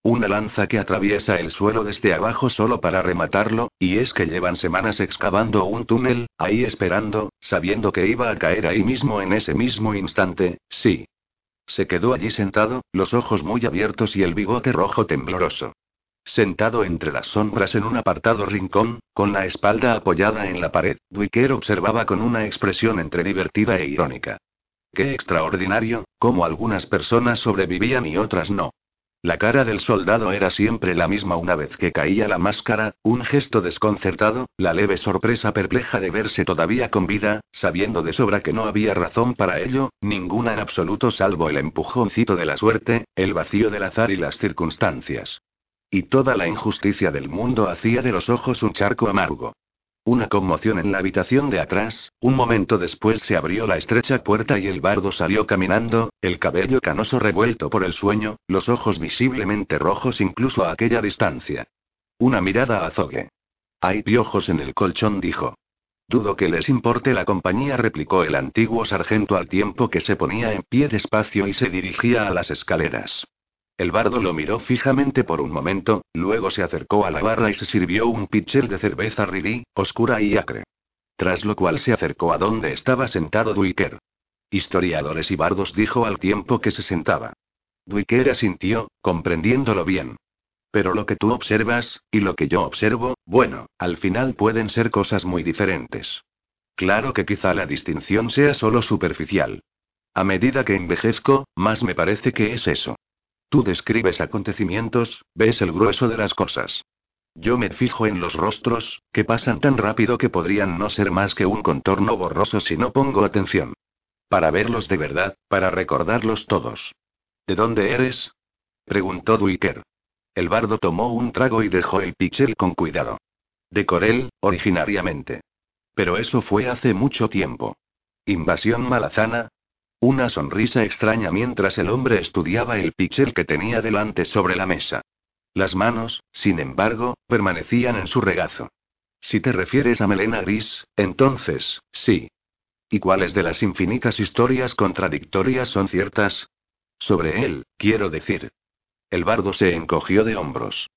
Una lanza que atraviesa el suelo desde abajo solo para rematarlo, y es que llevan semanas excavando un túnel, ahí esperando, sabiendo que iba a caer ahí mismo en ese mismo instante, sí. Se quedó allí sentado, los ojos muy abiertos y el bigote rojo tembloroso. Sentado entre las sombras en un apartado rincón, con la espalda apoyada en la pared, Dwicker observaba con una expresión entre divertida e irónica. Qué extraordinario, cómo algunas personas sobrevivían y otras no. La cara del soldado era siempre la misma una vez que caía la máscara, un gesto desconcertado, la leve sorpresa perpleja de verse todavía con vida, sabiendo de sobra que no había razón para ello, ninguna en absoluto salvo el empujoncito de la suerte, el vacío del azar y las circunstancias. Y toda la injusticia del mundo hacía de los ojos un charco amargo. Una conmoción en la habitación de atrás, un momento después se abrió la estrecha puerta y el bardo salió caminando, el cabello canoso revuelto por el sueño, los ojos visiblemente rojos incluso a aquella distancia. Una mirada Azogue. Hay piojos en el colchón, dijo. Dudo que les importe la compañía, replicó el antiguo sargento al tiempo que se ponía en pie despacio y se dirigía a las escaleras. El bardo lo miró fijamente por un momento, luego se acercó a la barra y se sirvió un pitcher de cerveza ribí, oscura y acre. Tras lo cual se acercó a donde estaba sentado Duiker. Historiadores y bardos dijo al tiempo que se sentaba. Duiker asintió, comprendiéndolo bien. Pero lo que tú observas, y lo que yo observo, bueno, al final pueden ser cosas muy diferentes. Claro que quizá la distinción sea solo superficial. A medida que envejezco, más me parece que es eso. Tú describes acontecimientos, ves el grueso de las cosas. Yo me fijo en los rostros, que pasan tan rápido que podrían no ser más que un contorno borroso si no pongo atención. Para verlos de verdad, para recordarlos todos. ¿De dónde eres? preguntó Duiker. El bardo tomó un trago y dejó el pichel con cuidado. De Corel, originariamente. Pero eso fue hace mucho tiempo. ¿Invasión malazana? Una sonrisa extraña mientras el hombre estudiaba el pixel que tenía delante sobre la mesa. Las manos, sin embargo, permanecían en su regazo. Si te refieres a melena gris, entonces, sí. ¿Y cuáles de las infinitas historias contradictorias son ciertas? Sobre él, quiero decir. El bardo se encogió de hombros.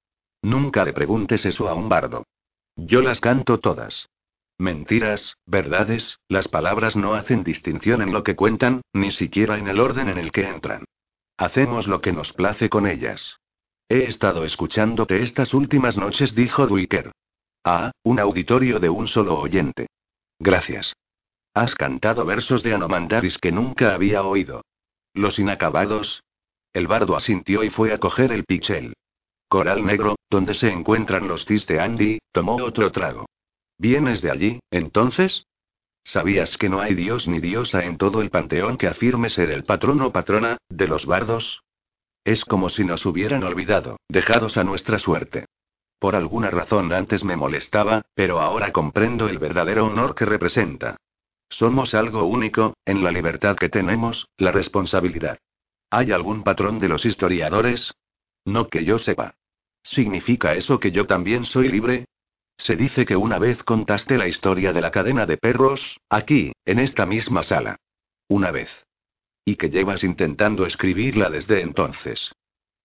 Nunca le preguntes eso a un bardo. Yo las canto todas. Mentiras, verdades, las palabras no hacen distinción en lo que cuentan, ni siquiera en el orden en el que entran. Hacemos lo que nos place con ellas. He estado escuchándote estas últimas noches, dijo Duiker. Ah, un auditorio de un solo oyente. Gracias. Has cantado versos de Anomandaris que nunca había oído. Los inacabados. El bardo asintió y fue a coger el pichel. Coral negro, donde se encuentran los cis de Andy, tomó otro trago. ¿Vienes de allí, entonces? ¿Sabías que no hay dios ni diosa en todo el panteón que afirme ser el patrón o patrona, de los bardos? Es como si nos hubieran olvidado, dejados a nuestra suerte. Por alguna razón antes me molestaba, pero ahora comprendo el verdadero honor que representa. Somos algo único, en la libertad que tenemos, la responsabilidad. ¿Hay algún patrón de los historiadores? No que yo sepa. ¿Significa eso que yo también soy libre? Se dice que una vez contaste la historia de la cadena de perros, aquí, en esta misma sala. Una vez. Y que llevas intentando escribirla desde entonces.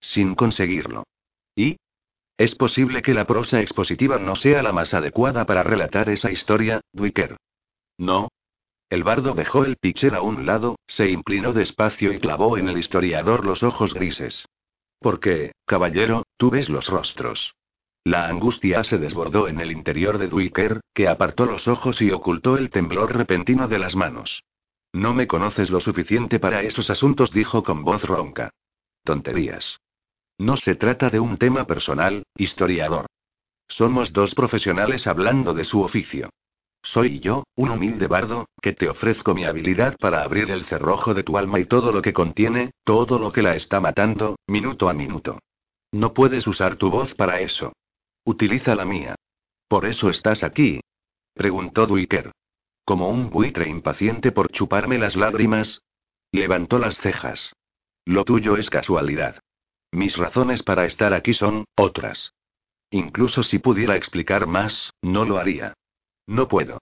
Sin conseguirlo. ¿Y? Es posible que la prosa expositiva no sea la más adecuada para relatar esa historia, Dwicker. No. El bardo dejó el pitcher a un lado, se inclinó despacio y clavó en el historiador los ojos grises. Porque, caballero, tú ves los rostros. La angustia se desbordó en el interior de Dwicker, que apartó los ojos y ocultó el temblor repentino de las manos. No me conoces lo suficiente para esos asuntos, dijo con voz ronca. Tonterías. No se trata de un tema personal, historiador. Somos dos profesionales hablando de su oficio. Soy yo, un humilde bardo, que te ofrezco mi habilidad para abrir el cerrojo de tu alma y todo lo que contiene, todo lo que la está matando, minuto a minuto. No puedes usar tu voz para eso. Utiliza la mía. ¿Por eso estás aquí? Preguntó Duiker. Como un buitre impaciente por chuparme las lágrimas. Levantó las cejas. Lo tuyo es casualidad. Mis razones para estar aquí son, otras. Incluso si pudiera explicar más, no lo haría. No puedo.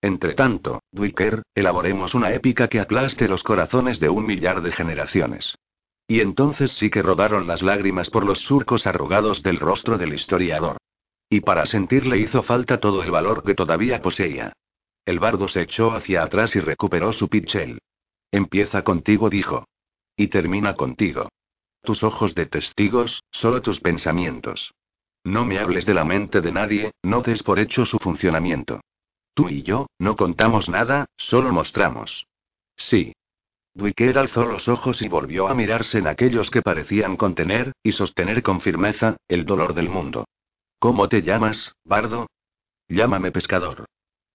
Entre tanto, Dwicker, elaboremos una épica que aplaste los corazones de un millar de generaciones. Y entonces sí que rodaron las lágrimas por los surcos arrugados del rostro del historiador. Y para sentirle hizo falta todo el valor que todavía poseía. El bardo se echó hacia atrás y recuperó su pitchel. Empieza contigo, dijo. Y termina contigo. Tus ojos de testigos, solo tus pensamientos. No me hables de la mente de nadie, no des por hecho su funcionamiento. Tú y yo, no contamos nada, solo mostramos. Sí. Dwicker alzó los ojos y volvió a mirarse en aquellos que parecían contener, y sostener con firmeza, el dolor del mundo. ¿Cómo te llamas, Bardo? Llámame pescador.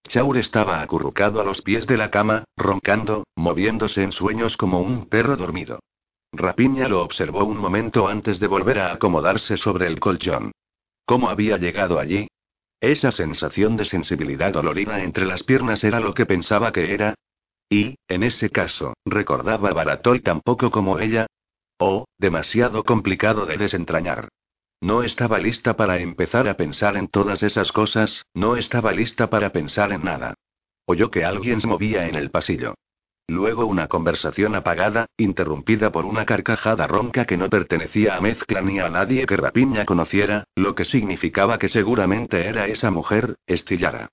Chaur estaba acurrucado a los pies de la cama, roncando, moviéndose en sueños como un perro dormido. Rapiña lo observó un momento antes de volver a acomodarse sobre el colchón. ¿Cómo había llegado allí? Esa sensación de sensibilidad dolorida entre las piernas era lo que pensaba que era, y, en ese caso, recordaba a Baratol tampoco como ella. Oh, demasiado complicado de desentrañar. No estaba lista para empezar a pensar en todas esas cosas, no estaba lista para pensar en nada. Oyó que alguien se movía en el pasillo. Luego una conversación apagada, interrumpida por una carcajada ronca que no pertenecía a Mezcla ni a nadie que Rapiña conociera, lo que significaba que seguramente era esa mujer, Estillara.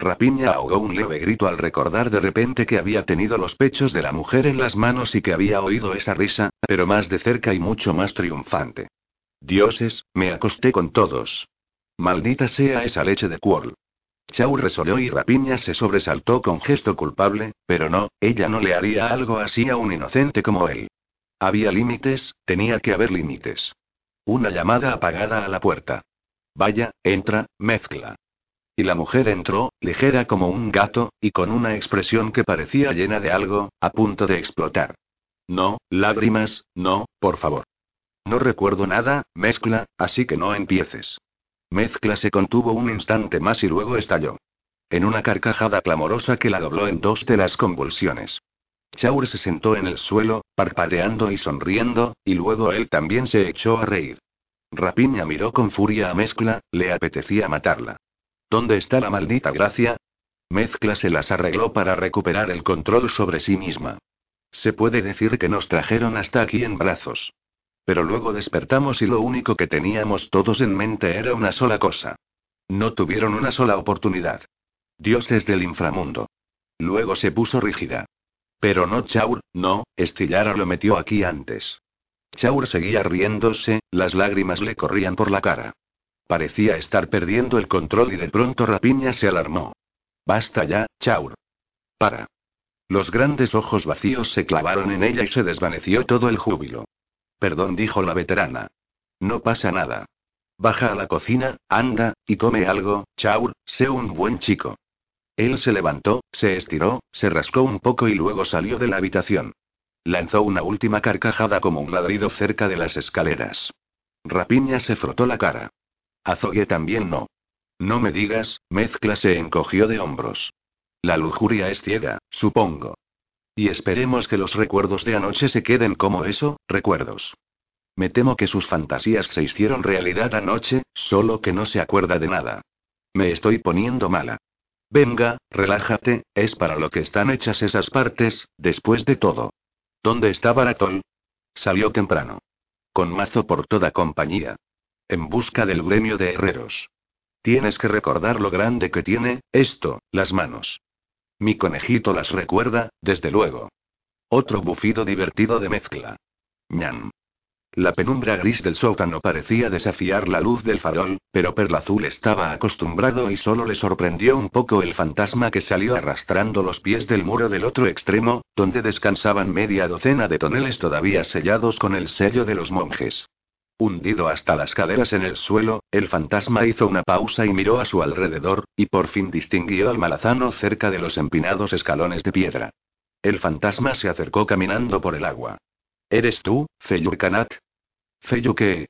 Rapiña ahogó un leve grito al recordar de repente que había tenido los pechos de la mujer en las manos y que había oído esa risa, pero más de cerca y mucho más triunfante. Dioses, me acosté con todos. Maldita sea esa leche de Quorl. Chau resoló y Rapiña se sobresaltó con gesto culpable, pero no, ella no le haría algo así a un inocente como él. Había límites, tenía que haber límites. Una llamada apagada a la puerta. Vaya, entra, mezcla. Y la mujer entró, ligera como un gato, y con una expresión que parecía llena de algo, a punto de explotar. No, lágrimas, no, por favor. No recuerdo nada, mezcla, así que no empieces. Mezcla se contuvo un instante más y luego estalló. En una carcajada clamorosa que la dobló en dos de las convulsiones. Chaur se sentó en el suelo, parpadeando y sonriendo, y luego él también se echó a reír. Rapiña miró con furia a Mezcla, le apetecía matarla. ¿Dónde está la maldita gracia? Mezcla se las arregló para recuperar el control sobre sí misma. Se puede decir que nos trajeron hasta aquí en brazos. Pero luego despertamos y lo único que teníamos todos en mente era una sola cosa. No tuvieron una sola oportunidad. Dioses del inframundo. Luego se puso rígida. Pero no Chaur, no, Estillara lo metió aquí antes. Chaur seguía riéndose, las lágrimas le corrían por la cara. Parecía estar perdiendo el control y de pronto Rapiña se alarmó. Basta ya, Chaur. Para. Los grandes ojos vacíos se clavaron en ella y se desvaneció todo el júbilo. Perdón, dijo la veterana. No pasa nada. Baja a la cocina, anda, y come algo, Chaur, sé un buen chico. Él se levantó, se estiró, se rascó un poco y luego salió de la habitación. Lanzó una última carcajada como un ladrido cerca de las escaleras. Rapiña se frotó la cara. Azogue también no. No me digas, Mezcla se encogió de hombros. La lujuria es ciega, supongo. Y esperemos que los recuerdos de anoche se queden como eso, recuerdos. Me temo que sus fantasías se hicieron realidad anoche, solo que no se acuerda de nada. Me estoy poniendo mala. Venga, relájate, es para lo que están hechas esas partes, después de todo. ¿Dónde está Baratol? Salió temprano. Con mazo por toda compañía. En busca del gremio de herreros. Tienes que recordar lo grande que tiene, esto, las manos. Mi conejito las recuerda, desde luego. Otro bufido divertido de mezcla. ñan. La penumbra gris del sótano parecía desafiar la luz del farol, pero Perlazul estaba acostumbrado y solo le sorprendió un poco el fantasma que salió arrastrando los pies del muro del otro extremo, donde descansaban media docena de toneles todavía sellados con el sello de los monjes. Hundido hasta las caderas en el suelo, el fantasma hizo una pausa y miró a su alrededor, y por fin distinguió al malazano cerca de los empinados escalones de piedra. El fantasma se acercó caminando por el agua. ¿Eres tú, Feyurkanat? Feyu qué?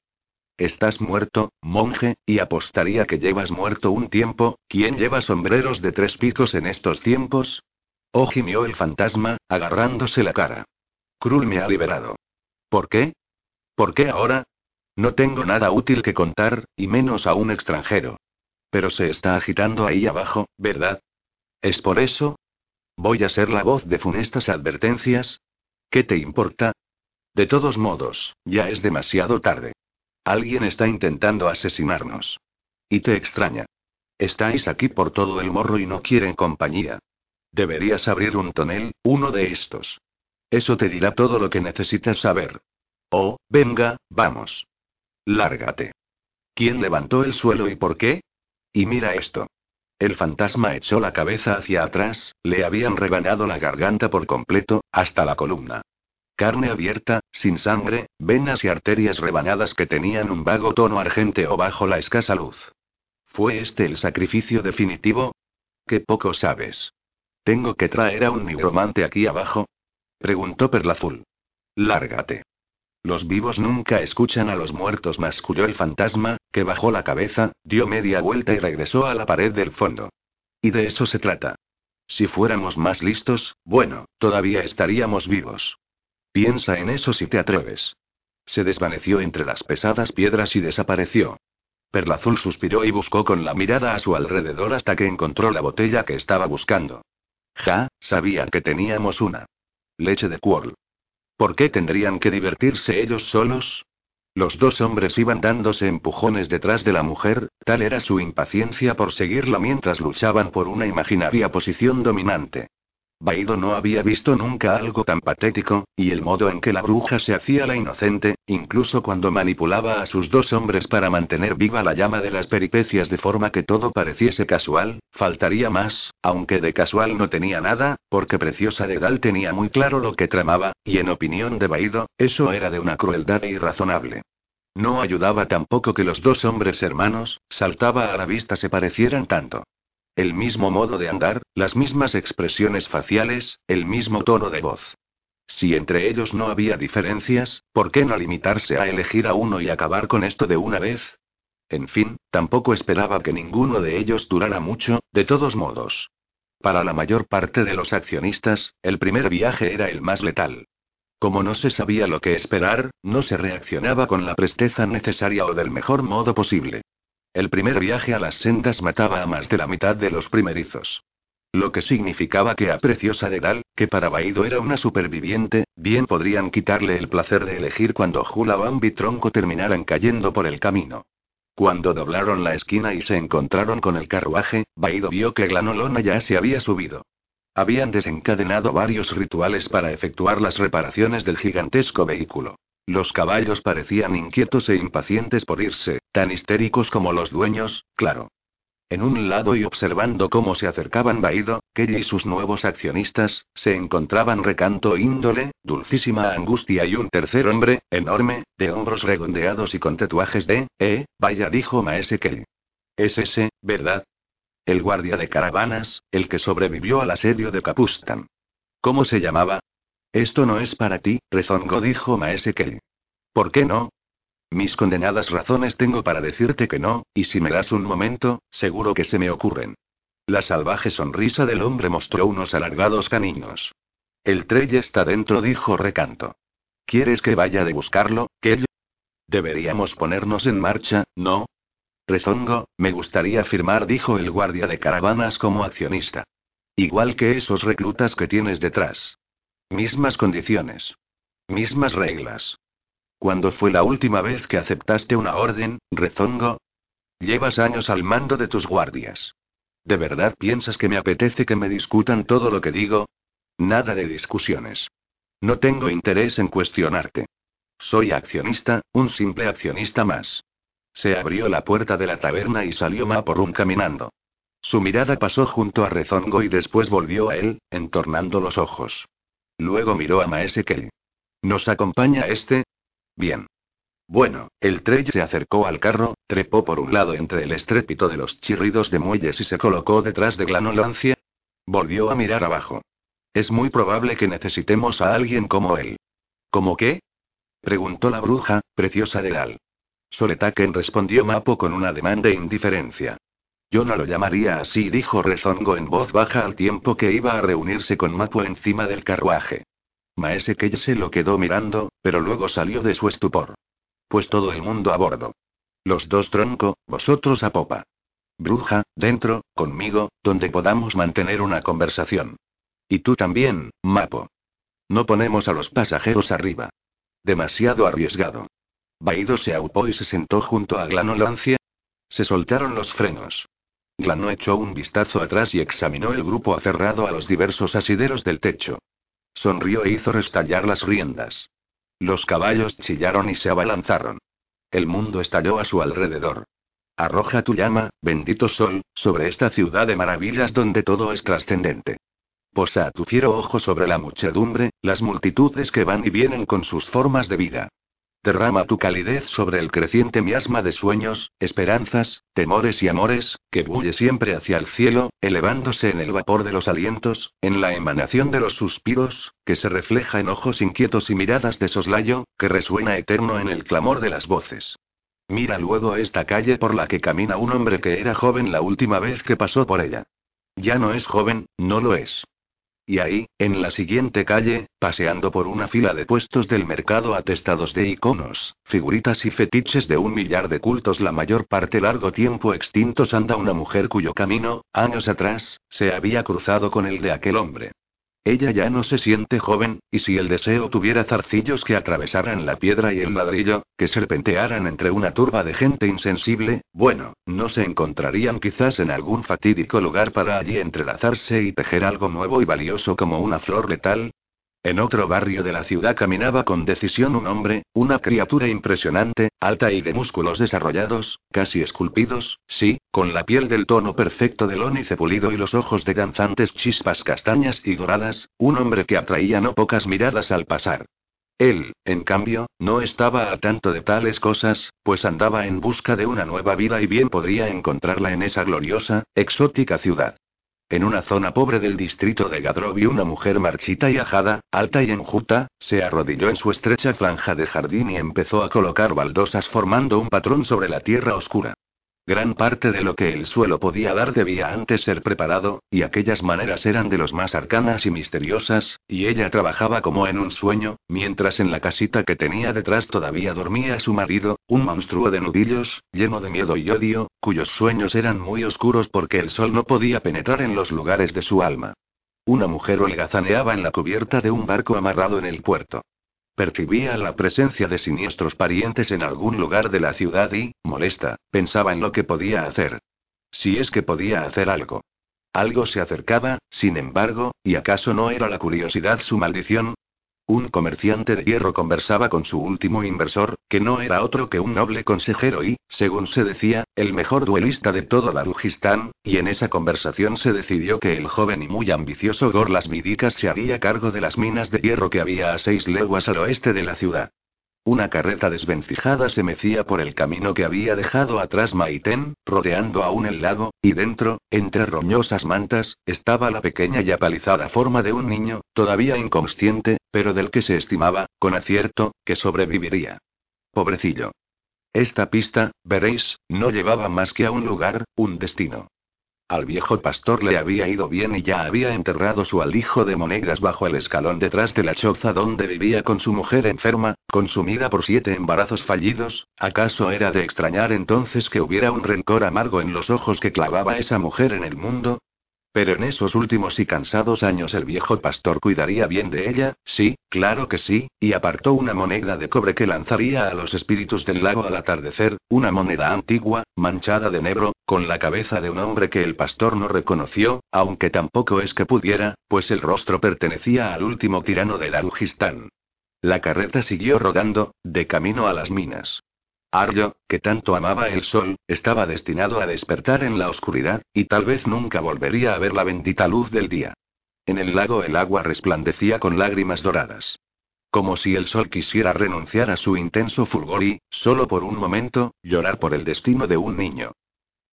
Estás muerto, monje, y apostaría que llevas muerto un tiempo, ¿quién lleva sombreros de tres picos en estos tiempos? Oh gimió el fantasma, agarrándose la cara. Krul me ha liberado. ¿Por qué? ¿Por qué ahora? No tengo nada útil que contar, y menos a un extranjero. Pero se está agitando ahí abajo, ¿verdad? ¿Es por eso? ¿Voy a ser la voz de funestas advertencias? ¿Qué te importa? De todos modos, ya es demasiado tarde. Alguien está intentando asesinarnos. Y te extraña. Estáis aquí por todo el morro y no quieren compañía. Deberías abrir un tonel, uno de estos. Eso te dirá todo lo que necesitas saber. Oh, venga, vamos. Lárgate. ¿Quién levantó el suelo y por qué? Y mira esto. El fantasma echó la cabeza hacia atrás, le habían rebanado la garganta por completo, hasta la columna. Carne abierta, sin sangre, venas y arterias rebanadas que tenían un vago tono argenteo bajo la escasa luz. ¿Fue este el sacrificio definitivo? Qué poco sabes. ¿Tengo que traer a un nigromante aquí abajo? Preguntó Perlazul. Lárgate. Los vivos nunca escuchan a los muertos, masculló el fantasma, que bajó la cabeza, dio media vuelta y regresó a la pared del fondo. Y de eso se trata. Si fuéramos más listos, bueno, todavía estaríamos vivos. Piensa en eso si te atreves. Se desvaneció entre las pesadas piedras y desapareció. Perlazul suspiró y buscó con la mirada a su alrededor hasta que encontró la botella que estaba buscando. Ja, sabía que teníamos una. Leche de Quorl. ¿Por qué tendrían que divertirse ellos solos? Los dos hombres iban dándose empujones detrás de la mujer, tal era su impaciencia por seguirla mientras luchaban por una imaginaria posición dominante. Baido no había visto nunca algo tan patético, y el modo en que la bruja se hacía la inocente, incluso cuando manipulaba a sus dos hombres para mantener viva la llama de las peripecias de forma que todo pareciese casual, faltaría más, aunque de casual no tenía nada, porque Preciosa de Dal tenía muy claro lo que tramaba, y en opinión de Baido, eso era de una crueldad irrazonable. No ayudaba tampoco que los dos hombres hermanos, saltaba a la vista, se parecieran tanto. El mismo modo de andar, las mismas expresiones faciales, el mismo tono de voz. Si entre ellos no había diferencias, ¿por qué no limitarse a elegir a uno y acabar con esto de una vez? En fin, tampoco esperaba que ninguno de ellos durara mucho, de todos modos. Para la mayor parte de los accionistas, el primer viaje era el más letal. Como no se sabía lo que esperar, no se reaccionaba con la presteza necesaria o del mejor modo posible. El primer viaje a las sendas mataba a más de la mitad de los primerizos. Lo que significaba que a Preciosa de Dal, que para Baido era una superviviente, bien podrían quitarle el placer de elegir cuando Hula y Tronco terminaran cayendo por el camino. Cuando doblaron la esquina y se encontraron con el carruaje, Baido vio que Glanolona ya se había subido. Habían desencadenado varios rituales para efectuar las reparaciones del gigantesco vehículo. Los caballos parecían inquietos e impacientes por irse, tan histéricos como los dueños, claro. En un lado y observando cómo se acercaban Baido, Kelly y sus nuevos accionistas, se encontraban recanto índole, dulcísima angustia y un tercer hombre, enorme, de hombros redondeados y con tatuajes de, eh, vaya dijo Maese Kelly. Es ese, ¿verdad? El guardia de caravanas, el que sobrevivió al asedio de Capustan. ¿Cómo se llamaba? Esto no es para ti, rezongó dijo Maese Kelly. ¿Por qué no? Mis condenadas razones tengo para decirte que no, y si me das un momento, seguro que se me ocurren. La salvaje sonrisa del hombre mostró unos alargados caninos. El trelle está dentro, dijo Recanto. ¿Quieres que vaya de buscarlo, Kelly? Deberíamos ponernos en marcha, ¿no? Rezongo, me gustaría firmar, dijo el guardia de caravanas como accionista. Igual que esos reclutas que tienes detrás. Mismas condiciones. Mismas reglas. ¿Cuándo fue la última vez que aceptaste una orden, Rezongo? Llevas años al mando de tus guardias. ¿De verdad piensas que me apetece que me discutan todo lo que digo? Nada de discusiones. No tengo interés en cuestionarte. Soy accionista, un simple accionista más. Se abrió la puerta de la taberna y salió Maporum caminando. Su mirada pasó junto a Rezongo y después volvió a él, entornando los ojos. Luego miró a Maese Kei. ¿Nos acompaña este? Bien. Bueno, el Trey se acercó al carro, trepó por un lado entre el estrépito de los chirridos de muelles y se colocó detrás de Glanolancia. Volvió a mirar abajo. Es muy probable que necesitemos a alguien como él. ¿Cómo qué? preguntó la bruja, preciosa de Gal. Soletaken respondió Mapo con una demanda de indiferencia. Yo no lo llamaría así, dijo Rezongo en voz baja al tiempo que iba a reunirse con Mapo encima del carruaje. Maese que se lo quedó mirando, pero luego salió de su estupor. Pues todo el mundo a bordo. Los dos tronco, vosotros a popa. Bruja, dentro, conmigo, donde podamos mantener una conversación. Y tú también, Mapo. No ponemos a los pasajeros arriba. Demasiado arriesgado. Baido se aupó y se sentó junto a Glanolancia. Se soltaron los frenos. Glano echó un vistazo atrás y examinó el grupo aferrado a los diversos asideros del techo. Sonrió e hizo restallar las riendas. Los caballos chillaron y se abalanzaron. El mundo estalló a su alrededor. Arroja tu llama, bendito sol, sobre esta ciudad de maravillas donde todo es trascendente. Posa tu fiero ojo sobre la muchedumbre, las multitudes que van y vienen con sus formas de vida. Derrama tu calidez sobre el creciente miasma de sueños, esperanzas, temores y amores, que bulle siempre hacia el cielo, elevándose en el vapor de los alientos, en la emanación de los suspiros, que se refleja en ojos inquietos y miradas de soslayo, que resuena eterno en el clamor de las voces. Mira luego esta calle por la que camina un hombre que era joven la última vez que pasó por ella. Ya no es joven, no lo es. Y ahí, en la siguiente calle, paseando por una fila de puestos del mercado atestados de iconos, figuritas y fetiches de un millar de cultos, la mayor parte largo tiempo extintos, anda una mujer cuyo camino, años atrás, se había cruzado con el de aquel hombre. Ella ya no se siente joven, y si el deseo tuviera zarcillos que atravesaran la piedra y el ladrillo, que serpentearan entre una turba de gente insensible, bueno, no se encontrarían quizás en algún fatídico lugar para allí entrelazarse y tejer algo nuevo y valioso como una flor letal, en otro barrio de la ciudad caminaba con decisión un hombre, una criatura impresionante, alta y de músculos desarrollados, casi esculpidos, sí, con la piel del tono perfecto del ónice pulido y los ojos de danzantes chispas castañas y doradas, un hombre que atraía no pocas miradas al pasar. Él, en cambio, no estaba al tanto de tales cosas, pues andaba en busca de una nueva vida y bien podría encontrarla en esa gloriosa, exótica ciudad. En una zona pobre del distrito de Gadrovi una mujer marchita y ajada, alta y enjuta, se arrodilló en su estrecha franja de jardín y empezó a colocar baldosas formando un patrón sobre la tierra oscura. Gran parte de lo que el suelo podía dar debía antes ser preparado, y aquellas maneras eran de los más arcanas y misteriosas, y ella trabajaba como en un sueño, mientras en la casita que tenía detrás todavía dormía su marido, un monstruo de nudillos, lleno de miedo y odio, cuyos sueños eran muy oscuros porque el sol no podía penetrar en los lugares de su alma. Una mujer holgazaneaba en la cubierta de un barco amarrado en el puerto. Percibía la presencia de siniestros parientes en algún lugar de la ciudad y, molesta, pensaba en lo que podía hacer. Si es que podía hacer algo. Algo se acercaba, sin embargo, ¿y acaso no era la curiosidad su maldición? Un comerciante de hierro conversaba con su último inversor, que no era otro que un noble consejero y, según se decía, el mejor duelista de todo Darujistán, y en esa conversación se decidió que el joven y muy ambicioso Gorlas Vidicas se haría cargo de las minas de hierro que había a seis leguas al oeste de la ciudad. Una carreta desvencijada se mecía por el camino que había dejado atrás Maiten, rodeando aún el lago, y dentro, entre roñosas mantas, estaba la pequeña y apalizada forma de un niño, todavía inconsciente, pero del que se estimaba, con acierto, que sobreviviría. Pobrecillo. Esta pista, veréis, no llevaba más que a un lugar, un destino. Al viejo pastor le había ido bien y ya había enterrado su alijo de monedas bajo el escalón detrás de la choza donde vivía con su mujer enferma, consumida por siete embarazos fallidos. ¿Acaso era de extrañar entonces que hubiera un rencor amargo en los ojos que clavaba esa mujer en el mundo? Pero en esos últimos y cansados años el viejo pastor cuidaría bien de ella, sí, claro que sí, y apartó una moneda de cobre que lanzaría a los espíritus del lago al atardecer, una moneda antigua, manchada de negro, con la cabeza de un hombre que el pastor no reconoció, aunque tampoco es que pudiera, pues el rostro pertenecía al último tirano de Darujistán. La carreta siguió rodando, de camino a las minas. Arlo, que tanto amaba el sol, estaba destinado a despertar en la oscuridad, y tal vez nunca volvería a ver la bendita luz del día. En el lago el agua resplandecía con lágrimas doradas. Como si el sol quisiera renunciar a su intenso fulgor y, solo por un momento, llorar por el destino de un niño.